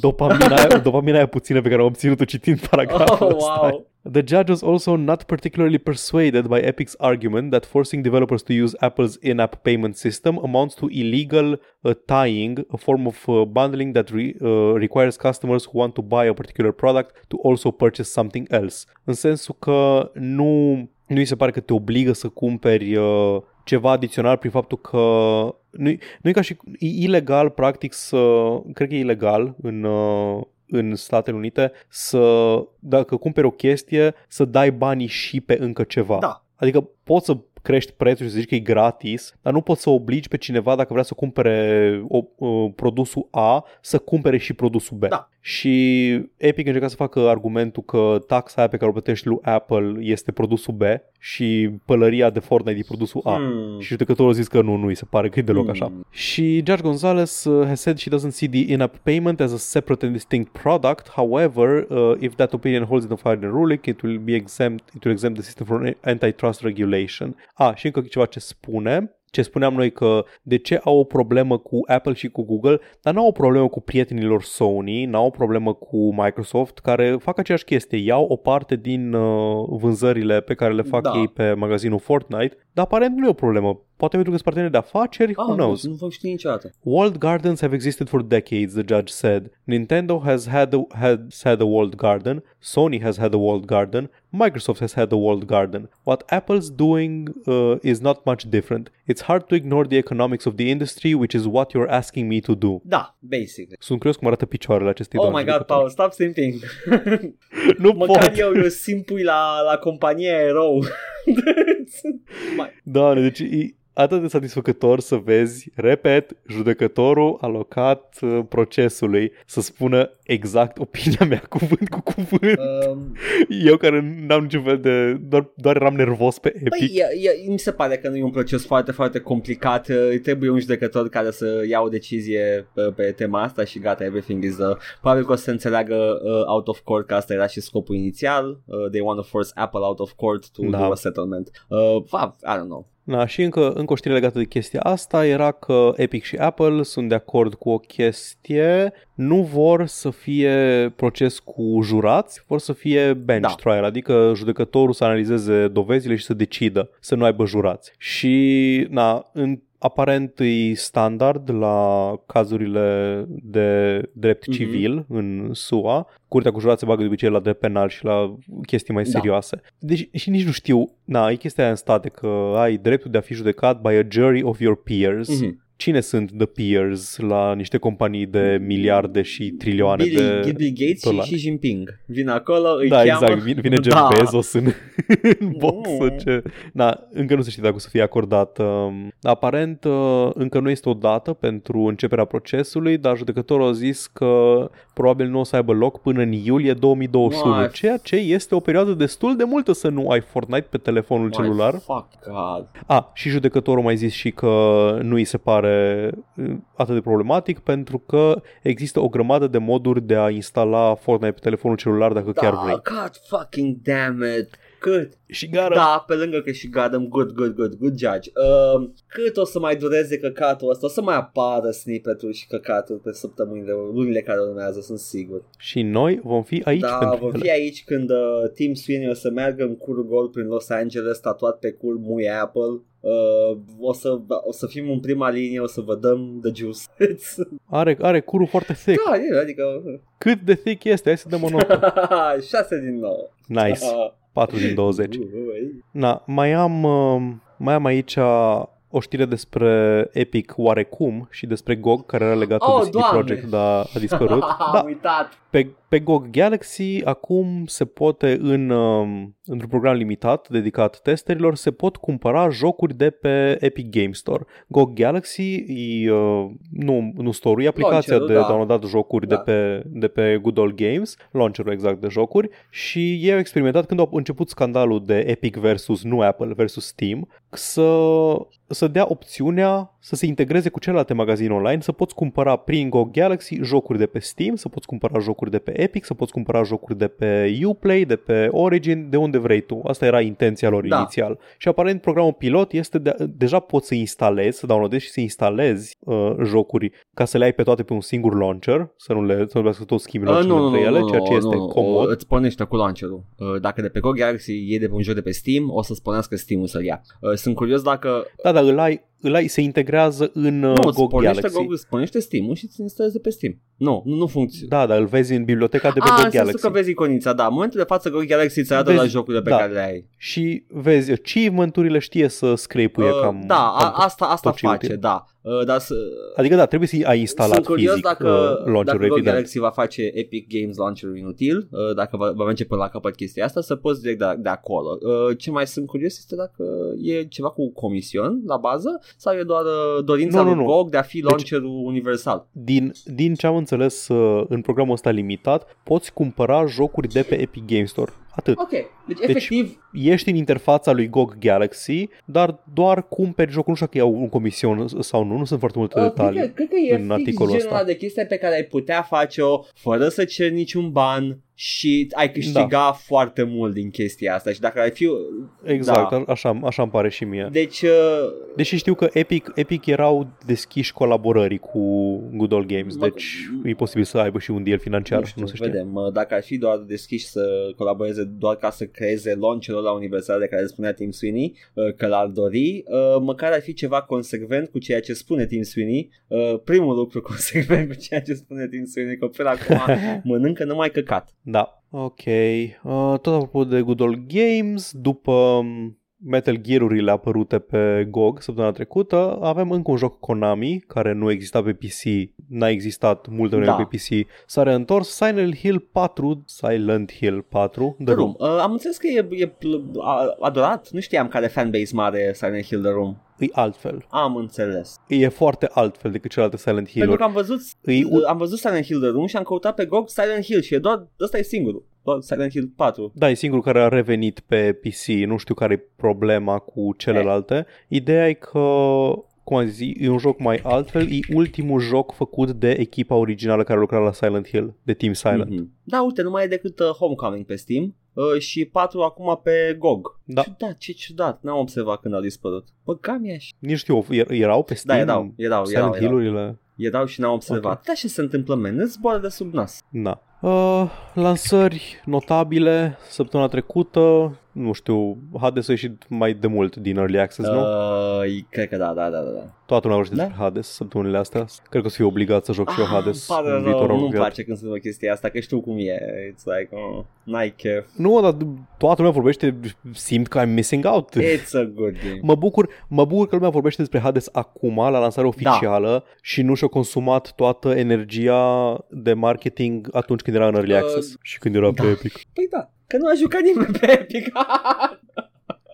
Dopamina, aia- dopamina aia puțină pe care am obținut-o citind paragraful Oh, ăsta. wow. The judge was also not particularly persuaded by Epic's argument that forcing developers to use Apple's in-app payment system amounts to illegal uh, tying, a form of uh, bundling that re- uh, requires customers who want to buy a particular product to also purchase something else. În sensul că nu, nu îi se pare că te obligă să cumperi uh, ceva adițional prin faptul că nu, nu e ca și e ilegal practic să cred că e ilegal în uh, în Statele Unite să, dacă cumperi o chestie, să dai banii și pe încă ceva. Da. Adică poți să crești prețul și să zici că e gratis, dar nu poți să obligi pe cineva dacă vrea să cumpere o, uh, produsul A să cumpere și produsul B. Da. Și Epic încerca să facă argumentul că taxa aia pe care o plătești lui Apple este produsul B și pălăria de Fortnite e produsul A. Hmm. Și judecătorul a zis că nu, nu îi se pare că e deloc Hmm. așa. Și Judge Gonzalez uh, has said she doesn't see the in-app payment as a separate and distinct product. However, uh, if that opinion holds in the final ruling, it will be exempt, it will exempt the system from antitrust regulation. Ah, și încă ceva ce spune ce spuneam noi că de ce au o problemă cu Apple și cu Google, dar nu au o problemă cu prietenilor Sony, nu au o problemă cu Microsoft, care fac aceeași chestie. Iau o parte din uh, vânzările pe care le fac Da. ei pe magazinul Fortnite, dar aparent nu e o problemă. Poate pentru că sunt parteneri de afaceri, who Ah, knows? nu, nu vă știu niciodată. Walled gardens have existed for decades, the judge said. Nintendo has had a, has had a walled garden, Sony has had a walled garden, Microsoft has had a walled garden. What Apple's doing uh, is not much different. It's hard to ignore the economics of the industry, which is what you're asking me to do. Da, basically. Sunt curios cum arată picioarele acestei Oh doamne my god, jucătoare. Paul, stop simping. <laughs> Nu Măcar pot. eu, eu simpui la, la compania erou. <laughs> Mai- Doamne, deci e atât de satisfăcător să vezi, repet, judecătorul alocat uh, procesului să spună exact opinia mea, <laughs> cuvânt cu cuvânt. um, Eu care n-am niciun fel de... Doar, doar eram nervos pe Epic. Păi, e, e, mi se pare că nu e un proces foarte, foarte complicat. Uh, Trebuie un judecător care să ia o decizie pe, pe tema asta și gata, everything is... Uh, probabil că o să se înțeleagă uh, out of court că asta era și scopul inițial. Uh, they want to force Apple out of court to Da. do a settlement. Uh, fa- I don't know. Da, și încă, încă o știre legată de chestia asta era că Epic și Apple sunt de acord cu o chestie, nu vor să fie proces cu jurați, vor să fie bench Da. trial, adică judecătorul să analizeze dovezile și să decidă să nu aibă jurați. Și, na, în aparent e standard la cazurile de drept Mhm. civil în SUA. Curtea cu jurat se bagă de obicei la drept penal și la chestii mai Da. serioase. Deci și nici nu știu, na, e chestia aia în state că ai dreptul de a fi judecat by a jury of your peers. Mhm. Cine sunt the peers la niște companii de miliarde și trilioane Billy, de Billy Gates și dolari? Xi Jinping. Vin acolo, îi da, cheamă. exact. Vine, vine <laughs> Jeff Da. Bezos în, <laughs> în boxă. Mm. Ce... Na, încă nu se știe dacă o să fie acordat. Um, aparent, uh, încă nu este o dată pentru începerea procesului, dar judecătorul a zis că probabil nu o să aibă loc până în iulie 2021, Mai- ceea ce este o perioadă destul de multă să nu ai Fortnite pe telefonul My celular. Fuck God. A, și judecătorul mai zis și că nu îi se pare uh, atât de problematic pentru că există o grămadă de moduri de a instala Fortnite pe telefonul celular dacă chiar vrei. Da, God fucking damn it. Cât? Și gara, Da, pe lângă că și Gotham, good, good, good, good judge. Uh, cât o să mai dureze căcatul ăsta? O să mai apară snippet-uri și căcatul pe săptămânile, lunile care urmează, sunt sigur. și noi vom fi aici da, pentru vom ele. fi aici când uh, Tim Sweeney o să meargă în cur gol prin Los Angeles, tatuat pe cur mui Apple. Uh, o, să, o să fim în prima linie, o să vă dăm the juice. <laughs> Are, are curul foarte thick. da, e, adică Cât de thick este? Hai să dăm o notă. 6 din 9. Nice. <laughs> 4 din 20. Na, mai am, uh, mai am aici o știre despre Epic oarecum și despre GOG care era legată Oh, de CD Doamne! Projekt, dar a dispărut. <laughs> Am da, uitat. Pe, pe GOG Galaxy acum se poate în, um, într-un program limitat dedicat testerilor se pot cumpăra jocuri de pe Epic Game Store. GOG Galaxy e, uh, nu, nu store e aplicația Launcherul, de da. downloadat jocuri Da. de, pe, de pe Good Old Games, launcherul exact de jocuri și ei au experimentat când au început scandalul de Epic versus nu Apple versus Steam să, să dea opțiunea să se integreze cu celelalte magazine online, să poți cumpăra prin GOG Galaxy jocuri de pe Steam, să poți cumpăra jocuri de pe Epic, să poți cumpăra jocuri de pe Uplay, de pe Origin, de unde vrei tu. Asta era intenția lor Da. inițial. Și aparent programul pilot este de, deja poți să instalezi, să downloadezi și să instalezi uh, jocuri ca să le ai pe toate pe un singur launcher, să nu le să nu trebuiască tot schimbi Uh, launcher între ele, ceea ce este nu, comod. O, îți pornește cu launcherul. Uh, Dacă de pe GOG Galaxy iei de pe un joc de pe Steam, o să-ți pornească Steam-ul să-l ia. Uh, Sunt curios dacă... Da, dar îl ai, îl ai, se integrează în uh, Nu, îți GOG pornește, Galaxy. GOG, îți pornește Steam-ul și îți instalezi de pe Steam. Nu, nu, nu funcționează. Da, dar îl vezi în biblioteca de pe Ah, GOG în sensul Galaxy. că vezi iconița, da. În momentul de față GOG Galaxy îți arată Vezi- la jocurile pe da. care le ai. Și vezi, achievement-urile știe să scrape-uie Uh, cam... da, a, cam asta, asta tot ce e face, util. da. Uh, dar să, Adică da, trebuie să ai instalat sunt curios fizic dacă, uh, dacă launcher-ul, GOG evident. Galaxy va face Epic Games Launcher inutil, uh, dacă va, va merge până la capăt chestia asta, să poți direct de, de acolo. Uh, ce mai sunt curios este dacă e ceva cu comision la bază sau e doar uh, dorința Nu, nu, lui nu. GOG de a fi Deci- launcherul universal. Din, din ce am înțeles uh, în programul ăsta limitat, poți cumpăra jocuri de pe Epic Game Store. Atât. Ok, deci efectiv Ești în interfața lui GOG Galaxy, dar doar cumperi jocul. Nu știu dacă iau un comision sau nu, nu sunt foarte multe Uh, detalii. Cred că, cred că e în fix articolul genul ăsta. ăla de chestia pe care ai putea face-o fără să ceri niciun ban și ai câștiga da. foarte mult din chestia asta și dacă ai fi... Exact, Da. așa, așa îmi pare și mie. Deci, uh, Deși știu că Epic, Epic erau deschiși colaborării cu Good Old Games, Mă- deci e posibil să aibă și un deal financiar, nu știu, nu se știe. vedem, uh, dacă ar fi doar deschiși să colaboreze doar ca să creeze launcherul la universal de care spunea Tim Sweeney uh, că l-ar dori, uh, măcar ar fi ceva consecvent cu ceea ce spune Tim Sweeney. Uh, Primul lucru <laughs> consecvent cu ceea ce spune Tim Sweeney, că până acum <laughs> mănâncă numai căcat. Da. Ok. Uh, tot apropo de Good Old Games, după um, Metal Gear-urile apărute pe GOG săptămâna trecută, avem încă un joc Konami, care nu exista pe PC, n-a existat multă vreme Da. pe PC, s-a reîntors Silent Hill 4, Silent Hill 4, The Room. Uh, am înțeles că e, e pl- a- adorat, nu știam care fanbase mare Silent Hill The Room. E altfel. Am înțeles. E foarte altfel decât celelalte Silent Pentru Hill-uri. că am văzut, E un- am văzut Silent Hill The Room și am căutat pe GOG Silent Hill și e doar, ăsta e singurul, doar Silent Hill 4. Da, e singurul care a revenit pe PC, nu știu care e problema cu celelalte. Ideea e că, cum am zis, e un joc mai altfel, e ultimul joc făcut de echipa originală care lucra la Silent Hill, de Team Silent. Mhm. Da, uite, nu mai e decât uh, Homecoming pe Steam uh, și 4 acum pe GOG. Da. Ciudat, ce ciudat, n-am observat când au dispărut. Bă, cam e așa. Nici știu, er- erau pe Da, Steam erau, erau, Silent erau, erau. Hill-urile? Erau și n-am observat. Ok. Da, ce se întâmplă, men? Îți zboară de sub nas. Da. Uh, lansări notabile săptămâna trecută, nu știu, Hades a ieșit mai de mult din Early Access, nu? Uh, cred că da, da, da, da, da. Toată lumea vorbește da? despre Hades săptămânile astea. Cred că o să fiu obligat să joc și eu Hades îmi pare în rău, viitorul nu-mi apropiat. place când se întâmplă chestia asta, că știu cum e. It's like, oh, n-ai chef. Nu, dar toată lumea vorbește, simt că I'm missing out. It's a good game. Mă bucur, mă bucur că lumea vorbește despre Hades acum, la lansare oficială, da. și nu și-a consumat toată energia de marketing atunci când era în Early Uh, Access și când era da. pe Epic. Păi da, că nu a jucat nimeni pe Epic.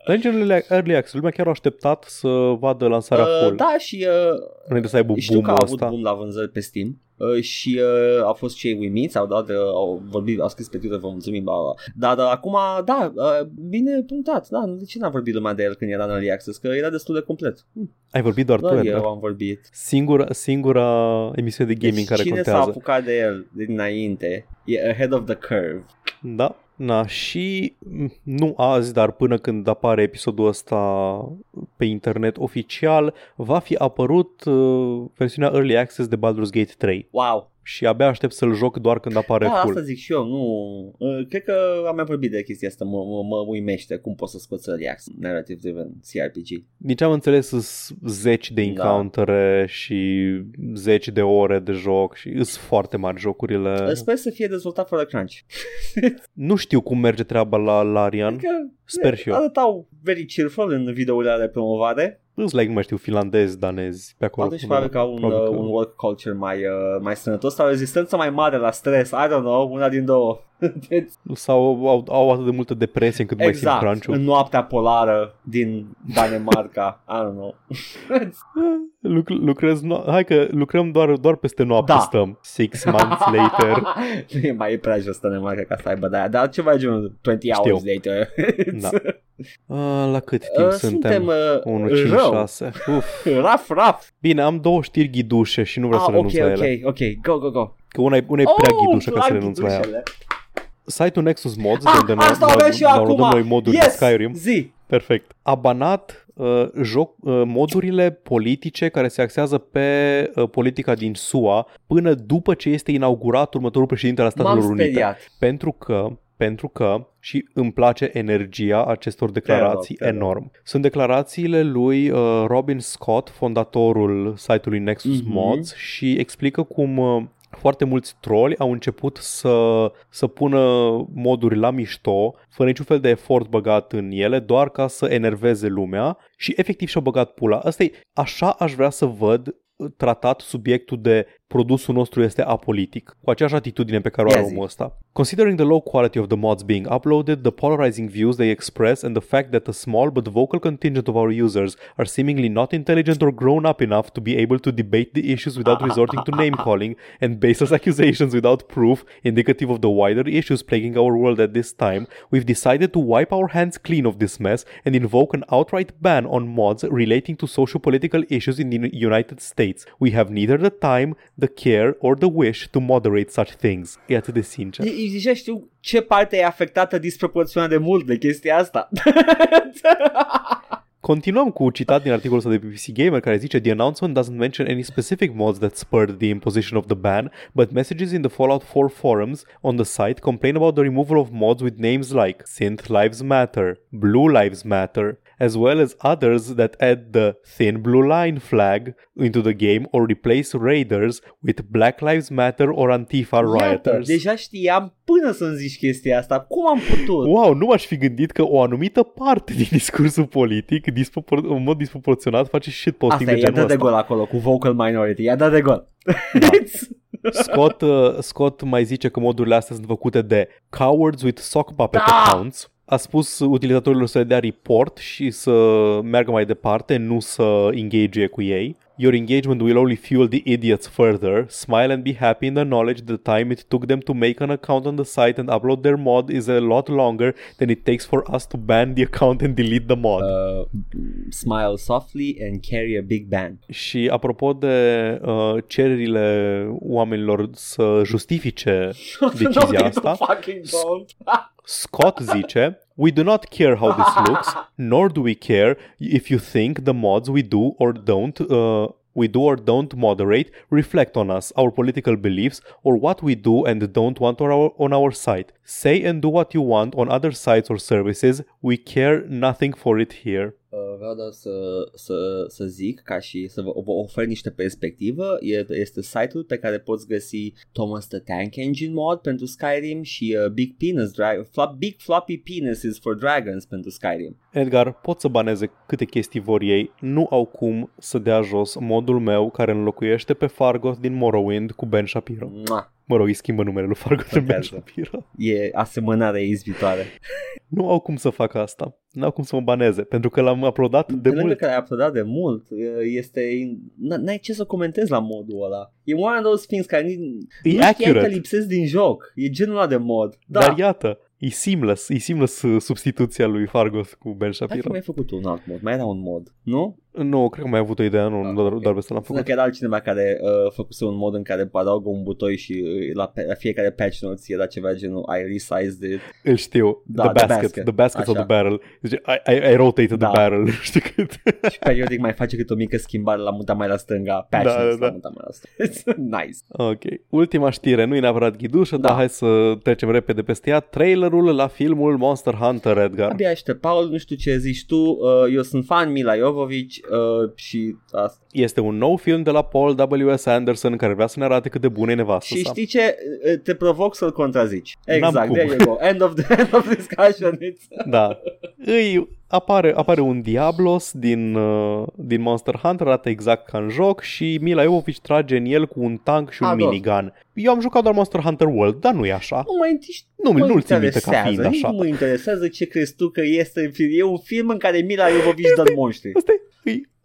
Dar în Early- Early Access, lumea chiar a așteptat să vadă lansarea Uh, full, da, și uh, înainte să aibă știu că boom-ul a avut ăsta. boom la vânzări pe Steam. Uh, și uh, au fost cei uimiți, au dat, uh, au vorbit, au scris pe Twitter, vă mulțumim, bla, bla. bla. Dar uh, acum, da, uh, bine punctat, da, de ce n-a vorbit lumea de el când era în Early Access, că era destul de complet. Hm, Ai vorbit doar tu, Doar Edgar. eu am vorbit. Singura, singura emisiune de gaming deci care cine s-a contează. apucat de el dinainte e ahead of the curve. Da. Na, și m, nu azi, dar până când apare episodul ăsta pe internet oficial, va fi apărut uh, versiunea Early Access de Baldur's Gate 3 Wow, și abia aștept să-l joc doar când apare da, full. asta zic și eu, nu... Uh, cred că am mai vorbit de chestia asta, mă, mă, mă uimește cum poți să scoți Early Access, Narrative Driven CRPG. Din ce am înțeles, sunt zeci de Da. encountere și zeci de ore de joc și sunt foarte mari jocurile. Sper să fie dezvoltat fără crunch. <laughs> Nu știu cum merge treaba la Larian. Adică Sper și eu. arătau very cheerful în videourile de promovare. Îți like, nu mai știu, finlandez, danez, pe acolo. Atunci probabil că au un, Probabil uh, că- un work culture mai, uh, mai sănătos sau rezistență mai mare la stres. I don't know, una din două. <laughs> Sau au, au atât de multă depresie încât mai exact, simt crunch în noaptea polară din Danemarca. I don't know. <laughs> Luc- lucrez no- Hai că lucrăm doar, doar peste noapte Da. stăm. Six months <laughs> later. nu e mai e prea jos Danemarca ca să aibă de aia, dar ceva genul 20 hours later. Da. Uh, la cât timp Uh, suntem? uh, 1, 5, rău. 6. Uf. <laughs> Raf, raf. Bine, am două știri ghidușe și nu vreau să Ah, renunț ok, la ok, ele. ok, go, go, go. Că una e, una e prea Oh, ghidușă ca să plac renunț la ea. ghidușele. Site-ul Nexus Mods, Ah, de unde asta o aveam și eu downloadăm acum. noi moduri yes, de Skyrim. zi. Perfect. A banat uh, joc, uh, modurile politice care se axează pe uh, politica din SUA până după ce este inaugurat următorul președinte al Statelor M-am Unite. speriat. Pentru că pentru că și îmi place energia acestor declarații Te rog, te rog. enorm. Sunt declarațiile lui uh, Robin Scott, fondatorul site-ului Nexus Mhm. Mods și explică cum uh, foarte mulți troli au început să, să pună moduri la mișto, fără niciun fel de efort băgat în ele, doar ca să enerveze lumea și efectiv și-au băgat pula. Asta e, așa aș vrea să văd uh, tratat subiectul de produsul nostru este apolitic, cu aceeași atitudine pe care o are omul ăsta. Considering the low quality of the mods being uploaded, the polarizing views they express, and the fact that a small but vocal contingent of our users are seemingly not intelligent or grown up enough to be able to debate the issues without resorting to name calling and baseless accusations without proof, indicative of the wider issues plaguing our world at this time, we've decided to wipe our hands clean of this mess and invoke an outright ban on mods relating to socio-political issues in the United States. We have neither the time, the care or the wish to moderate such things. E atât de sincer. Eu deja știu ce parte e afectată disproporționat de mult de chestia asta. <laughs> Continuăm cu citat din articolul ăsta de BBC Gamer care zice The announcement doesn't mention any specific mods that spurred the imposition of the ban, but messages in the Fallout 4 forums on the site complain about the removal of mods with names like Synth Lives Matter, Blue Lives Matter, as well as others that add the thin blue line flag into the game or replace raiders with Black Lives Matter or Antifa Iată, rioters. deja știam până să-mi zici chestia asta. Cum am putut? Wow, nu m-aș fi gândit că o anumită parte din discursul politic, dispropor- în mod disproporționat, face shitposting Asta de e, i-a genul dat de ăsta. gol acolo cu vocal minority. I-a dat de gol. Da. Scott, uh, Scott mai zice că modurile astea sunt făcute de cowards with sock puppet Da! accounts. A spus utilizatorilor să le dea report și să meargă mai departe, nu să engage cu ei. Your engagement will only fuel the idiots further. Smile and be happy in the knowledge that the time it took them to make an account on the site and upload their mod is a lot longer than it takes for us to ban the <laughs> account and delete the mod. Uh, smile softly and carry a big band. Și apropo de uh, cererile oamenilor să justifice <laughs> decizia No, asta, fucking don't. Scott zice We do not care how this <laughs> looks, nor do we care if you think the mods we do or don't uh, we do or don't moderate reflect on us, our political beliefs, or what we do and don't want on our, on our site. Say and do what you want on other sites or services. We care nothing for it here. Uh, vreau doar să, să, să zic ca și să vă, vă ofer niște perspectivă e, este site-ul pe care poți găsi Thomas the Tank Engine mod pentru Skyrim și uh, Big Penis Dra- Flop, Big Floppy Penises for Dragons pentru Skyrim Edgar, pot să baneze câte chestii vor ei, nu au cum să dea jos modul meu care înlocuiește pe Fargoth din Morrowind cu Ben Shapiro. Mua, Mă rog, îi schimbă numele lui Fargoth în Ben Contează. Shapiro. E asemănare izbitoare Nu au cum să facă asta. Nu au cum să mă baneze, pentru că l-am uploadat de Pe lângă mult. că ai uploadat de mult este n- N-ai ce să comentezi la modul ăla E one of those things care nici, E nu știai că accurate. lipsesc din joc E genul ăla de mod Da Dar iată, e seamless, e seamless uh, substituția lui Fargoth cu Ben Hai că Shapiro. mai ai făcut un alt mod Mai era un mod Nu? Nu, cred că mai ai avut o idee, nu, Ah, doar, ok. doar pe asta l-am Sună făcut. că era altcineva care uh, făcuse un mod în care adaugă un butoi și uh, la, pe- la fiecare patch notes era ceva genul I resized it. Îl știu, Da, the the basket, basket. the basket of Așa. the barrel. Zice, I, I, I rotated Da. the barrel, <laughs> nu știu cât. și periodic mai face câte o mică schimbare la muta mai la stânga, patch Da, notes da, la da. muta mai la stânga. <laughs> nice. Ok. Ultima știre, nu e neapărat ghidușă, Da. dar hai să trecem repede peste ea. Trailerul la filmul Monster Hunter, Edgar. Abia aștept, Paul, nu știu ce zici tu, uh, eu sunt fan Mila Jovovich uh, și asta. Este un nou film de la Paul W.S. Anderson care vrea să ne arate cât de bună e nevastă Și sa. știi ce? Uh, Te provoc să-l contrazici. N-am Exact, cum. there you go. End of, the, <laughs> end of discussion. It's... Da. Îi apare, apare un Diablos din, uh, din Monster Hunter, arată exact ca în joc și Mila Jovovich trage în el cu un tank și un Ador. minigun. Eu am jucat doar Monster Hunter World, dar nu e așa. Nu mai Nu, mă nu-l țin minte ca interesează, fiind nici așa. Nu mă interesează ce crezi tu că este. E un film în care Mila Jovovich dă monștri. Asta e, e,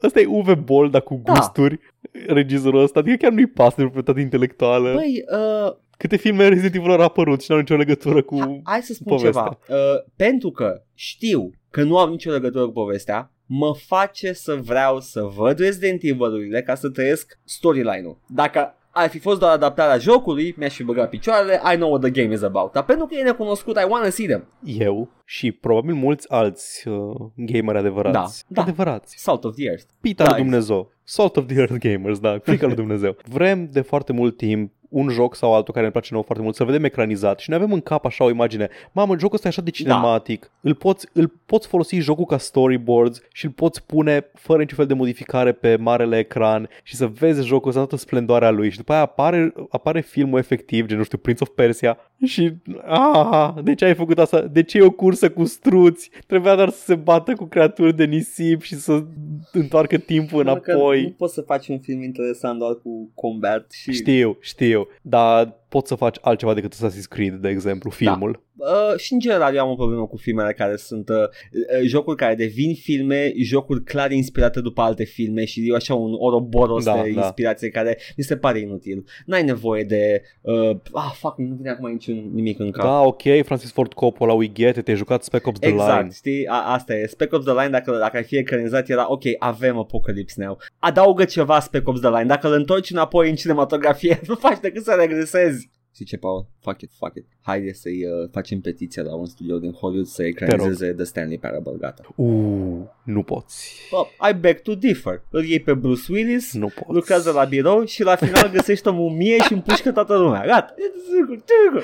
asta e Uwe Boll, dar cu Da. gusturi, regizorul ăsta. Adică chiar nu-i pasă de proprietate intelectuală. Băi, uh, Câte filme Resident Evil au apărut și nu au nicio legătură cu... ha- hai să spun povestea. ceva. Uh, pentru că știu că nu au nicio legătură cu povestea, mă face să vreau să văd Resident Evil-urile ca să trăiesc storyline-ul. Dacă ar fi fost doar adaptarea jocului, mi-aș fi băgat picioarele, I know what the game is about. Dar pentru că e necunoscut, I wanna see them. Eu și probabil mulți alți uh, gameri adevărați. Da, da. Adevărați. Salt of the Earth. Pita Da, lui Dumnezeu. Salt of the Earth Gamers, da, frica lui Dumnezeu. Vrem de foarte mult timp un joc sau altul care ne place nouă foarte mult, să vedem ecranizat și ne avem în cap așa o imagine. Mamă, jocul ăsta e așa de cinematic. Da. Îl, poți, îl poți folosi jocul ca storyboards și îl poți pune fără niciun fel de modificare pe marele ecran și să vezi jocul ăsta în toată splendoarea lui și după aia apare, apare filmul efectiv, gen, nu știu, Prince of Persia și ah, de ce ai făcut asta? De ce e o cursă cu struți? Trebuia doar să se bată cu creaturi de nisip și să întoarcă timpul Că nu înapoi. poți să faci un film interesant doar cu combat și... Știu, știu, dar poți să faci altceva decât Assassin's Creed, de exemplu, filmul. Uh, și în general eu am o problemă cu filmele care sunt uh, uh, jocuri care devin filme, jocuri clar inspirate după alte filme și eu așa un oroboros Da, de da. inspirație care mi se pare inutil. N-ai nevoie de... Uh, ah, fuck, nu vine acum niciun nimic în cap. Da, ok, Francis Ford Coppola, we get it, te-ai jucat Spec Ops The Exact, Line. știi? A, asta e. Spec Ops The Line, dacă, dacă ai fi ecranizat, era ok, avem Apocalypse Now. Adaugă ceva Spec Ops The Line. Dacă îl întorci înapoi în cinematografie, <laughs> nu faci decât să regresezi. Știi ce, Paul? Fuck it, fuck it. Haide să-i uh, facem petiția la un studio din Hollywood să ecranizeze The Stanley Parable, gata. Uh, nu poți. Bă, I beg to differ. Îl iei pe Bruce Willis, Nu poți. lucrează la birou și la final <laughs> găsești o mumie și împușcă toată lumea. Gata. Sigur, <laughs> sigur.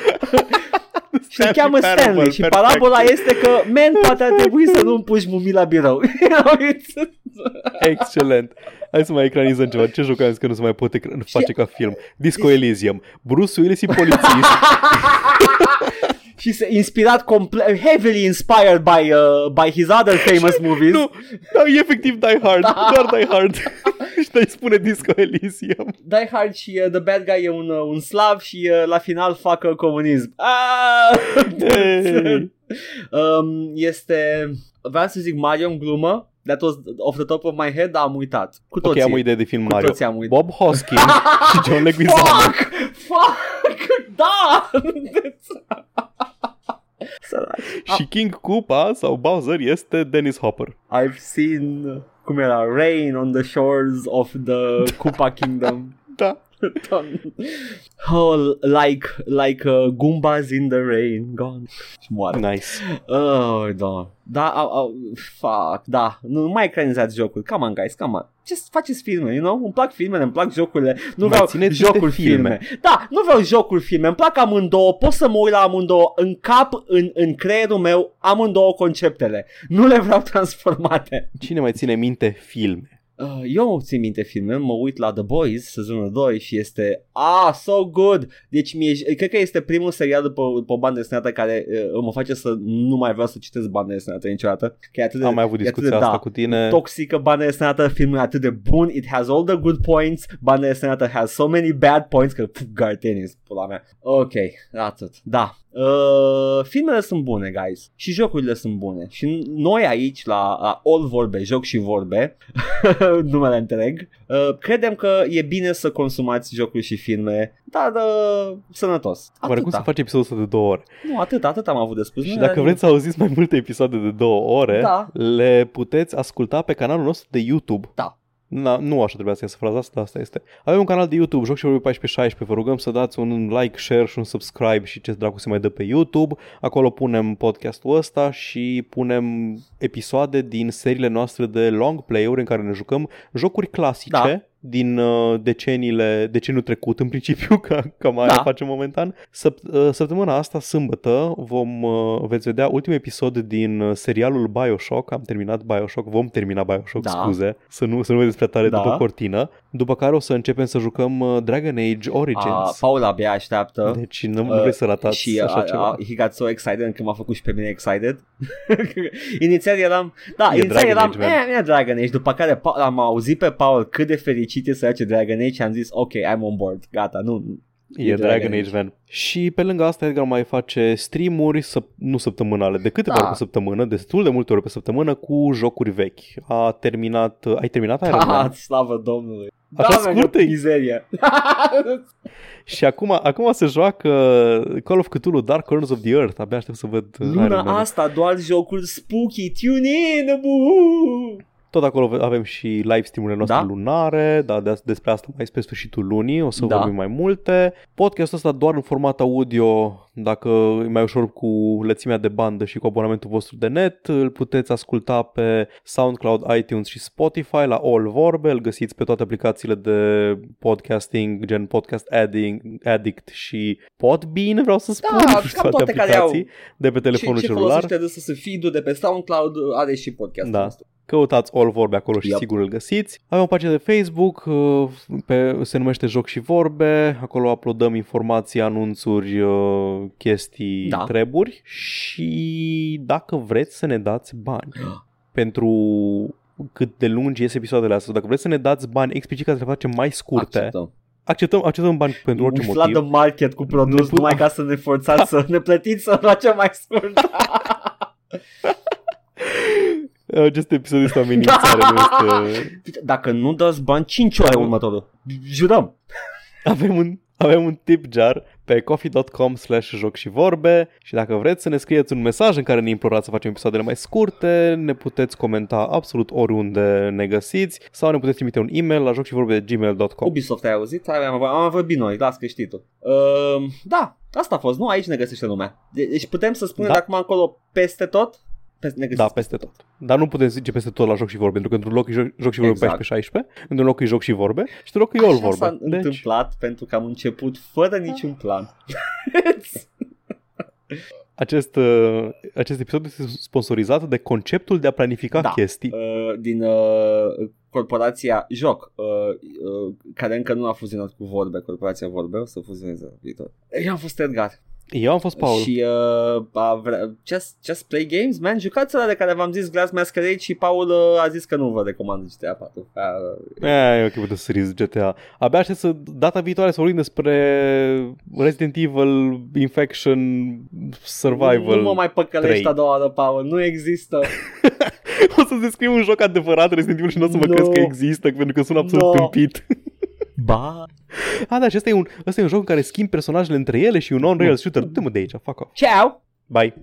Și îl cheamă Parable, Stanley și perfect. parabola este că, man, poate ar trebui să nu împuși mumii la birou. <laughs> Excelent. Hai să mai ecranizăm ceva. Ce joc am zis că nu se mai poate ecra- face ca film? Disco Elysium. Bruce Willis e polițist. <laughs> și se inspirat complet, heavily inspired by, uh, by his other famous <laughs> movies. nu, da, e efectiv Die Hard. Doar Die Hard. <laughs> și te spune Disco Elysium. Die Hard și uh, The Bad Guy e un, uh, un slav și uh, la final fac uh, comunism. Ah! Hey. um, este, vreau să zic Mario în glumă, that was off the top of my head, dar am uitat. Cu Ok, toții. am o idee de film Cu Mario. toții am uitat. Bob Hoskins <laughs> și John Leguizamo. Fuck! Fuck! Da! Săraci. <laughs> și King Koopa sau Bowser este Dennis Hopper. I've seen uh, cum era Rain on the shores of the Koopa Kingdom. Da. <laughs> oh, like like uh, Goombas in the rain, gone. Și moare. Nice. Oh, da. Da, au, au, fuck, da. Nu, nu mai ecranizați jocuri. Come on, guys, come on. Ce faceți filme, you know? Îmi plac filmele, îmi plac jocurile. Nu Mai vreau țineți jocuri niște filme. filme. Da, nu vreau jocuri filme. Îmi plac amândouă. Pot să mă uit la amândouă. În cap, în, în creierul meu, amândouă conceptele. Nu le vreau <laughs> transformate. Cine mai ține minte filme? Uh, eu țin minte filme, mă uit la The Boys, sezonul 2 și este ah, so good. Deci mie, cred că este primul serial după, după o bandă desenată care uh, mă face să nu mai vreau să citesc bandă desenată niciodată. Că e atât de, Am mai avut e atât discuția de, asta da, cu tine. toxică bandă desenată, filmul e atât de bun, it has all the good points, bandă desenată has so many bad points, că pf, Gartenis, pula mea. Ok, atât. Da, Uh, filmele sunt bune, guys, și jocurile sunt bune. Și noi aici, la, la All Vorbe, Joc și Vorbe, <laughs> <laughs> numele întreg, uh, credem că e bine să consumați jocuri și filme, dar uh, sănătos. Oare cum să faci episodul ăsta de două ore? Nu, atât, atât am avut de spus. Și Nu dacă era- vreți să auziți mai multe episoade de două ore, Da. le puteți asculta pe canalul nostru de YouTube. Da. Na, nu așa trebuia să iasă fraza asta, dar asta este. Avem un canal de YouTube, Joc și Vorbe 1416, vă rugăm să dați un like, share și un subscribe și ce dracu se mai dă pe YouTube. Acolo punem podcastul ăsta și punem episoade din seriile noastre de long play-uri în care ne jucăm jocuri clasice Da. Din uh, deceniile, deceniul trecut în principiu, <laughs> ca, ca mai Da. facem momentan. Săp- uh, săptămâna asta, sâmbătă, vom, uh, veți vedea ultimul episod din uh, serialul Bioshock. Am terminat Bioshock, vom termina Bioshock, Da. scuze, să nu, să nu vedeți prea tare Da. după cortină. După care o să începem să jucăm uh, Dragon Age A, Origins. Paula abia așteaptă. deci nu, nu Uh, vreți să ratați și așa a, ceva. a, he got so excited încât m-a făcut și pe mine excited. <laughs> inițial eram, da, E inițial Dragon eram, Age, man. eh, e Dragon Age, după care Pa- am auzit pe Paul cât de fericit e să face Dragon Age și am zis, ok, I'm on board, gata, nu, E Dragon Age, man. Și pe lângă asta Edgar mai face streamuri, săp- nu săptămânale, de câteva Da. ori pe săptămână, destul de multe ori pe săptămână, cu jocuri vechi. A terminat, ai terminat Iron ah, Man? slavă Domnului. Așa da, scurt man, e? mizerie. <laughs> Și acum, acum se joacă Call of Cthulhu Dark Corners of the Earth. Abia aștept să văd uh, Iron Luna Man. asta doar jocuri spooky, tune in, buhu! Tot acolo avem și live stream-urile noastre Da? lunare, da, de- despre asta mai spre sfârșitul lunii, o să Da. vorbim mai multe. Podcastul ăsta doar în format audio, dacă e mai ușor cu lățimea de bandă și cu abonamentul vostru de net, îl puteți asculta pe SoundCloud, iTunes și Spotify la All Vorbe, îl găsiți pe toate aplicațiile de podcasting, gen Podcast Addict, Addict și Podbean, vreau să spun, Da, și cam <laughs> toate care au. de pe telefonul ce, ce celular. folosește de să se feed de pe SoundCloud are și podcastul Da. nostru. Căutați All Vorbe acolo și Yep. sigur îl găsiți. Avem o pagină de Facebook, uh, pe, se numește Joc și Vorbe. Acolo uploadăm informații, anunțuri, uh, chestii, Da. treburi. Și dacă vreți să ne dați bani <gasps> pentru cât de lungi ies episoadele astea, dacă vreți să ne dați bani explicit ca să le facem mai scurte, Acceptăm. acceptăm, acceptăm bani pentru orice Umflat motiv. de market cu produs Ne pu- numai ca să ne forțați <laughs> să ne plătiți să la cea mai scurt. <laughs> Acest episod este o amenințare. nu este... Dacă nu dați bani, 5 ore următorul. Jurăm. Avem un, avem un tip jar pe coffee.com slash joc și vorbe și dacă vreți să ne scrieți un mesaj în care ne implorați să facem episoadele mai scurte, ne puteți comenta absolut oriunde ne găsiți sau ne puteți trimite un e-mail la joc și vorbe gmail.com. Ubisoft ai auzit? Am, am vorbit noi, las că știi tu. Uh, da, asta a fost. Nu, aici ne găsește lumea. De- Deci putem să spunem Da. de acum încolo peste tot? Peste, ne găsiți Da, peste tot. Dar nu putem zice peste tot la joc și vorbe, pentru că într-un loc e joc, joc și vorbe Exact. 14-16, într-un loc e joc și vorbe și într-un loc e all Așa vorbe. s-a Deci, întâmplat pentru că am început fără niciun plan. <laughs> acest, uh, acest episod este sponsorizat de conceptul de a planifica Da. chestii. uh, din uh, corporația Joc, uh, uh, care încă nu a fuzionat cu Vorbe, corporația Vorbe, o să fuzioneze la viitor. Eu am fost Edgar Eu am fost Paul. și uh, a vre- just, just Play Games, man, jucați ăla de care v-am zis Glass Masquerade și Paul uh, a zis că nu vă recomand GTA 4. Uh, E, ok, puteți să săriți GTA. Abia aștept să data viitoare să vorbim despre Resident Evil Infection Survival. nu, nu mă mai păcălești 3. a doua oară, Paul, nu există. <laughs> o să descriu un joc adevărat Resident Evil și nu o să mă No. crezi că există, pentru că sună absolut No. tâmpit. <laughs> Ba. A, da, și ăsta e, un, ăsta e un joc în care schimbi personajele între ele și un on-rail shooter. Du-te mă de aici, fuck off. Ciao! Bye.